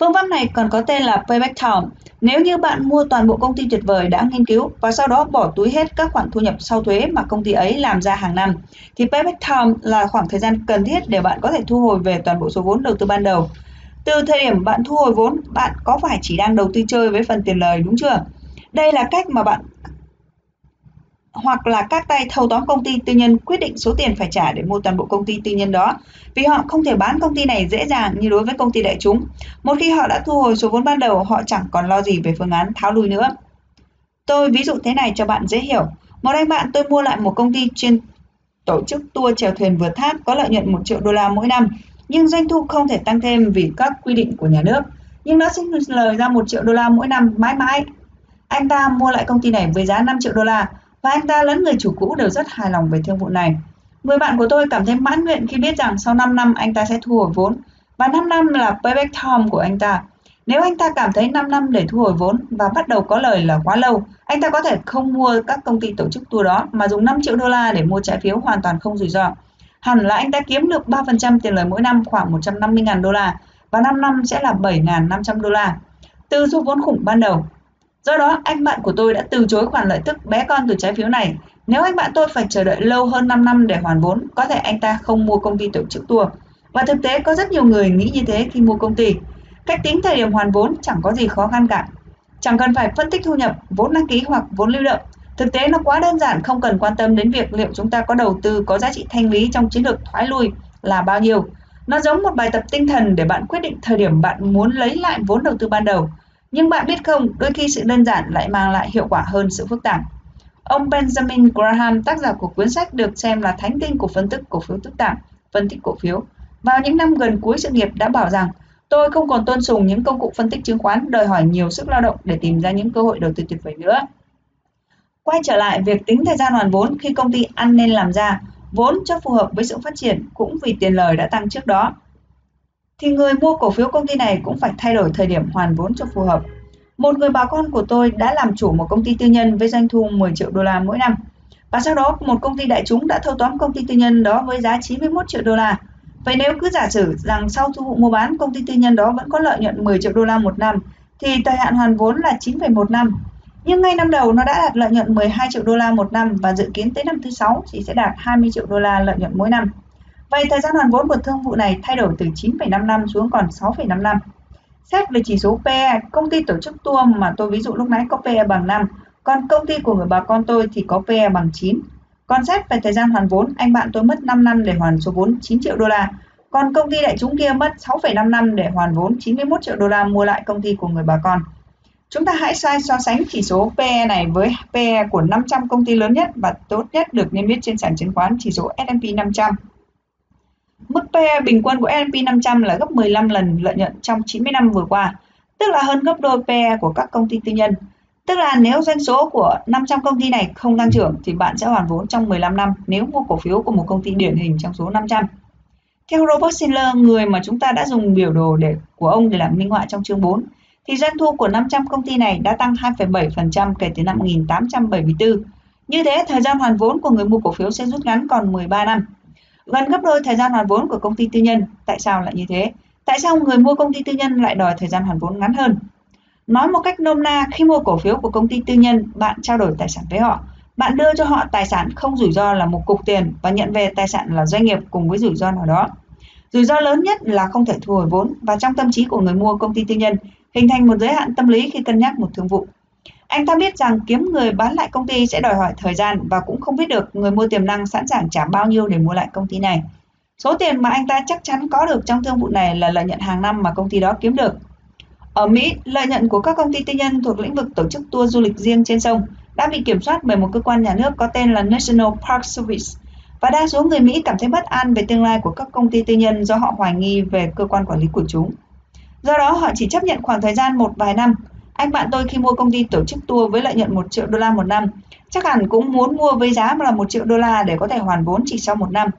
Phương pháp này còn có tên là Payback Time. Nếu như bạn mua toàn bộ công ty tuyệt vời đã nghiên cứu và sau đó bỏ túi hết các khoản thu nhập sau thuế mà công ty ấy làm ra hàng năm, thì Payback Time là khoảng thời gian cần thiết để bạn có thể thu hồi về toàn bộ số vốn đầu tư ban đầu. Từ thời điểm bạn thu hồi vốn, bạn có phải chỉ đang đầu tư chơi với phần tiền lời đúng chưa? Đây là cách mà bạn hoặc là các tay thâu tóm công ty tư nhân quyết định số tiền phải trả để mua toàn bộ công ty tư nhân đó vì họ không thể bán công ty này dễ dàng như đối với công ty đại chúng. Một khi họ đã thu hồi số vốn ban đầu, họ chẳng còn lo gì về phương án tháo lui nữa. Tôi ví dụ thế này cho bạn dễ hiểu. Một anh bạn tôi mua lại một công ty chuyên tổ chức tour chèo thuyền vượt thác có lợi nhuận 1 triệu đô la mỗi năm, nhưng doanh thu không thể tăng thêm vì các quy định của nhà nước. nhưng nó sinh lời ra 1 triệu đô la mỗi năm mãi mãi. Anh ta mua lại công ty này với giá 5 triệu đô la và anh ta lẫn người chủ cũ đều rất hài lòng về thương vụ này. Người bạn của tôi cảm thấy mãn nguyện khi biết rằng sau 5 năm anh ta sẽ thu hồi vốn và 5 năm là payback time của anh ta. Nếu anh ta cảm thấy 5 năm để thu hồi vốn và bắt đầu có lời là quá lâu, anh ta có thể không mua các công ty tổ chức tour đó mà dùng 5 triệu đô la để mua trái phiếu hoàn toàn không rủi ro. Hẳn là anh ta kiếm được 3% tiền lời mỗi năm khoảng 150.000 đô la và 5 năm sẽ là 7.500 đô la. Từ số vốn khủng ban đầu, Do đó, anh bạn của tôi đã từ chối khoản lợi tức bé con từ trái phiếu này. Nếu anh bạn tôi phải chờ đợi lâu hơn 5 năm để hoàn vốn, có thể anh ta không mua công ty tổ chức tour. Và thực tế có rất nhiều người nghĩ như thế khi mua công ty. Cách tính thời điểm hoàn vốn chẳng có gì khó khăn cả. Chẳng cần phải phân tích thu nhập, vốn đăng ký hoặc vốn lưu động. Thực tế nó quá đơn giản không cần quan tâm đến việc liệu chúng ta có đầu tư có giá trị thanh lý trong chiến lược thoái lui là bao nhiêu. Nó giống một bài tập tinh thần để bạn quyết định thời điểm bạn muốn lấy lại vốn đầu tư ban đầu nhưng bạn biết không, đôi khi sự đơn giản lại mang lại hiệu quả hơn sự phức tạp. Ông Benjamin Graham, tác giả của cuốn sách được xem là thánh kinh của phân tích cổ phiếu phức tạp, phân tích cổ phiếu, vào những năm gần cuối sự nghiệp đã bảo rằng tôi không còn tôn sùng những công cụ phân tích chứng khoán đòi hỏi nhiều sức lao động để tìm ra những cơ hội đầu tư tuyệt vời nữa. Quay trở lại việc tính thời gian hoàn vốn khi công ty ăn nên làm ra, vốn cho phù hợp với sự phát triển cũng vì tiền lời đã tăng trước đó thì người mua cổ phiếu công ty này cũng phải thay đổi thời điểm hoàn vốn cho phù hợp. Một người bà con của tôi đã làm chủ một công ty tư nhân với doanh thu 10 triệu đô la mỗi năm. Và sau đó một công ty đại chúng đã thâu tóm công ty tư nhân đó với giá 91 triệu đô la. Vậy nếu cứ giả sử rằng sau thu vụ mua bán công ty tư nhân đó vẫn có lợi nhuận 10 triệu đô la một năm thì thời hạn hoàn vốn là 9,1 năm. Nhưng ngay năm đầu nó đã đạt lợi nhuận 12 triệu đô la một năm và dự kiến tới năm thứ 6 thì sẽ đạt 20 triệu đô la lợi nhuận mỗi năm. Vậy thời gian hoàn vốn của thương vụ này thay đổi từ 9,5 năm xuống còn 6,5 năm. Xét về chỉ số PE, công ty tổ chức tour mà tôi ví dụ lúc nãy có PE bằng 5, còn công ty của người bà con tôi thì có PE bằng 9. Còn xét về thời gian hoàn vốn, anh bạn tôi mất 5 năm để hoàn số vốn 9 triệu đô la, còn công ty đại chúng kia mất 6,5 năm để hoàn vốn 91 triệu đô la mua lại công ty của người bà con. Chúng ta hãy sai so sánh chỉ số PE này với PE của 500 công ty lớn nhất và tốt nhất được niêm yết trên sàn chứng khoán chỉ số S&P 500. Mức PE bình quân của S&P 500 là gấp 15 lần lợi nhuận trong 90 năm vừa qua, tức là hơn gấp đôi PE của các công ty tư nhân. Tức là nếu doanh số của 500 công ty này không tăng trưởng thì bạn sẽ hoàn vốn trong 15 năm nếu mua cổ phiếu của một công ty điển hình trong số 500. Theo Robert Shiller, người mà chúng ta đã dùng biểu đồ để của ông để làm minh họa trong chương 4, thì doanh thu của 500 công ty này đã tăng 2,7% kể từ năm 1874. Như thế, thời gian hoàn vốn của người mua cổ phiếu sẽ rút ngắn còn 13 năm gần gấp đôi thời gian hoàn vốn của công ty tư nhân. Tại sao lại như thế? Tại sao người mua công ty tư nhân lại đòi thời gian hoàn vốn ngắn hơn? Nói một cách nôm na, khi mua cổ phiếu của công ty tư nhân, bạn trao đổi tài sản với họ. Bạn đưa cho họ tài sản không rủi ro là một cục tiền và nhận về tài sản là doanh nghiệp cùng với rủi ro nào đó. Rủi ro lớn nhất là không thể thu hồi vốn và trong tâm trí của người mua công ty tư nhân hình thành một giới hạn tâm lý khi cân nhắc một thương vụ. Anh ta biết rằng kiếm người bán lại công ty sẽ đòi hỏi thời gian và cũng không biết được người mua tiềm năng sẵn sàng trả bao nhiêu để mua lại công ty này. Số tiền mà anh ta chắc chắn có được trong thương vụ này là lợi nhuận hàng năm mà công ty đó kiếm được. Ở Mỹ, lợi nhuận của các công ty tư nhân thuộc lĩnh vực tổ chức tour du lịch riêng trên sông đã bị kiểm soát bởi một cơ quan nhà nước có tên là National Park Service và đa số người Mỹ cảm thấy bất an về tương lai của các công ty tư nhân do họ hoài nghi về cơ quan quản lý của chúng. Do đó họ chỉ chấp nhận khoảng thời gian một vài năm anh bạn tôi khi mua công ty tổ chức tour với lợi nhuận 1 triệu đô la một năm, chắc hẳn cũng muốn mua với giá là 1 triệu đô la để có thể hoàn vốn chỉ sau một năm.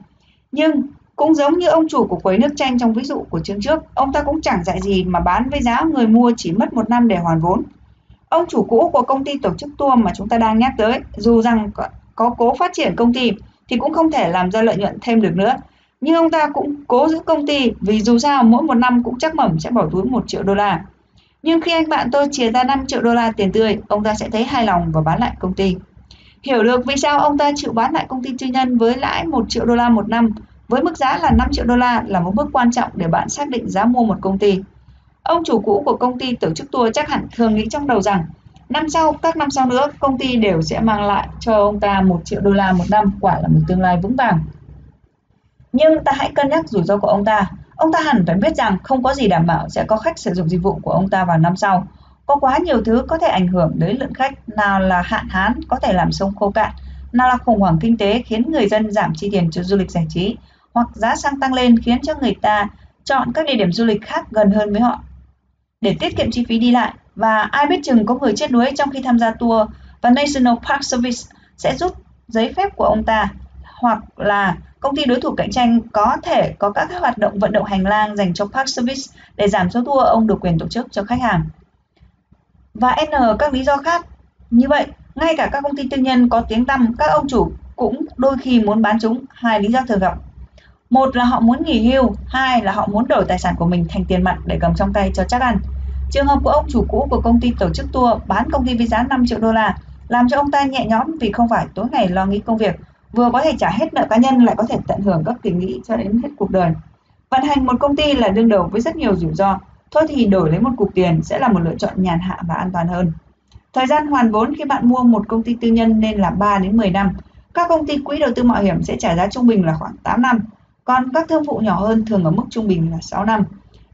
Nhưng cũng giống như ông chủ của quấy nước chanh trong ví dụ của chương trước, ông ta cũng chẳng dạy gì mà bán với giá người mua chỉ mất một năm để hoàn vốn. Ông chủ cũ của công ty tổ chức tour mà chúng ta đang nhắc tới, dù rằng có, cố phát triển công ty thì cũng không thể làm ra lợi nhuận thêm được nữa. Nhưng ông ta cũng cố giữ công ty vì dù sao mỗi một năm cũng chắc mẩm sẽ bỏ túi 1 triệu đô la. Nhưng khi anh bạn tôi chia ra 5 triệu đô la tiền tươi, ông ta sẽ thấy hài lòng và bán lại công ty. Hiểu được vì sao ông ta chịu bán lại công ty tư nhân với lãi 1 triệu đô la một năm, với mức giá là 5 triệu đô la là một bước quan trọng để bạn xác định giá mua một công ty. Ông chủ cũ của công ty tổ chức tour chắc hẳn thường nghĩ trong đầu rằng năm sau, các năm sau nữa, công ty đều sẽ mang lại cho ông ta 1 triệu đô la một năm, quả là một tương lai vững vàng. Nhưng ta hãy cân nhắc rủi ro của ông ta. Ông ta hẳn phải biết rằng không có gì đảm bảo sẽ có khách sử dụng dịch vụ của ông ta vào năm sau. Có quá nhiều thứ có thể ảnh hưởng đến lượng khách, nào là hạn hán có thể làm sông khô cạn, nào là khủng hoảng kinh tế khiến người dân giảm chi tiền cho du lịch giải trí, hoặc giá xăng tăng lên khiến cho người ta chọn các địa điểm du lịch khác gần hơn với họ. để tiết kiệm chi phí đi lại và ai biết chừng có người chết đuối trong khi tham gia tour và National Park Service sẽ rút giấy phép của ông ta hoặc là công ty đối thủ cạnh tranh có thể có các hoạt động vận động hành lang dành cho Park Service để giảm số tour ông được quyền tổ chức cho khách hàng. Và N các lý do khác. Như vậy, ngay cả các công ty tư nhân có tiếng tăm, các ông chủ cũng đôi khi muốn bán chúng hai lý do thường gặp. Một là họ muốn nghỉ hưu, hai là họ muốn đổi tài sản của mình thành tiền mặt để cầm trong tay cho chắc ăn. Trường hợp của ông chủ cũ của công ty tổ chức tour bán công ty với giá 5 triệu đô la làm cho ông ta nhẹ nhõm vì không phải tối ngày lo nghĩ công việc, vừa có thể trả hết nợ cá nhân lại có thể tận hưởng các kỳ nghỉ cho đến hết cuộc đời. Vận hành một công ty là đương đầu với rất nhiều rủi ro, thôi thì đổi lấy một cục tiền sẽ là một lựa chọn nhàn hạ và an toàn hơn. Thời gian hoàn vốn khi bạn mua một công ty tư nhân nên là 3 đến 10 năm. Các công ty quỹ đầu tư mạo hiểm sẽ trả giá trung bình là khoảng 8 năm, còn các thương vụ nhỏ hơn thường ở mức trung bình là 6 năm.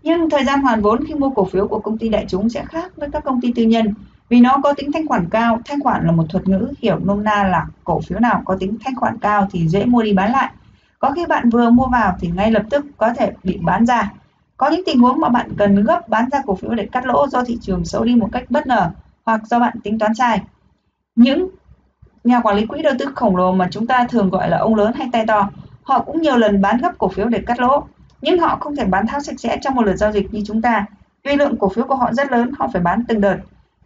Nhưng thời gian hoàn vốn khi mua cổ phiếu của công ty đại chúng sẽ khác với các công ty tư nhân vì nó có tính thanh khoản cao. Thanh khoản là một thuật ngữ hiểu nôm na là cổ phiếu nào có tính thanh khoản cao thì dễ mua đi bán lại. Có khi bạn vừa mua vào thì ngay lập tức có thể bị bán ra. Có những tình huống mà bạn cần gấp bán ra cổ phiếu để cắt lỗ do thị trường xấu đi một cách bất ngờ hoặc do bạn tính toán sai. Những nhà quản lý quỹ đầu tư khổng lồ mà chúng ta thường gọi là ông lớn hay tay to, họ cũng nhiều lần bán gấp cổ phiếu để cắt lỗ, nhưng họ không thể bán tháo sạch sẽ trong một lượt giao dịch như chúng ta. Vì lượng cổ phiếu của họ rất lớn, họ phải bán từng đợt,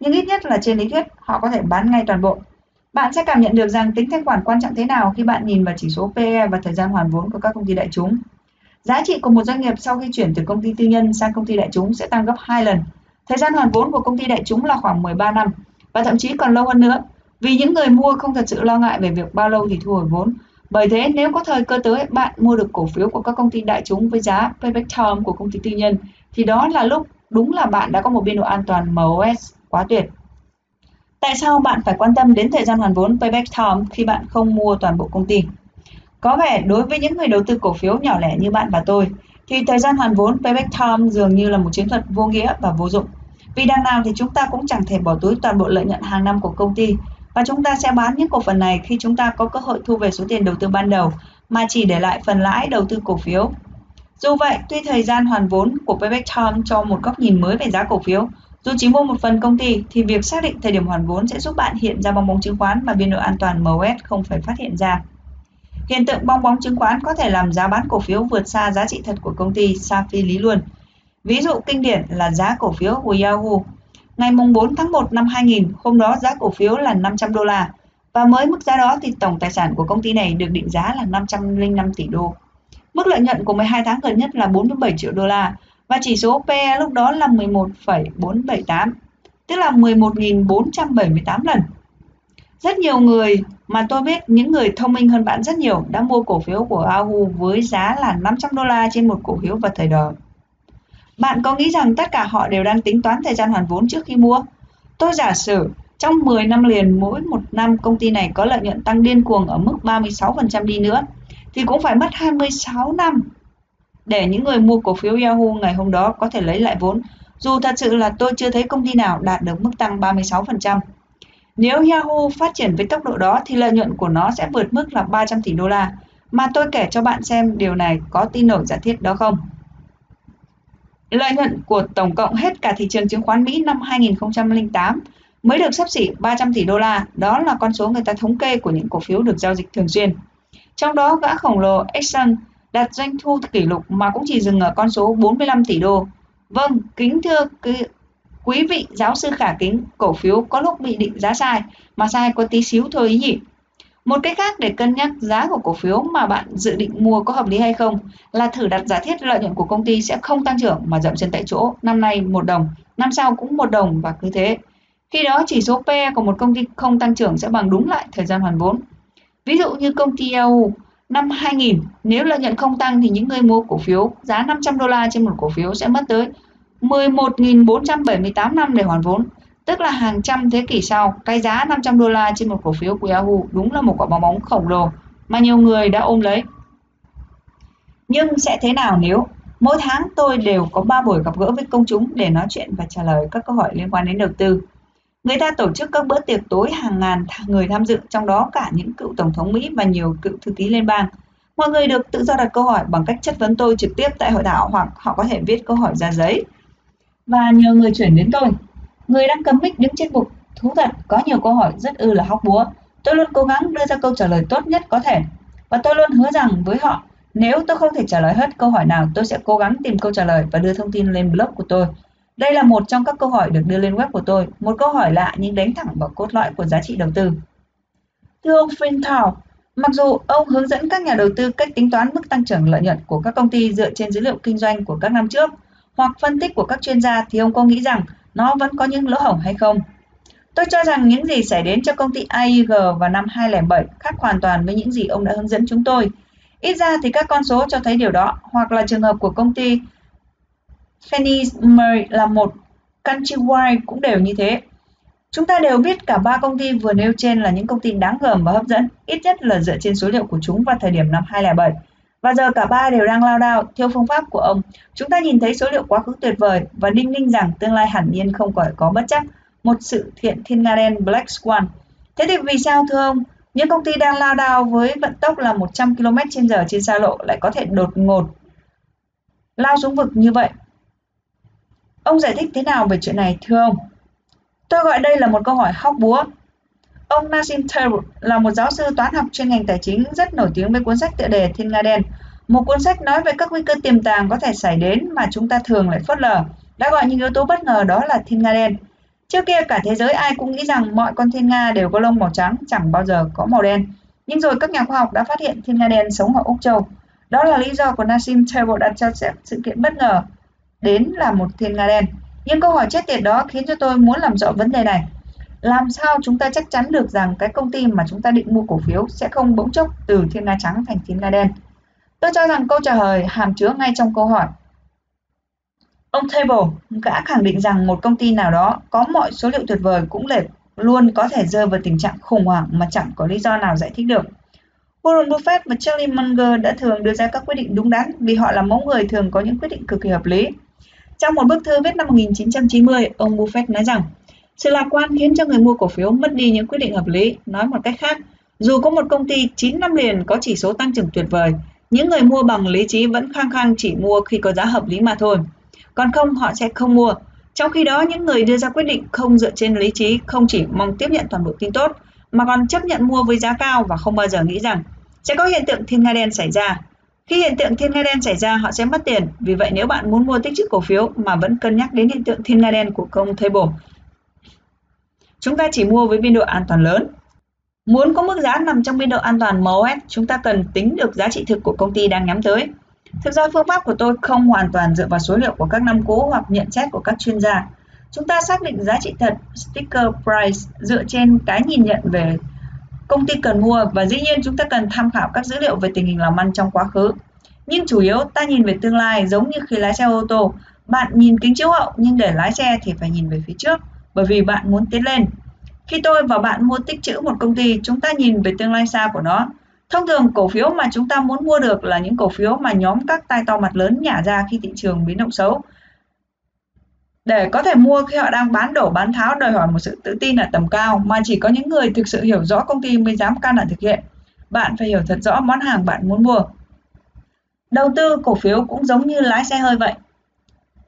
nhưng ít nhất là trên lý thuyết, họ có thể bán ngay toàn bộ. Bạn sẽ cảm nhận được rằng tính thanh khoản quan trọng thế nào khi bạn nhìn vào chỉ số PE và thời gian hoàn vốn của các công ty đại chúng. Giá trị của một doanh nghiệp sau khi chuyển từ công ty tư nhân sang công ty đại chúng sẽ tăng gấp 2 lần. Thời gian hoàn vốn của công ty đại chúng là khoảng 13 năm, và thậm chí còn lâu hơn nữa. Vì những người mua không thật sự lo ngại về việc bao lâu thì thu hồi vốn. Bởi thế, nếu có thời cơ tới, bạn mua được cổ phiếu của các công ty đại chúng với giá payback term của công ty tư nhân, thì đó là lúc, đúng là bạn đã có một biên độ an toàn MOS quá tuyệt. Tại sao bạn phải quan tâm đến thời gian hoàn vốn payback time khi bạn không mua toàn bộ công ty? Có vẻ đối với những người đầu tư cổ phiếu nhỏ lẻ như bạn và tôi, thì thời gian hoàn vốn payback time dường như là một chiến thuật vô nghĩa và vô dụng. Vì đằng nào thì chúng ta cũng chẳng thể bỏ túi toàn bộ lợi nhuận hàng năm của công ty và chúng ta sẽ bán những cổ phần này khi chúng ta có cơ hội thu về số tiền đầu tư ban đầu mà chỉ để lại phần lãi đầu tư cổ phiếu. Dù vậy, tuy thời gian hoàn vốn của payback time cho một góc nhìn mới về giá cổ phiếu, dù chỉ mua một phần công ty thì việc xác định thời điểm hoàn vốn sẽ giúp bạn hiện ra bong bóng chứng khoán mà biên độ an toàn MOS không phải phát hiện ra. Hiện tượng bong bóng chứng khoán có thể làm giá bán cổ phiếu vượt xa giá trị thật của công ty xa phi lý luôn. Ví dụ kinh điển là giá cổ phiếu của Yahoo. Ngày 4 tháng 1 năm 2000, hôm đó giá cổ phiếu là 500 đô la và mới mức giá đó thì tổng tài sản của công ty này được định giá là 505 tỷ đô. Mức lợi nhuận của 12 tháng gần nhất là 47 triệu đô la và chỉ số PE lúc đó là 11,478, tức là 11.478 lần. Rất nhiều người mà tôi biết những người thông minh hơn bạn rất nhiều đã mua cổ phiếu của Yahoo với giá là 500 đô la trên một cổ phiếu vào thời đó. Bạn có nghĩ rằng tất cả họ đều đang tính toán thời gian hoàn vốn trước khi mua? Tôi giả sử trong 10 năm liền mỗi một năm công ty này có lợi nhuận tăng điên cuồng ở mức 36% đi nữa thì cũng phải mất 26 năm để những người mua cổ phiếu Yahoo ngày hôm đó có thể lấy lại vốn. Dù thật sự là tôi chưa thấy công ty nào đạt được mức tăng 36%. Nếu Yahoo phát triển với tốc độ đó thì lợi nhuận của nó sẽ vượt mức là 300 tỷ đô la. Mà tôi kể cho bạn xem điều này có tin nổi giả thiết đó không? Lợi nhuận của tổng cộng hết cả thị trường chứng khoán Mỹ năm 2008 mới được sắp xỉ 300 tỷ đô la. Đó là con số người ta thống kê của những cổ phiếu được giao dịch thường xuyên. Trong đó gã khổng lồ Exxon đạt doanh thu kỷ lục mà cũng chỉ dừng ở con số 45 tỷ đô. Vâng, kính thưa quý vị giáo sư khả kính, cổ phiếu có lúc bị định giá sai, mà sai có tí xíu thôi ý nhỉ. Một cách khác để cân nhắc giá của cổ phiếu mà bạn dự định mua có hợp lý hay không là thử đặt giả thiết lợi nhuận của công ty sẽ không tăng trưởng mà dậm chân tại chỗ, năm nay một đồng, năm sau cũng một đồng và cứ thế. Khi đó chỉ số PE của một công ty không tăng trưởng sẽ bằng đúng lại thời gian hoàn vốn. Ví dụ như công ty EU năm 2000 nếu lợi nhuận không tăng thì những người mua cổ phiếu giá 500 đô la trên một cổ phiếu sẽ mất tới 11.478 năm để hoàn vốn, tức là hàng trăm thế kỷ sau. Cái giá 500 đô la trên một cổ phiếu của Yahoo đúng là một quả bóng bóng khổng lồ mà nhiều người đã ôm lấy. Nhưng sẽ thế nào nếu mỗi tháng tôi đều có 3 buổi gặp gỡ với công chúng để nói chuyện và trả lời các câu hỏi liên quan đến đầu tư? Người ta tổ chức các bữa tiệc tối hàng ngàn người tham dự, trong đó cả những cựu tổng thống Mỹ và nhiều cựu thư ký liên bang. Mọi người được tự do đặt câu hỏi bằng cách chất vấn tôi trực tiếp tại hội thảo hoặc họ có thể viết câu hỏi ra giấy. và nhờ người chuyển đến tôi. Người đang cầm mic đứng trên bục, thú thật có nhiều câu hỏi rất ư là hóc búa. Tôi luôn cố gắng đưa ra câu trả lời tốt nhất có thể và tôi luôn hứa rằng với họ nếu tôi không thể trả lời hết câu hỏi nào, tôi sẽ cố gắng tìm câu trả lời và đưa thông tin lên blog của tôi. Đây là một trong các câu hỏi được đưa lên web của tôi, một câu hỏi lạ nhưng đánh thẳng vào cốt lõi của giá trị đầu tư. Thưa ông Fintal, mặc dù ông hướng dẫn các nhà đầu tư cách tính toán mức tăng trưởng lợi nhuận của các công ty dựa trên dữ liệu kinh doanh của các năm trước hoặc phân tích của các chuyên gia thì ông có nghĩ rằng nó vẫn có những lỗ hổng hay không? Tôi cho rằng những gì xảy đến cho công ty AIG vào năm 2007 khác hoàn toàn với những gì ông đã hướng dẫn chúng tôi. Ít ra thì các con số cho thấy điều đó, hoặc là trường hợp của công ty Fannie Mae là một Countrywide cũng đều như thế. Chúng ta đều biết cả ba công ty vừa nêu trên là những công ty đáng gờm và hấp dẫn, ít nhất là dựa trên số liệu của chúng vào thời điểm năm 2007. Và giờ cả ba đều đang lao đao theo phương pháp của ông. Chúng ta nhìn thấy số liệu quá khứ tuyệt vời và đinh ninh rằng tương lai hẳn nhiên không còn có bất chấp một sự thiện thiên nga đen Black Swan. Thế thì vì sao thưa ông, những công ty đang lao đao với vận tốc là 100 km h trên xa lộ lại có thể đột ngột lao xuống vực như vậy? Ông giải thích thế nào về chuyện này thưa ông? Tôi gọi đây là một câu hỏi hóc búa. Ông Nassim Taleb là một giáo sư toán học chuyên ngành tài chính rất nổi tiếng với cuốn sách tựa đề Thiên Nga Đen, một cuốn sách nói về các nguy cơ tiềm tàng có thể xảy đến mà chúng ta thường lại phớt lờ, đã gọi những yếu tố bất ngờ đó là thiên nga đen. Trước kia cả thế giới ai cũng nghĩ rằng mọi con thiên nga đều có lông màu trắng, chẳng bao giờ có màu đen. Nhưng rồi các nhà khoa học đã phát hiện thiên nga đen sống ở Úc Châu. Đó là lý do của Nassim Taleb đặt cho sự kiện bất ngờ đến là một thiên nga đen. Nhưng câu hỏi chết tiệt đó khiến cho tôi muốn làm rõ vấn đề này. Làm sao chúng ta chắc chắn được rằng cái công ty mà chúng ta định mua cổ phiếu sẽ không bỗng chốc từ thiên nga trắng thành thiên nga đen? Tôi cho rằng câu trả lời hàm chứa ngay trong câu hỏi. Ông Table đã khẳng định rằng một công ty nào đó có mọi số liệu tuyệt vời cũng lệch luôn có thể rơi vào tình trạng khủng hoảng mà chẳng có lý do nào giải thích được. Warren Buffett và Charlie Munger đã thường đưa ra các quyết định đúng đắn vì họ là mẫu người thường có những quyết định cực kỳ hợp lý. Trong một bức thư viết năm 1990, ông Buffett nói rằng sự lạc quan khiến cho người mua cổ phiếu mất đi những quyết định hợp lý. Nói một cách khác, dù có một công ty 9 năm liền có chỉ số tăng trưởng tuyệt vời, những người mua bằng lý trí vẫn khăng khăng chỉ mua khi có giá hợp lý mà thôi còn không họ sẽ không mua. Trong khi đó, những người đưa ra quyết định không dựa trên lý trí không chỉ mong tiếp nhận toàn bộ tin tốt, mà còn chấp nhận mua với giá cao và không bao giờ nghĩ rằng sẽ có hiện tượng thiên nga đen xảy ra. Khi hiện tượng thiên nga đen xảy ra, họ sẽ mất tiền. Vì vậy, nếu bạn muốn mua tích trữ cổ phiếu mà vẫn cân nhắc đến hiện tượng thiên nga đen của công Table, chúng ta chỉ mua với biên độ an toàn lớn. Muốn có mức giá nằm trong biên độ an toàn MOS, chúng ta cần tính được giá trị thực của công ty đang nhắm tới. Thực ra phương pháp của tôi không hoàn toàn dựa vào số liệu của các năm cũ hoặc nhận xét của các chuyên gia. Chúng ta xác định giá trị thật sticker price dựa trên cái nhìn nhận về công ty cần mua và dĩ nhiên chúng ta cần tham khảo các dữ liệu về tình hình làm ăn trong quá khứ. Nhưng chủ yếu ta nhìn về tương lai giống như khi lái xe ô tô, bạn nhìn kính chiếu hậu nhưng để lái xe thì phải nhìn về phía trước bởi vì bạn muốn tiến lên. Khi tôi và bạn mua tích trữ một công ty, chúng ta nhìn về tương lai xa của nó Thông thường cổ phiếu mà chúng ta muốn mua được là những cổ phiếu mà nhóm các tay to mặt lớn nhả ra khi thị trường biến động xấu. Để có thể mua khi họ đang bán đổ bán tháo đòi hỏi một sự tự tin ở tầm cao mà chỉ có những người thực sự hiểu rõ công ty mới dám can đảm thực hiện. Bạn phải hiểu thật rõ món hàng bạn muốn mua. Đầu tư cổ phiếu cũng giống như lái xe hơi vậy.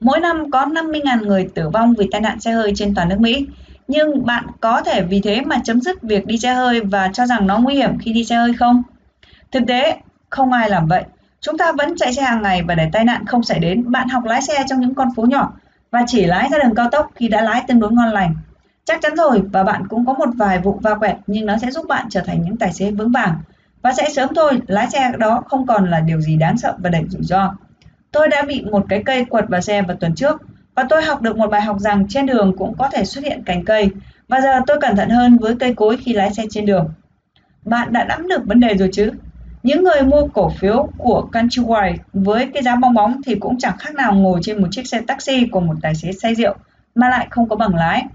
Mỗi năm có 50.000 người tử vong vì tai nạn xe hơi trên toàn nước Mỹ. Nhưng bạn có thể vì thế mà chấm dứt việc đi xe hơi và cho rằng nó nguy hiểm khi đi xe hơi không? Thực tế, không ai làm vậy. Chúng ta vẫn chạy xe hàng ngày và để tai nạn không xảy đến, bạn học lái xe trong những con phố nhỏ và chỉ lái ra đường cao tốc khi đã lái tương đối ngon lành. Chắc chắn rồi và bạn cũng có một vài vụ va quẹt nhưng nó sẽ giúp bạn trở thành những tài xế vững vàng. Và sẽ sớm thôi, lái xe đó không còn là điều gì đáng sợ và đầy rủi ro. Tôi đã bị một cái cây quật vào xe vào tuần trước và tôi học được một bài học rằng trên đường cũng có thể xuất hiện cành cây và giờ tôi cẩn thận hơn với cây cối khi lái xe trên đường. Bạn đã nắm được vấn đề rồi chứ? Những người mua cổ phiếu của Countrywide với cái giá bong bóng thì cũng chẳng khác nào ngồi trên một chiếc xe taxi của một tài xế say rượu mà lại không có bằng lái.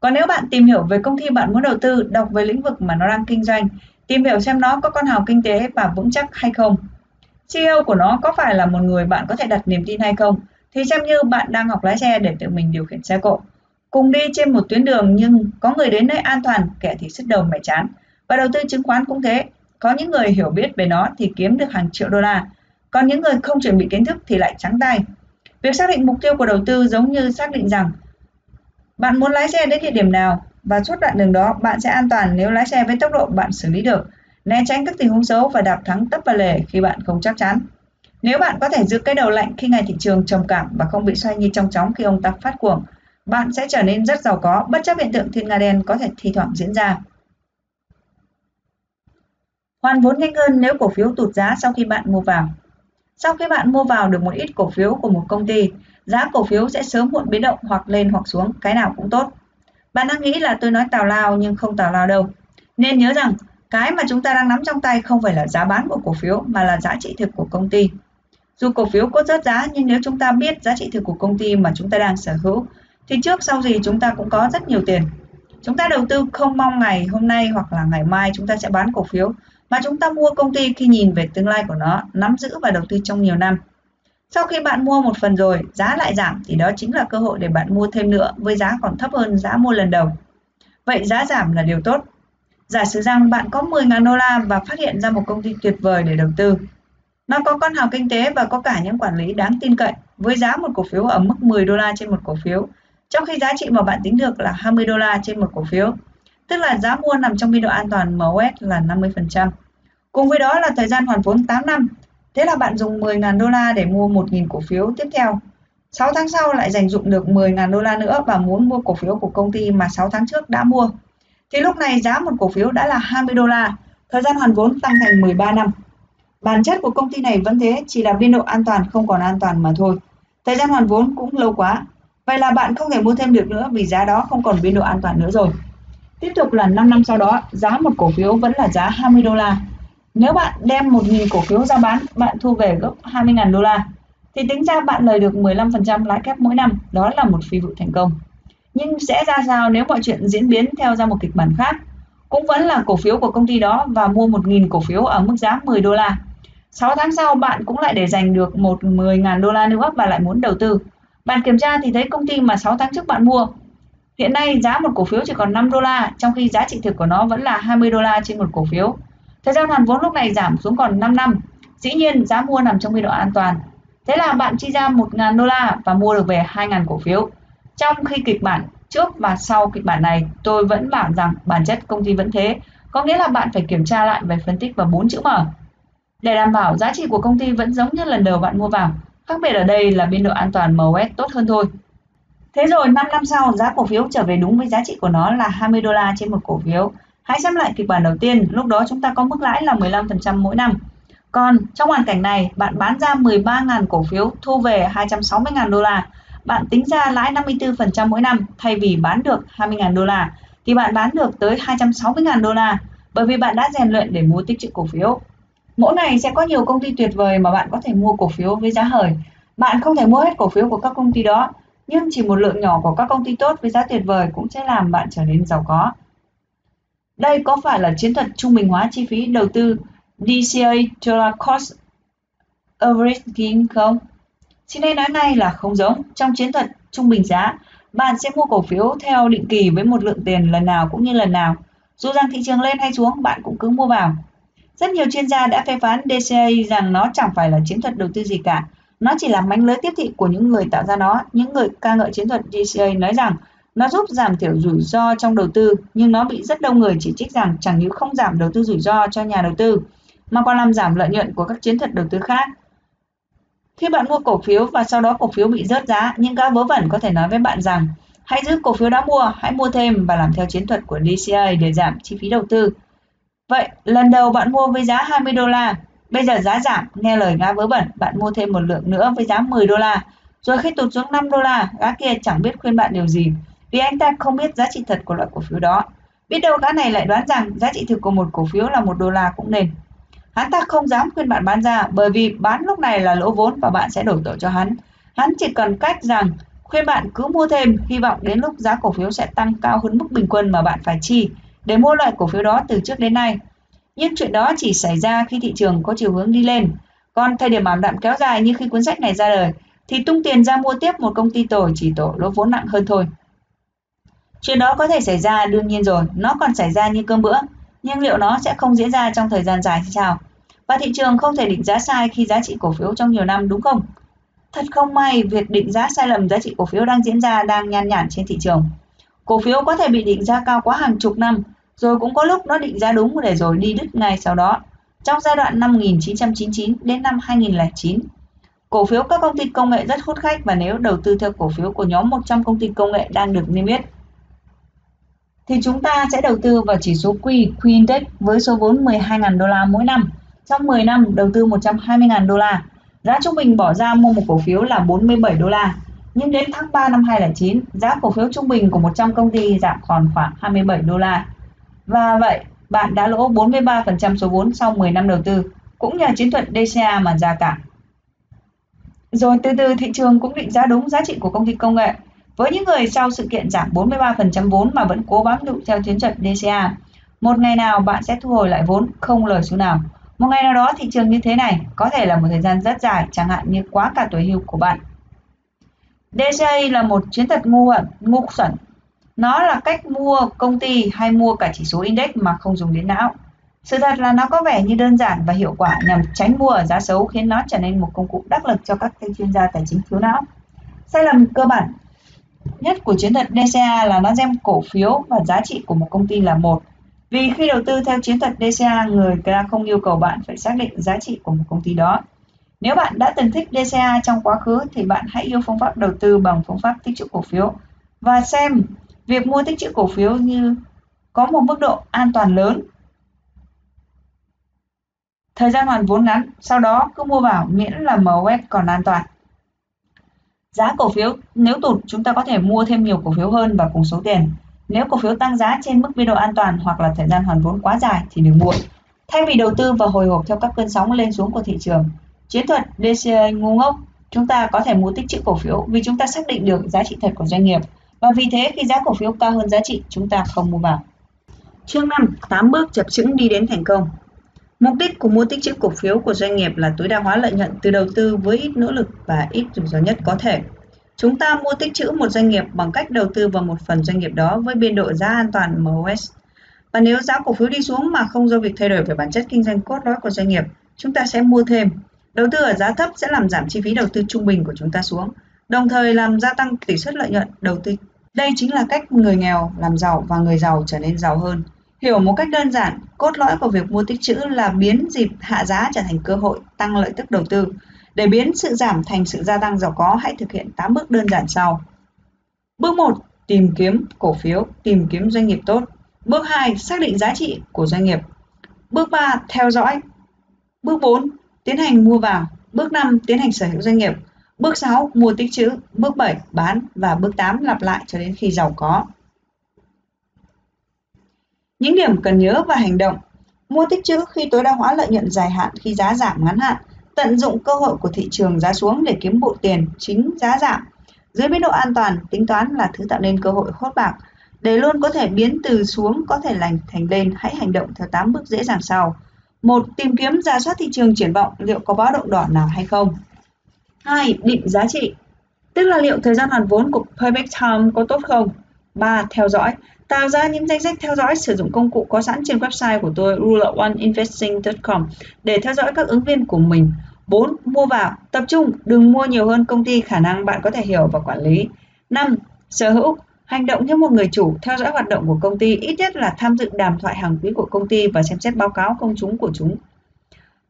Còn nếu bạn tìm hiểu về công ty bạn muốn đầu tư, đọc về lĩnh vực mà nó đang kinh doanh, tìm hiểu xem nó có con hào kinh tế và vững chắc hay không. CEO của nó có phải là một người bạn có thể đặt niềm tin hay không, thì xem như bạn đang học lái xe để tự mình điều khiển xe cộ. Cùng đi trên một tuyến đường nhưng có người đến nơi an toàn, kẻ thì sứt đầu mẻ chán. Và đầu tư chứng khoán cũng thế, có những người hiểu biết về nó thì kiếm được hàng triệu đô la, còn những người không chuẩn bị kiến thức thì lại trắng tay. Việc xác định mục tiêu của đầu tư giống như xác định rằng bạn muốn lái xe đến địa điểm nào và suốt đoạn đường đó bạn sẽ an toàn nếu lái xe với tốc độ bạn xử lý được, né tránh các tình huống xấu và đạp thắng tấp vào lề khi bạn không chắc chắn. Nếu bạn có thể giữ cái đầu lạnh khi ngày thị trường trầm cảm và không bị xoay như trong chóng khi ông ta phát cuồng, bạn sẽ trở nên rất giàu có bất chấp hiện tượng thiên nga đen có thể thi thoảng diễn ra. Hoàn vốn nhanh hơn nếu cổ phiếu tụt giá sau khi bạn mua vào. Sau khi bạn mua vào được một ít cổ phiếu của một công ty, giá cổ phiếu sẽ sớm muộn biến động hoặc lên hoặc xuống, cái nào cũng tốt. Bạn đang nghĩ là tôi nói tào lao nhưng không tào lao đâu. Nên nhớ rằng, cái mà chúng ta đang nắm trong tay không phải là giá bán của cổ phiếu mà là giá trị thực của công ty. Dù cổ phiếu có rớt giá nhưng nếu chúng ta biết giá trị thực của công ty mà chúng ta đang sở hữu thì trước sau gì chúng ta cũng có rất nhiều tiền. Chúng ta đầu tư không mong ngày hôm nay hoặc là ngày mai chúng ta sẽ bán cổ phiếu mà chúng ta mua công ty khi nhìn về tương lai của nó, nắm giữ và đầu tư trong nhiều năm. Sau khi bạn mua một phần rồi, giá lại giảm thì đó chính là cơ hội để bạn mua thêm nữa với giá còn thấp hơn giá mua lần đầu. Vậy giá giảm là điều tốt. Giả sử rằng bạn có 10.000 đô la và phát hiện ra một công ty tuyệt vời để đầu tư. Nó có con hào kinh tế và có cả những quản lý đáng tin cậy với giá một cổ phiếu ở mức 10 đô la trên một cổ phiếu, trong khi giá trị mà bạn tính được là 20 đô la trên một cổ phiếu, tức là giá mua nằm trong biên độ an toàn MOS là 50%. Cùng với đó là thời gian hoàn vốn 8 năm, thế là bạn dùng 10.000 đô la để mua 1.000 cổ phiếu tiếp theo. 6 tháng sau lại dành dụng được 10.000 đô la nữa và muốn mua cổ phiếu của công ty mà 6 tháng trước đã mua. Thì lúc này giá một cổ phiếu đã là 20 đô la, thời gian hoàn vốn tăng thành 13 năm. Bản chất của công ty này vẫn thế, chỉ là biên độ an toàn không còn an toàn mà thôi. Thời gian hoàn vốn cũng lâu quá. Vậy là bạn không thể mua thêm được nữa vì giá đó không còn biên độ an toàn nữa rồi. Tiếp tục là 5 năm sau đó, giá một cổ phiếu vẫn là giá 20 đô la. Nếu bạn đem 1.000 cổ phiếu ra bán, bạn thu về gốc 20.000 đô la. Thì tính ra bạn lời được 15% lãi kép mỗi năm, đó là một phi vụ thành công. Nhưng sẽ ra sao nếu mọi chuyện diễn biến theo ra một kịch bản khác? Cũng vẫn là cổ phiếu của công ty đó và mua 1.000 cổ phiếu ở mức giá 10 đô la 6 tháng sau bạn cũng lại để dành được một 10.000 đô la nữa và lại muốn đầu tư. Bạn kiểm tra thì thấy công ty mà 6 tháng trước bạn mua. Hiện nay giá một cổ phiếu chỉ còn 5 đô la, trong khi giá trị thực của nó vẫn là 20 đô la trên một cổ phiếu. Thời gian hoàn vốn lúc này giảm xuống còn 5 năm. Dĩ nhiên giá mua nằm trong biên độ an toàn. Thế là bạn chi ra 1.000 đô la và mua được về 2.000 cổ phiếu. Trong khi kịch bản trước và sau kịch bản này, tôi vẫn bảo rằng bản chất công ty vẫn thế. Có nghĩa là bạn phải kiểm tra lại về phân tích và bốn chữ mở để đảm bảo giá trị của công ty vẫn giống như lần đầu bạn mua vào, khác biệt ở đây là biên độ an toàn MOS tốt hơn thôi. Thế rồi 5 năm sau, giá cổ phiếu trở về đúng với giá trị của nó là 20 đô la trên một cổ phiếu. Hãy xem lại kịch bản đầu tiên, lúc đó chúng ta có mức lãi là 15% mỗi năm. Còn trong hoàn cảnh này, bạn bán ra 13.000 cổ phiếu, thu về 260.000 đô la. Bạn tính ra lãi 54% mỗi năm thay vì bán được 20.000 đô la thì bạn bán được tới 260.000 đô la bởi vì bạn đã rèn luyện để mua tích trữ cổ phiếu. Mỗi ngày sẽ có nhiều công ty tuyệt vời mà bạn có thể mua cổ phiếu với giá hời. Bạn không thể mua hết cổ phiếu của các công ty đó, nhưng chỉ một lượng nhỏ của các công ty tốt với giá tuyệt vời cũng sẽ làm bạn trở nên giàu có. Đây có phải là chiến thuật trung bình hóa chi phí đầu tư DCA Total Cost Averaging không? Xin hãy nói ngay là không giống. Trong chiến thuật trung bình giá, bạn sẽ mua cổ phiếu theo định kỳ với một lượng tiền lần nào cũng như lần nào. Dù rằng thị trường lên hay xuống, bạn cũng cứ mua vào. Rất nhiều chuyên gia đã phê phán DCA rằng nó chẳng phải là chiến thuật đầu tư gì cả. Nó chỉ là mánh lưới tiếp thị của những người tạo ra nó. Những người ca ngợi chiến thuật DCA nói rằng nó giúp giảm thiểu rủi ro trong đầu tư, nhưng nó bị rất đông người chỉ trích rằng chẳng những không giảm đầu tư rủi ro cho nhà đầu tư, mà còn làm giảm lợi nhuận của các chiến thuật đầu tư khác. Khi bạn mua cổ phiếu và sau đó cổ phiếu bị rớt giá, những gã vớ vẩn có thể nói với bạn rằng hãy giữ cổ phiếu đã mua, hãy mua thêm và làm theo chiến thuật của DCA để giảm chi phí đầu tư. Vậy, lần đầu bạn mua với giá 20 đô la, bây giờ giá giảm, nghe lời gã vớ vẩn, bạn mua thêm một lượng nữa với giá 10 đô la. Rồi khi tụt xuống 5 đô la, gã kia chẳng biết khuyên bạn điều gì, vì anh ta không biết giá trị thật của loại cổ phiếu đó. Biết đâu gã này lại đoán rằng giá trị thực của một cổ phiếu là một đô la cũng nên. Hắn ta không dám khuyên bạn bán ra bởi vì bán lúc này là lỗ vốn và bạn sẽ đổ tội cho hắn. Hắn chỉ cần cách rằng khuyên bạn cứ mua thêm, hy vọng đến lúc giá cổ phiếu sẽ tăng cao hơn mức bình quân mà bạn phải chi để mua loại cổ phiếu đó từ trước đến nay. Nhưng chuyện đó chỉ xảy ra khi thị trường có chiều hướng đi lên. Còn thời điểm ảm đạm kéo dài như khi cuốn sách này ra đời, thì tung tiền ra mua tiếp một công ty tồi chỉ tổ lỗ vốn nặng hơn thôi. Chuyện đó có thể xảy ra đương nhiên rồi, nó còn xảy ra như cơm bữa, nhưng liệu nó sẽ không diễn ra trong thời gian dài hay sao? Và thị trường không thể định giá sai khi giá trị cổ phiếu trong nhiều năm đúng không? Thật không may, việc định giá sai lầm giá trị cổ phiếu đang diễn ra đang nhan nhản trên thị trường. Cổ phiếu có thể bị định giá cao quá hàng chục năm, rồi cũng có lúc nó định giá đúng để rồi đi đứt ngay sau đó. Trong giai đoạn năm 1999 đến năm 2009, cổ phiếu các công ty công nghệ rất hút khách và nếu đầu tư theo cổ phiếu của nhóm 100 công ty công nghệ đang được niêm yết thì chúng ta sẽ đầu tư vào chỉ số Q, Q Index với số vốn 12.000 đô la mỗi năm. Trong 10 năm đầu tư 120.000 đô la. Giá trung bình bỏ ra mua một cổ phiếu là 47 đô la. Nhưng đến tháng 3 năm 2009, giá cổ phiếu trung bình của 100 công ty giảm còn khoảng 27 đô la. Và vậy, bạn đã lỗ 43% số vốn sau 10 năm đầu tư, cũng nhờ chiến thuật DCA mà ra cả. Rồi từ từ thị trường cũng định giá đúng giá trị của công ty công nghệ. Với những người sau sự kiện giảm 43% vốn mà vẫn cố bám trụ theo chiến thuật DCA, một ngày nào bạn sẽ thu hồi lại vốn không lời số nào. Một ngày nào đó thị trường như thế này có thể là một thời gian rất dài, chẳng hạn như quá cả tuổi hưu của bạn. DCA là một chiến thuật ngu hận, ngu xuẩn. Nó là cách mua công ty hay mua cả chỉ số index mà không dùng đến não. Sự thật là nó có vẻ như đơn giản và hiệu quả nhằm tránh mua ở giá xấu khiến nó trở nên một công cụ đắc lực cho các chuyên gia tài chính thiếu não. Sai lầm cơ bản nhất của chiến thuật DCA là nó xem cổ phiếu và giá trị của một công ty là một. Vì khi đầu tư theo chiến thuật DCA, người ta không yêu cầu bạn phải xác định giá trị của một công ty đó. Nếu bạn đã từng thích DCA trong quá khứ thì bạn hãy yêu phương pháp đầu tư bằng phương pháp tích trữ cổ phiếu và xem việc mua tích trữ cổ phiếu như có một mức độ an toàn lớn. Thời gian hoàn vốn ngắn, sau đó cứ mua vào miễn là MOS còn an toàn. Giá cổ phiếu nếu tụt chúng ta có thể mua thêm nhiều cổ phiếu hơn và cùng số tiền. Nếu cổ phiếu tăng giá trên mức biên độ an toàn hoặc là thời gian hoàn vốn quá dài thì đừng mua. Thay vì đầu tư và hồi hộp theo các cơn sóng lên xuống của thị trường, chiến thuật DCA ngu ngốc, chúng ta có thể mua tích trữ cổ phiếu vì chúng ta xác định được giá trị thật của doanh nghiệp và vì thế khi giá cổ phiếu cao hơn giá trị chúng ta không mua vào. Chương 5. 8 bước chập chững đi đến thành công. Mục đích của mua tích trữ cổ phiếu của doanh nghiệp là tối đa hóa lợi nhuận từ đầu tư với ít nỗ lực và ít rủi ro nhất có thể. Chúng ta mua tích trữ một doanh nghiệp bằng cách đầu tư vào một phần doanh nghiệp đó với biên độ giá an toàn MOS. Và nếu giá cổ phiếu đi xuống mà không do việc thay đổi về bản chất kinh doanh cốt lõi của doanh nghiệp, chúng ta sẽ mua thêm. Đầu tư ở giá thấp sẽ làm giảm chi phí đầu tư trung bình của chúng ta xuống, đồng thời làm gia tăng tỷ suất lợi nhuận đầu tư. Đây chính là cách người nghèo làm giàu và người giàu trở nên giàu hơn. Hiểu một cách đơn giản, cốt lõi của việc mua tích trữ là biến dịp hạ giá trở thành cơ hội tăng lợi tức đầu tư. Để biến sự giảm thành sự gia tăng giàu có, hãy thực hiện 8 bước đơn giản sau. Bước 1. Tìm kiếm cổ phiếu, tìm kiếm doanh nghiệp tốt. Bước 2. Xác định giá trị của doanh nghiệp. Bước 3. Theo dõi. Bước 4. Tiến hành mua vào. Bước 5. Tiến hành sở hữu doanh nghiệp. Bước 6. Mua tích trữ. Bước 7. Bán. Và bước 8. Lặp lại cho đến khi giàu có. Những điểm cần nhớ và hành động. Mua tích trữ khi tối đa hóa lợi nhuận dài hạn khi giá giảm ngắn hạn. Tận dụng cơ hội của thị trường giá xuống để kiếm bộ tiền chính giá giảm. Dưới biên độ an toàn, tính toán là thứ tạo nên cơ hội hốt bạc. Để luôn có thể biến từ xuống có thể lành thành lên, hãy hành động theo 8 bước dễ dàng sau. một Tìm kiếm giả soát thị trường triển vọng liệu có báo động đỏ nào hay không. 2. Định giá trị. Tức là liệu thời gian hoàn vốn của payback time có tốt không? 3. Theo dõi. Tạo ra những danh sách theo dõi sử dụng công cụ có sẵn trên website của tôi rule1investing.com để theo dõi các ứng viên của mình. 4. Mua vào. Tập trung, đừng mua nhiều hơn công ty khả năng bạn có thể hiểu và quản lý. 5. Sở hữu. Hành động như một người chủ, theo dõi hoạt động của công ty, ít nhất là tham dự đàm thoại hàng quý của công ty và xem xét báo cáo công chúng của chúng.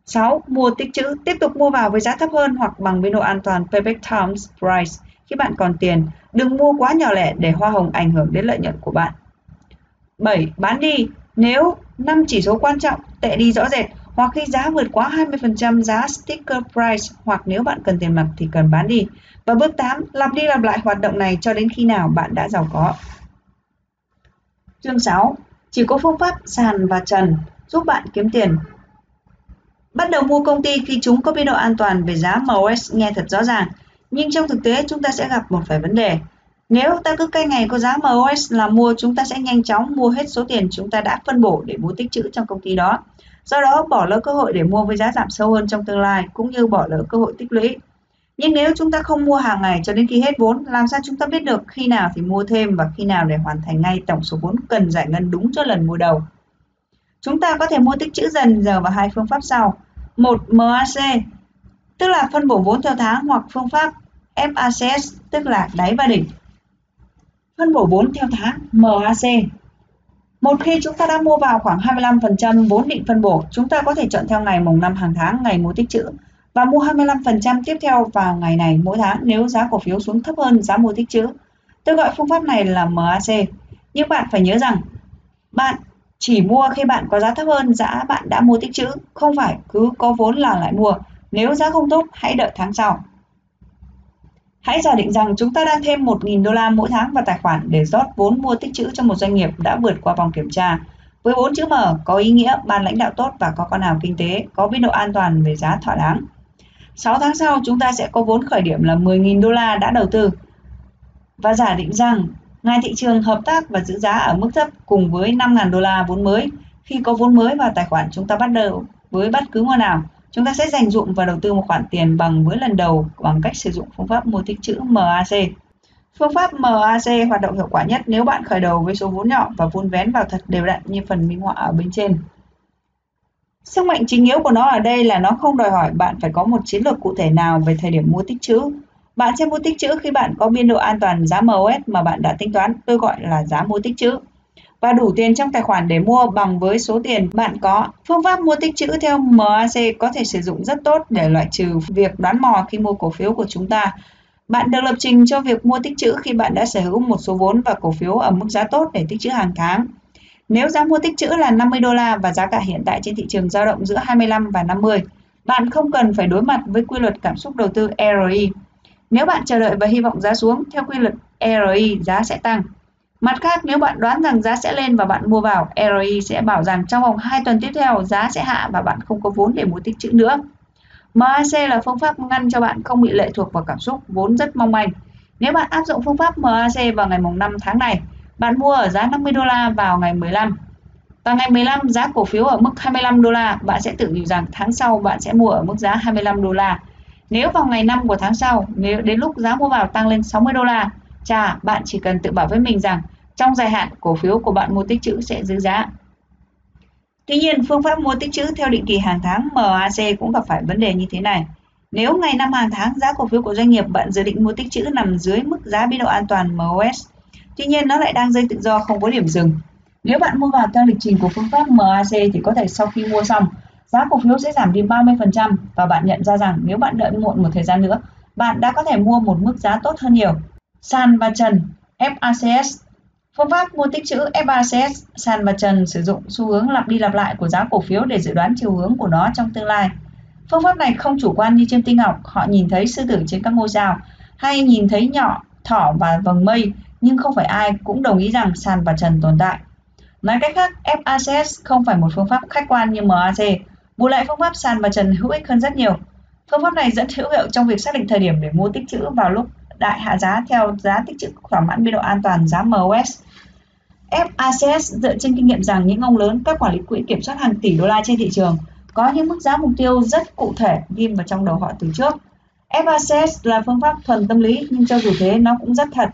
6. Mua tích trữ, tiếp tục mua vào với giá thấp hơn hoặc bằng biên độ an toàn Payback Times Price khi bạn còn tiền. Đừng mua quá nhỏ lẻ để hoa hồng ảnh hưởng đến lợi nhuận của bạn. 7. Bán đi nếu 5 chỉ số quan trọng tệ đi rõ rệt hoặc khi giá vượt quá 20% giá sticker price hoặc nếu bạn cần tiền mặt thì cần bán đi. Và bước 8, lặp đi lặp lại hoạt động này cho đến khi nào bạn đã giàu có. Chương 6. Chỉ có phương pháp sàn và trần giúp bạn kiếm tiền. Bắt đầu mua công ty khi chúng có biên độ an toàn về giá MOS nghe thật rõ ràng, nhưng trong thực tế chúng ta sẽ gặp một vài vấn đề. Nếu ta cứ canh ngày có giá MOS là mua, chúng ta sẽ nhanh chóng mua hết số tiền chúng ta đã phân bổ để mua tích trữ trong công ty đó. Do đó bỏ lỡ cơ hội để mua với giá giảm sâu hơn trong tương lai cũng như bỏ lỡ cơ hội tích lũy. Nhưng nếu chúng ta không mua hàng ngày cho đến khi hết vốn, làm sao chúng ta biết được khi nào thì mua thêm và khi nào để hoàn thành ngay tổng số vốn cần giải ngân đúng cho lần mua đầu? Chúng ta có thể mua tích trữ dần giờ vào hai phương pháp sau. Một MAC tức là phân bổ vốn theo tháng hoặc phương pháp FACS, tức là đáy và đỉnh. Phân bổ vốn theo tháng MAC. Một khi chúng ta đã mua vào khoảng 25% vốn định phân bổ, chúng ta có thể chọn theo ngày mùng năm hàng tháng ngày mua tích trữ và mua 25% tiếp theo vào ngày này mỗi tháng nếu giá cổ phiếu xuống thấp hơn giá mua tích trữ. Tôi gọi phương pháp này là MAC. Nhưng bạn phải nhớ rằng bạn chỉ mua khi bạn có giá thấp hơn giá bạn đã mua tích trữ, không phải cứ có vốn là lại mua. Nếu giá không tốt, hãy đợi tháng sau. Hãy giả định rằng chúng ta đang thêm 1.000 đô la mỗi tháng vào tài khoản để rót vốn mua tích trữ cho một doanh nghiệp đã vượt qua vòng kiểm tra. Với bốn chữ M có ý nghĩa ban lãnh đạo tốt và có con nào kinh tế, có biên độ an toàn về giá thỏa đáng. 6 tháng sau chúng ta sẽ có vốn khởi điểm là 10.000 đô la đã đầu tư. Và giả định rằng ngày thị trường hợp tác và giữ giá ở mức thấp cùng với 5.000 đô la vốn mới. Khi có vốn mới vào tài khoản, chúng ta bắt đầu với bất cứ mua nào Chúng ta sẽ dành dụng và đầu tư một khoản tiền bằng với lần đầu bằng cách sử dụng phương pháp mua tích trữ MAC. Phương pháp MAC hoạt động hiệu quả nhất nếu bạn khởi đầu với số vốn nhỏ và vun vén vào thật đều đặn như phần minh họa ở bên trên. Sức mạnh chính yếu của nó ở đây là nó không đòi hỏi bạn phải có một chiến lược cụ thể nào về thời điểm mua tích trữ. Bạn sẽ mua tích trữ khi bạn có biên độ an toàn giá MOS mà bạn đã tính toán, tôi gọi là giá mua tích trữ và đủ tiền trong tài khoản để mua bằng với số tiền bạn có. Phương pháp mua tích trữ theo MAC có thể sử dụng rất tốt để loại trừ việc đoán mò khi mua cổ phiếu của chúng ta. Bạn được lập trình cho việc mua tích trữ khi bạn đã sở hữu một số vốn và cổ phiếu ở mức giá tốt để tích trữ hàng tháng. Nếu giá mua tích trữ là 50 đô la và giá cả hiện tại trên thị trường dao động giữa 25 và 50, bạn không cần phải đối mặt với quy luật cảm xúc đầu tư ROI. Nếu bạn chờ đợi và hy vọng giá xuống, theo quy luật ROI giá sẽ tăng. Mặt khác, nếu bạn đoán rằng giá sẽ lên và bạn mua vào, ROI sẽ bảo rằng trong vòng 2 tuần tiếp theo giá sẽ hạ và bạn không có vốn để mua tích trữ nữa. MAC là phương pháp ngăn cho bạn không bị lệ thuộc vào cảm xúc vốn rất mong manh. Nếu bạn áp dụng phương pháp MAC vào ngày mùng 5 tháng này, bạn mua ở giá 50 đô la vào ngày 15. Và ngày 15 giá cổ phiếu ở mức 25 đô la, bạn sẽ tự hiểu rằng tháng sau bạn sẽ mua ở mức giá 25 đô la. Nếu vào ngày 5 của tháng sau, nếu đến lúc giá mua vào tăng lên 60 đô la, chà, bạn chỉ cần tự bảo với mình rằng trong dài hạn cổ phiếu của bạn mua tích trữ sẽ giữ giá. Tuy nhiên, phương pháp mua tích trữ theo định kỳ hàng tháng MAC cũng gặp phải vấn đề như thế này. Nếu ngày năm hàng tháng giá cổ phiếu của doanh nghiệp bạn dự định mua tích trữ nằm dưới mức giá biên độ an toàn MOS, tuy nhiên nó lại đang dây tự do không có điểm dừng. Nếu bạn mua vào theo lịch trình của phương pháp MAC thì có thể sau khi mua xong, giá cổ phiếu sẽ giảm đi 30% và bạn nhận ra rằng nếu bạn đợi muộn một thời gian nữa, bạn đã có thể mua một mức giá tốt hơn nhiều. Sàn và trần FACS Phương pháp mua tích trữ FACS sàn và trần sử dụng xu hướng lặp đi lặp lại của giá cổ phiếu để dự đoán chiều hướng của nó trong tương lai. Phương pháp này không chủ quan như chiêm tinh học, họ nhìn thấy sư tử trên các ngôi sao hay nhìn thấy nhỏ, thỏ và vầng mây, nhưng không phải ai cũng đồng ý rằng sàn và trần tồn tại. Nói cách khác, FACS không phải một phương pháp khách quan như MAC, bù lại phương pháp sàn và trần hữu ích hơn rất nhiều. Phương pháp này rất hữu hiệu trong việc xác định thời điểm để mua tích trữ vào lúc đại hạ giá theo giá tích trữ thỏa mãn biên độ an toàn giá MOS. FACS dựa trên kinh nghiệm rằng những ông lớn, các quản lý quỹ kiểm soát hàng tỷ đô la trên thị trường có những mức giá mục tiêu rất cụ thể ghim vào trong đầu họ từ trước. FACS là phương pháp thuần tâm lý nhưng cho dù thế nó cũng rất thật.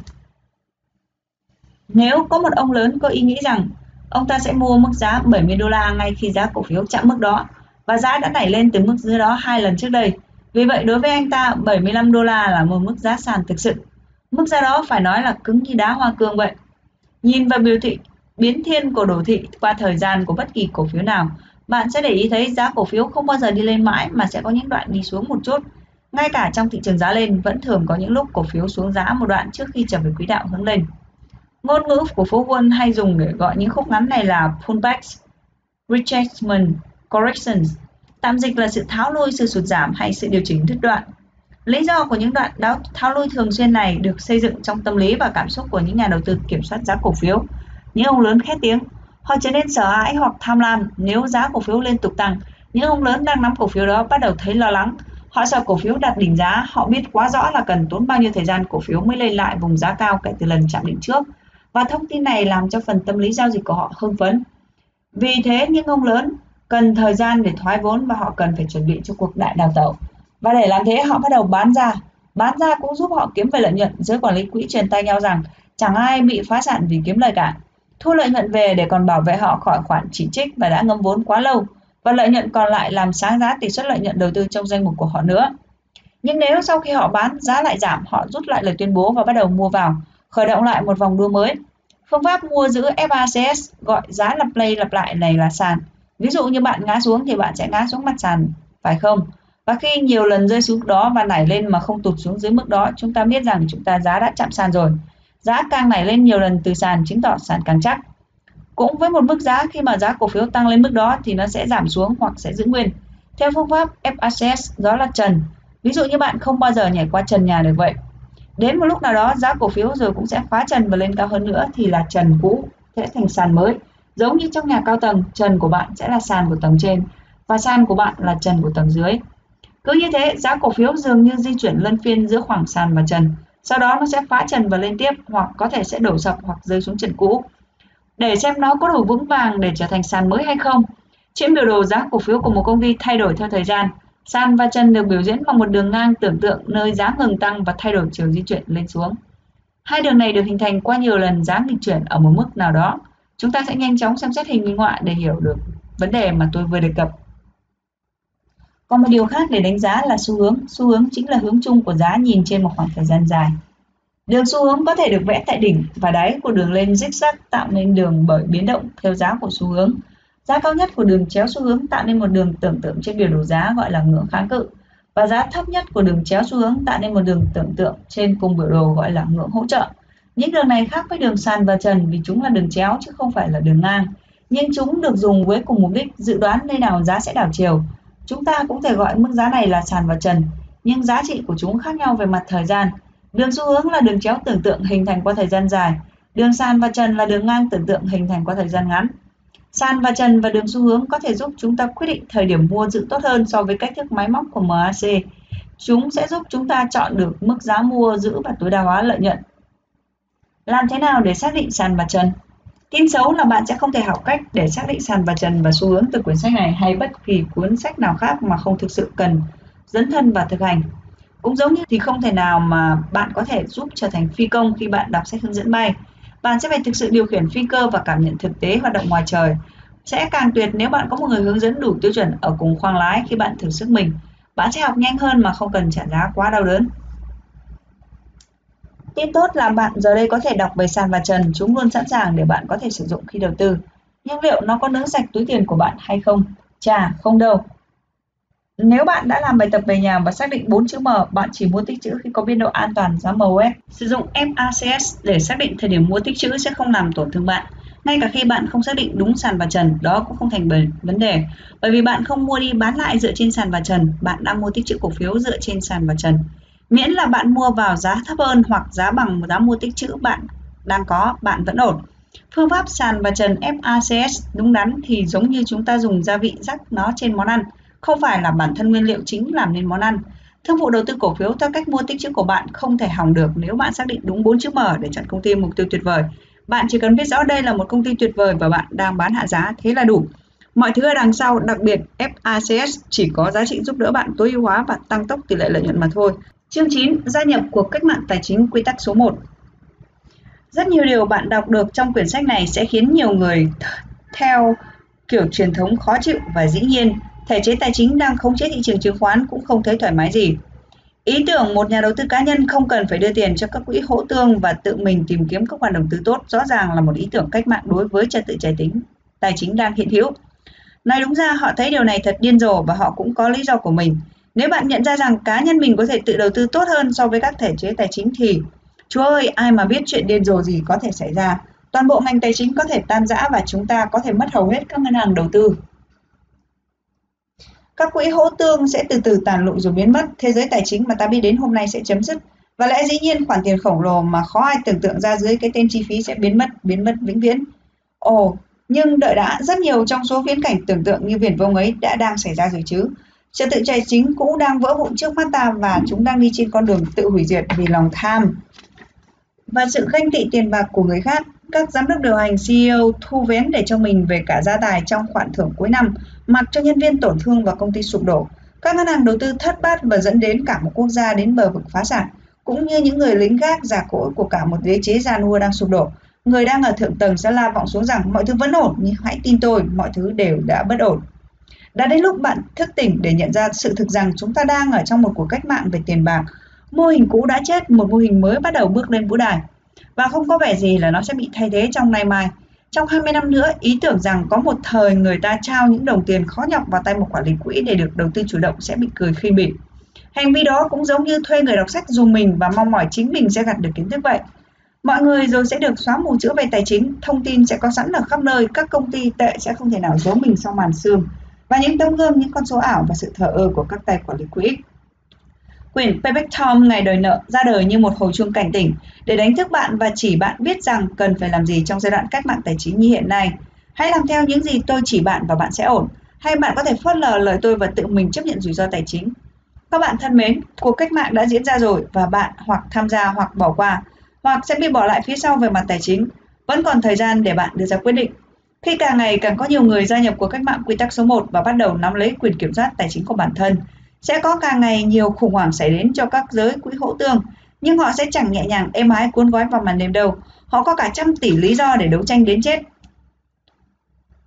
Nếu có một ông lớn có ý nghĩ rằng ông ta sẽ mua mức giá 70 đô la ngay khi giá cổ phiếu chạm mức đó và giá đã nảy lên từ mức dưới đó hai lần trước đây vì vậy đối với anh ta 75 đô la là một mức giá sàn thực sự. Mức giá đó phải nói là cứng như đá hoa cương vậy. Nhìn vào biểu thị biến thiên của đồ thị qua thời gian của bất kỳ cổ phiếu nào, bạn sẽ để ý thấy giá cổ phiếu không bao giờ đi lên mãi mà sẽ có những đoạn đi xuống một chút. Ngay cả trong thị trường giá lên vẫn thường có những lúc cổ phiếu xuống giá một đoạn trước khi trở về quỹ đạo hướng lên. Ngôn ngữ của phố Wall hay dùng để gọi những khúc ngắn này là pullbacks, retracement, corrections Tạm dịch là sự tháo lui, sự sụt giảm hay sự điều chỉnh đứt đoạn. Lý do của những đoạn đáo tháo lui thường xuyên này được xây dựng trong tâm lý và cảm xúc của những nhà đầu tư kiểm soát giá cổ phiếu. Những ông lớn khét tiếng, họ trở nên sợ hãi hoặc tham lam nếu giá cổ phiếu liên tục tăng. Những ông lớn đang nắm cổ phiếu đó bắt đầu thấy lo lắng. Họ sợ cổ phiếu đạt đỉnh giá, họ biết quá rõ là cần tốn bao nhiêu thời gian cổ phiếu mới lên lại vùng giá cao kể từ lần chạm đỉnh trước. Và thông tin này làm cho phần tâm lý giao dịch của họ hưng phấn. Vì thế những ông lớn cần thời gian để thoái vốn và họ cần phải chuẩn bị cho cuộc đại đào tẩu. Và để làm thế họ bắt đầu bán ra. Bán ra cũng giúp họ kiếm về lợi nhuận. Giới quản lý quỹ truyền tay nhau rằng chẳng ai bị phá sản vì kiếm lời cả. Thu lợi nhuận về để còn bảo vệ họ khỏi khoản chỉ trích và đã ngâm vốn quá lâu. Và lợi nhuận còn lại làm sáng giá tỷ suất lợi nhuận đầu tư trong danh mục của họ nữa. Nhưng nếu sau khi họ bán giá lại giảm, họ rút lại lời tuyên bố và bắt đầu mua vào, khởi động lại một vòng đua mới. Phương pháp mua giữ FACS gọi giá lặp lây lặp lại này là sàn. Ví dụ như bạn ngã xuống thì bạn sẽ ngã xuống mặt sàn, phải không? Và khi nhiều lần rơi xuống đó và nảy lên mà không tụt xuống dưới mức đó, chúng ta biết rằng chúng ta giá đã chạm sàn rồi. Giá càng nảy lên nhiều lần từ sàn chứng tỏ sàn càng chắc. Cũng với một mức giá khi mà giá cổ phiếu tăng lên mức đó thì nó sẽ giảm xuống hoặc sẽ giữ nguyên. Theo phương pháp FACS đó là trần. Ví dụ như bạn không bao giờ nhảy qua trần nhà được vậy. Đến một lúc nào đó giá cổ phiếu rồi cũng sẽ phá trần và lên cao hơn nữa thì là trần cũ sẽ thành sàn mới. Giống như trong nhà cao tầng, trần của bạn sẽ là sàn của tầng trên và sàn của bạn là trần của tầng dưới. Cứ như thế, giá cổ phiếu dường như di chuyển luân phiên giữa khoảng sàn và trần. Sau đó nó sẽ phá trần và lên tiếp hoặc có thể sẽ đổ sập hoặc rơi xuống trần cũ. Để xem nó có đủ vững vàng để trở thành sàn mới hay không. Trên biểu đồ giá cổ phiếu của một công ty thay đổi theo thời gian. Sàn và trần được biểu diễn bằng một đường ngang tưởng tượng nơi giá ngừng tăng và thay đổi chiều di chuyển lên xuống. Hai đường này được hình thành qua nhiều lần giá nghịch chuyển ở một mức nào đó. Chúng ta sẽ nhanh chóng xem xét hình minh họa để hiểu được vấn đề mà tôi vừa đề cập. Còn một điều khác để đánh giá là xu hướng. Xu hướng chính là hướng chung của giá nhìn trên một khoảng thời gian dài. Đường xu hướng có thể được vẽ tại đỉnh và đáy của đường lên zigzag tạo nên đường bởi biến động theo giá của xu hướng. Giá cao nhất của đường chéo xu hướng tạo nên một đường tưởng tượng trên biểu đồ giá gọi là ngưỡng kháng cự và giá thấp nhất của đường chéo xu hướng tạo nên một đường tưởng tượng trên cùng biểu đồ gọi là ngưỡng hỗ trợ. Những đường này khác với đường sàn và trần vì chúng là đường chéo chứ không phải là đường ngang. Nhưng chúng được dùng với cùng mục đích dự đoán nơi nào giá sẽ đảo chiều. Chúng ta cũng thể gọi mức giá này là sàn và trần, nhưng giá trị của chúng khác nhau về mặt thời gian. Đường xu hướng là đường chéo tưởng tượng hình thành qua thời gian dài, đường sàn và trần là đường ngang tưởng tượng hình thành qua thời gian ngắn. Sàn và trần và đường xu hướng có thể giúp chúng ta quyết định thời điểm mua giữ tốt hơn so với cách thức máy móc của MAC. Chúng sẽ giúp chúng ta chọn được mức giá mua giữ và tối đa hóa lợi nhuận. Làm thế nào để xác định sàn và trần? Tin xấu là bạn sẽ không thể học cách để xác định sàn và trần và xu hướng từ quyển sách này hay bất kỳ cuốn sách nào khác mà không thực sự cần dấn thân và thực hành. Cũng giống như thì không thể nào mà bạn có thể giúp trở thành phi công khi bạn đọc sách hướng dẫn bay. Bạn sẽ phải thực sự điều khiển phi cơ và cảm nhận thực tế hoạt động ngoài trời. Sẽ càng tuyệt nếu bạn có một người hướng dẫn đủ tiêu chuẩn ở cùng khoang lái khi bạn thử sức mình. Bạn sẽ học nhanh hơn mà không cần trả giá quá đau đớn. Tin tốt là bạn giờ đây có thể đọc về sàn và trần, chúng luôn sẵn sàng để bạn có thể sử dụng khi đầu tư. Nhưng liệu nó có nướng sạch túi tiền của bạn hay không? Chà, không đâu. Nếu bạn đã làm bài tập về nhà và xác định 4 chữ M, bạn chỉ mua tích chữ khi có biên độ an toàn giá MOS. Sử dụng MACS để xác định thời điểm mua tích chữ sẽ không làm tổn thương bạn. Ngay cả khi bạn không xác định đúng sàn và trần, đó cũng không thành vấn đề. Bởi vì bạn không mua đi bán lại dựa trên sàn và trần, bạn đang mua tích chữ cổ phiếu dựa trên sàn và trần. Miễn là bạn mua vào giá thấp hơn hoặc giá bằng giá mua tích trữ bạn đang có, bạn vẫn ổn. Phương pháp sàn và trần FACS đúng đắn thì giống như chúng ta dùng gia vị rắc nó trên món ăn, không phải là bản thân nguyên liệu chính làm nên món ăn. Thương vụ đầu tư cổ phiếu theo cách mua tích trữ của bạn không thể hỏng được nếu bạn xác định đúng 4 chữ M để chọn công ty mục tiêu tuyệt vời. Bạn chỉ cần biết rõ đây là một công ty tuyệt vời và bạn đang bán hạ giá, thế là đủ. Mọi thứ ở đằng sau, đặc biệt FACS chỉ có giá trị giúp đỡ bạn tối ưu hóa và tăng tốc tỷ lệ lợi nhuận mà thôi. Chương 9. Gia nhập cuộc cách mạng tài chính quy tắc số 1 Rất nhiều điều bạn đọc được trong quyển sách này sẽ khiến nhiều người theo kiểu truyền thống khó chịu và dĩ nhiên, thể chế tài chính đang khống chế thị trường chứng khoán cũng không thấy thoải mái gì. Ý tưởng một nhà đầu tư cá nhân không cần phải đưa tiền cho các quỹ hỗ tương và tự mình tìm kiếm các khoản đầu tư tốt rõ ràng là một ý tưởng cách mạng đối với trật tự tài chính tài chính đang hiện hữu. Nói đúng ra họ thấy điều này thật điên rồ và họ cũng có lý do của mình. Nếu bạn nhận ra rằng cá nhân mình có thể tự đầu tư tốt hơn so với các thể chế tài chính thì Chúa ơi, ai mà biết chuyện điên rồ gì có thể xảy ra. Toàn bộ ngành tài chính có thể tan rã và chúng ta có thể mất hầu hết các ngân hàng đầu tư. Các quỹ hỗ tương sẽ từ từ tàn lụi rồi biến mất. Thế giới tài chính mà ta biết đến hôm nay sẽ chấm dứt. Và lẽ dĩ nhiên khoản tiền khổng lồ mà khó ai tưởng tượng ra dưới cái tên chi phí sẽ biến mất, biến mất vĩnh viễn. Ồ, nhưng đợi đã, rất nhiều trong số viễn cảnh tưởng tượng như viển vông ấy đã đang xảy ra rồi chứ. Trật tự tài chính cũng đang vỡ vụn trước mắt ta và chúng đang đi trên con đường tự hủy diệt vì lòng tham và sự ganh tị tiền bạc của người khác. Các giám đốc điều hành CEO thu vén để cho mình về cả gia tài trong khoản thưởng cuối năm, mặc cho nhân viên tổn thương và công ty sụp đổ. Các ngân hàng đầu tư thất bát và dẫn đến cả một quốc gia đến bờ vực phá sản, cũng như những người lính gác giả cỗi của cả một đế chế già nua đang sụp đổ. Người đang ở thượng tầng sẽ la vọng xuống rằng mọi thứ vẫn ổn, nhưng hãy tin tôi, mọi thứ đều đã bất ổn. Đã đến lúc bạn thức tỉnh để nhận ra sự thực rằng chúng ta đang ở trong một cuộc cách mạng về tiền bạc. Mô hình cũ đã chết, một mô hình mới bắt đầu bước lên vũ đài. Và không có vẻ gì là nó sẽ bị thay thế trong nay mai. Trong 20 năm nữa, ý tưởng rằng có một thời người ta trao những đồng tiền khó nhọc vào tay một quản lý quỹ để được đầu tư chủ động sẽ bị cười khi bỉ. Hành vi đó cũng giống như thuê người đọc sách dùm mình và mong mỏi chính mình sẽ gặt được kiến thức vậy. Mọi người rồi sẽ được xóa mù chữa về tài chính, thông tin sẽ có sẵn ở khắp nơi, các công ty tệ sẽ không thể nào giấu mình sau màn sương. Và những tấm gương, những con số ảo và sự thờ ơ của các tay quản lý quỹ. Quyển Payback Tom Ngày đời nợ ra đời như một hồi chuông cảnh tỉnh để đánh thức bạn và chỉ bạn biết rằng cần phải làm gì trong giai đoạn cách mạng tài chính như hiện nay. Hãy làm theo những gì tôi chỉ bạn và bạn sẽ ổn. Hay bạn có thể phớt lờ lời tôi và tự mình chấp nhận rủi ro tài chính. Các bạn thân mến, cuộc cách mạng đã diễn ra rồi và bạn hoặc tham gia hoặc bỏ qua, hoặc sẽ bị bỏ lại phía sau về mặt tài chính. Vẫn còn thời gian để bạn đưa ra quyết định. Khi càng ngày càng có nhiều người gia nhập cuộc cách mạng quy tắc số 1 và bắt đầu nắm lấy quyền kiểm soát tài chính của bản thân, sẽ có càng ngày nhiều khủng hoảng xảy đến cho các giới quỹ hỗ tương, nhưng họ sẽ chẳng nhẹ nhàng êm ái cuốn gói vào màn đêm đâu. Họ có cả trăm tỷ lý do để đấu tranh đến chết.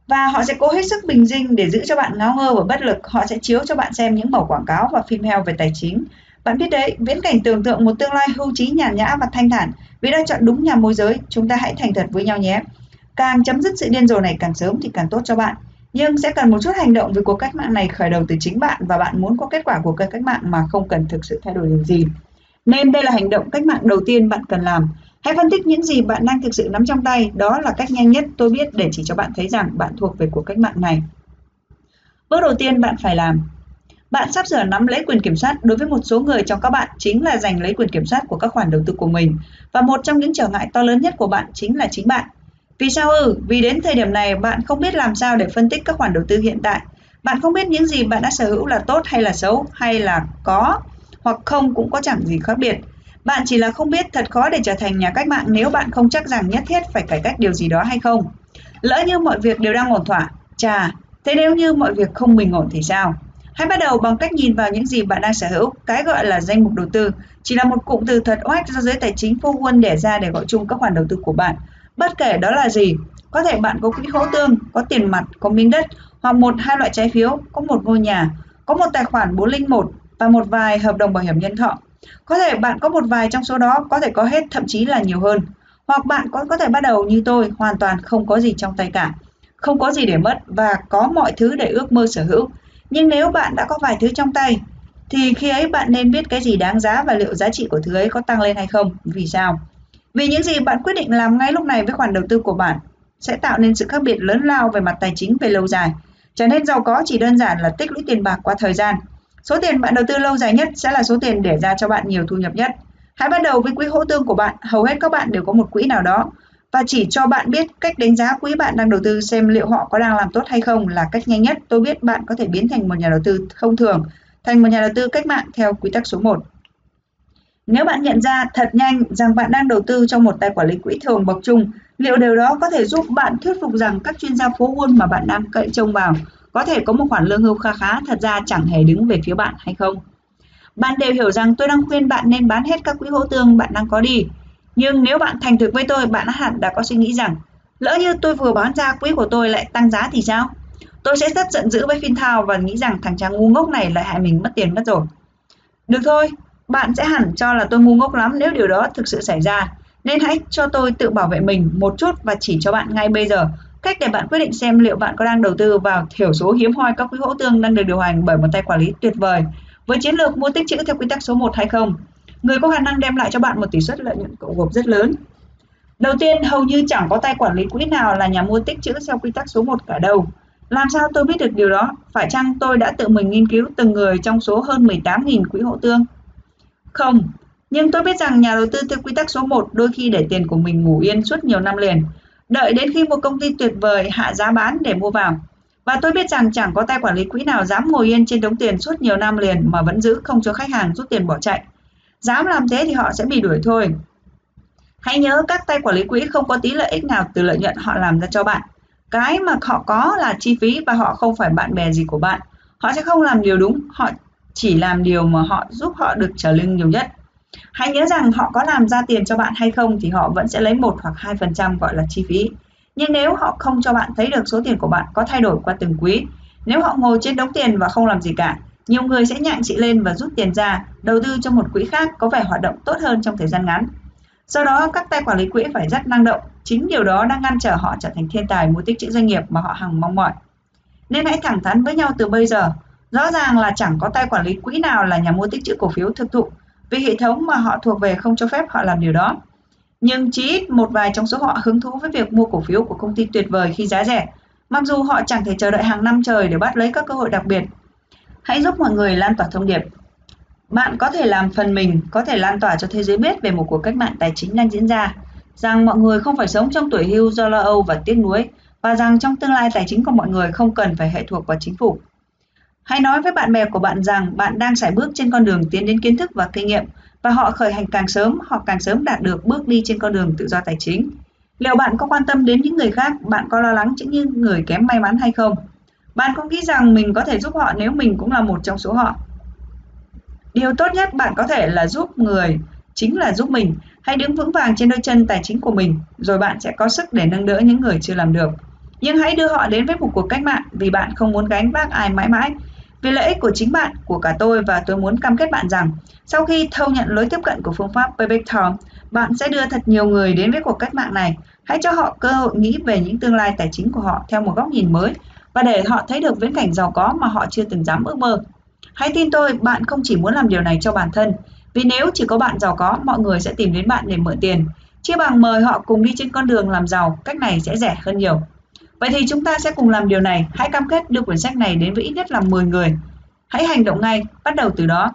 Và họ sẽ cố hết sức bình dinh để giữ cho bạn ngáo ngơ và bất lực. Họ sẽ chiếu cho bạn xem những mẩu quảng cáo và phim heo về tài chính. Bạn biết đấy, viễn cảnh tưởng tượng một tương lai hưu trí nhàn nhã và thanh thản. Vì đã chọn đúng nhà môi giới, chúng ta hãy thành thật với nhau nhé. Càng chấm dứt sự điên rồ này càng sớm thì càng tốt cho bạn nhưng sẽ cần một chút hành động với cuộc cách mạng này khởi đầu từ chính bạn và bạn muốn có kết quả của cuộc cách mạng mà không cần thực sự thay đổi điều gì. Nên đây là hành động cách mạng đầu tiên bạn cần làm. Hãy phân tích những gì bạn đang thực sự nắm trong tay, đó là cách nhanh nhất tôi biết để chỉ cho bạn thấy rằng bạn thuộc về cuộc cách mạng này. Bước đầu tiên bạn phải làm. Bạn sắp sửa nắm lấy quyền kiểm soát đối với một số người trong các bạn chính là giành lấy quyền kiểm soát của các khoản đầu tư của mình. Và một trong những trở ngại to lớn nhất của bạn chính là chính bạn. Vì sao ư? Vì đến thời điểm này bạn không biết làm sao để phân tích các khoản đầu tư hiện tại. Bạn không biết những gì bạn đã sở hữu là tốt hay là xấu, hay là có hoặc không cũng có chẳng gì khác biệt. Bạn chỉ là không biết thật khó để trở thành nhà cách mạng nếu bạn không chắc rằng nhất thiết phải cải cách điều gì đó hay không. Lỡ như mọi việc đều đang ổn thỏa, chà, thế nếu như mọi việc không bình ổn thì sao? Hãy bắt đầu bằng cách nhìn vào những gì bạn đang sở hữu. Cái gọi là danh mục đầu tư chỉ là một cụm từ thật oách do giới tài chính phô quân để ra để gọi chung các khoản đầu tư của bạn. Bất kể đó là gì, có thể bạn có quỹ hỗ tương, có tiền mặt, có miếng đất hoặc một hai loại trái phiếu, có một ngôi nhà, có một tài khoản 401 và một vài hợp đồng bảo hiểm nhân thọ. Có thể bạn có một vài trong số đó, có thể có hết thậm chí là nhiều hơn. Hoặc bạn có có thể bắt đầu như tôi, hoàn toàn không có gì trong tay cả, không có gì để mất và có mọi thứ để ước mơ sở hữu. Nhưng nếu bạn đã có vài thứ trong tay, thì khi ấy bạn nên biết cái gì đáng giá và liệu giá trị của thứ ấy có tăng lên hay không. Vì sao? Vì những gì bạn quyết định làm ngay lúc này với khoản đầu tư của bạn sẽ tạo nên sự khác biệt lớn lao về mặt tài chính về lâu dài. Trở nên giàu có chỉ đơn giản là tích lũy tiền bạc qua thời gian. Số tiền bạn đầu tư lâu dài nhất sẽ là số tiền để ra cho bạn nhiều thu nhập nhất. Hãy bắt đầu với quỹ hỗ tương của bạn, hầu hết các bạn đều có một quỹ nào đó và chỉ cho bạn biết cách đánh giá quỹ bạn đang đầu tư xem liệu họ có đang làm tốt hay không là cách nhanh nhất. Tôi biết bạn có thể biến thành một nhà đầu tư không thường, thành một nhà đầu tư cách mạng theo quy tắc số 1. Nếu bạn nhận ra thật nhanh rằng bạn đang đầu tư trong một tài quản lý quỹ thường bậc trung, liệu điều đó có thể giúp bạn thuyết phục rằng các chuyên gia phố Wall mà bạn đang cậy trông vào có thể có một khoản lương hưu kha khá thật ra chẳng hề đứng về phía bạn hay không? Bạn đều hiểu rằng tôi đang khuyên bạn nên bán hết các quỹ hỗ tương bạn đang có đi. Nhưng nếu bạn thành thực với tôi, bạn hẳn đã có suy nghĩ rằng lỡ như tôi vừa bán ra quỹ của tôi lại tăng giá thì sao? Tôi sẽ rất giận dữ với Fintown và nghĩ rằng thằng chàng ngu ngốc này lại hại mình mất tiền mất rồi. Được thôi, bạn sẽ hẳn cho là tôi ngu ngốc lắm nếu điều đó thực sự xảy ra. Nên hãy cho tôi tự bảo vệ mình một chút và chỉ cho bạn ngay bây giờ cách để bạn quyết định xem liệu bạn có đang đầu tư vào thiểu số hiếm hoi các quỹ hỗ tương đang được điều hành bởi một tay quản lý tuyệt vời với chiến lược mua tích trữ theo quy tắc số 1 hay không. Người có khả năng đem lại cho bạn một tỷ suất lợi nhuận cộng gộp rất lớn. Đầu tiên, hầu như chẳng có tay quản lý quỹ nào là nhà mua tích trữ theo quy tắc số 1 cả đâu. Làm sao tôi biết được điều đó? Phải chăng tôi đã tự mình nghiên cứu từng người trong số hơn 18.000 quỹ hỗ tương? Không, nhưng tôi biết rằng nhà đầu tư theo quy tắc số 1 đôi khi để tiền của mình ngủ yên suốt nhiều năm liền, đợi đến khi một công ty tuyệt vời hạ giá bán để mua vào. Và tôi biết rằng chẳng có tay quản lý quỹ nào dám ngồi yên trên đống tiền suốt nhiều năm liền mà vẫn giữ không cho khách hàng rút tiền bỏ chạy. Dám làm thế thì họ sẽ bị đuổi thôi. Hãy nhớ các tay quản lý quỹ không có tí lợi ích nào từ lợi nhuận họ làm ra cho bạn. Cái mà họ có là chi phí và họ không phải bạn bè gì của bạn. Họ sẽ không làm điều đúng, họ chỉ làm điều mà họ giúp họ được trở lưng nhiều nhất. Hãy nhớ rằng họ có làm ra tiền cho bạn hay không thì họ vẫn sẽ lấy 1 hoặc 2% gọi là chi phí. Nhưng nếu họ không cho bạn thấy được số tiền của bạn có thay đổi qua từng quý, Nếu họ ngồi trên đống tiền và không làm gì cả, nhiều người sẽ nhạn chị lên và rút tiền ra, đầu tư cho một quỹ khác có vẻ hoạt động tốt hơn trong thời gian ngắn. Do đó, các tay quản lý quỹ phải rất năng động. Chính điều đó đang ngăn trở họ trở thành thiên tài mua tích trữ doanh nghiệp mà họ hằng mong mỏi. Nên hãy thẳng thắn với nhau từ bây giờ. Rõ ràng là chẳng có tay quản lý quỹ nào là nhà mua tích trữ cổ phiếu thực thụ vì hệ thống mà họ thuộc về không cho phép họ làm điều đó. Nhưng chỉ ít một vài trong số họ hứng thú với việc mua cổ phiếu của công ty tuyệt vời khi giá rẻ, mặc dù họ chẳng thể chờ đợi hàng năm trời để bắt lấy các cơ hội đặc biệt. Hãy giúp mọi người lan tỏa thông điệp. Bạn có thể làm phần mình, có thể lan tỏa cho thế giới biết về một cuộc cách mạng tài chính đang diễn ra, rằng mọi người không phải sống trong tuổi hưu do lo âu và tiếc nuối, và rằng trong tương lai tài chính của mọi người không cần phải hệ thuộc vào chính phủ. Hãy nói với bạn bè của bạn rằng bạn đang sải bước trên con đường tiến đến kiến thức và kinh nghiệm và họ khởi hành càng sớm, họ càng sớm đạt được bước đi trên con đường tự do tài chính. Liệu bạn có quan tâm đến những người khác, bạn có lo lắng những người kém may mắn hay không? Bạn có nghĩ rằng mình có thể giúp họ nếu mình cũng là một trong số họ? Điều tốt nhất bạn có thể là giúp người chính là giúp mình. Hãy đứng vững vàng trên đôi chân tài chính của mình, rồi bạn sẽ có sức để nâng đỡ những người chưa làm được. Nhưng hãy đưa họ đến với một cuộc cách mạng vì bạn không muốn gánh vác ai mãi mãi. Vì lợi ích của chính bạn, của cả tôi và tôi muốn cam kết bạn rằng sau khi thâu nhận lối tiếp cận của phương pháp Payback Time, bạn sẽ đưa thật nhiều người đến với cuộc cách mạng này. Hãy cho họ cơ hội nghĩ về những tương lai tài chính của họ theo một góc nhìn mới và để họ thấy được viễn cảnh giàu có mà họ chưa từng dám ước mơ. Hãy tin tôi, bạn không chỉ muốn làm điều này cho bản thân, vì nếu chỉ có bạn giàu có, mọi người sẽ tìm đến bạn để mượn tiền. Chia bằng mời họ cùng đi trên con đường làm giàu, cách này sẽ rẻ hơn nhiều. Vậy thì chúng ta sẽ cùng làm điều này, hãy cam kết đưa quyển sách này đến với ít nhất là 10 người. Hãy hành động ngay, bắt đầu từ đó.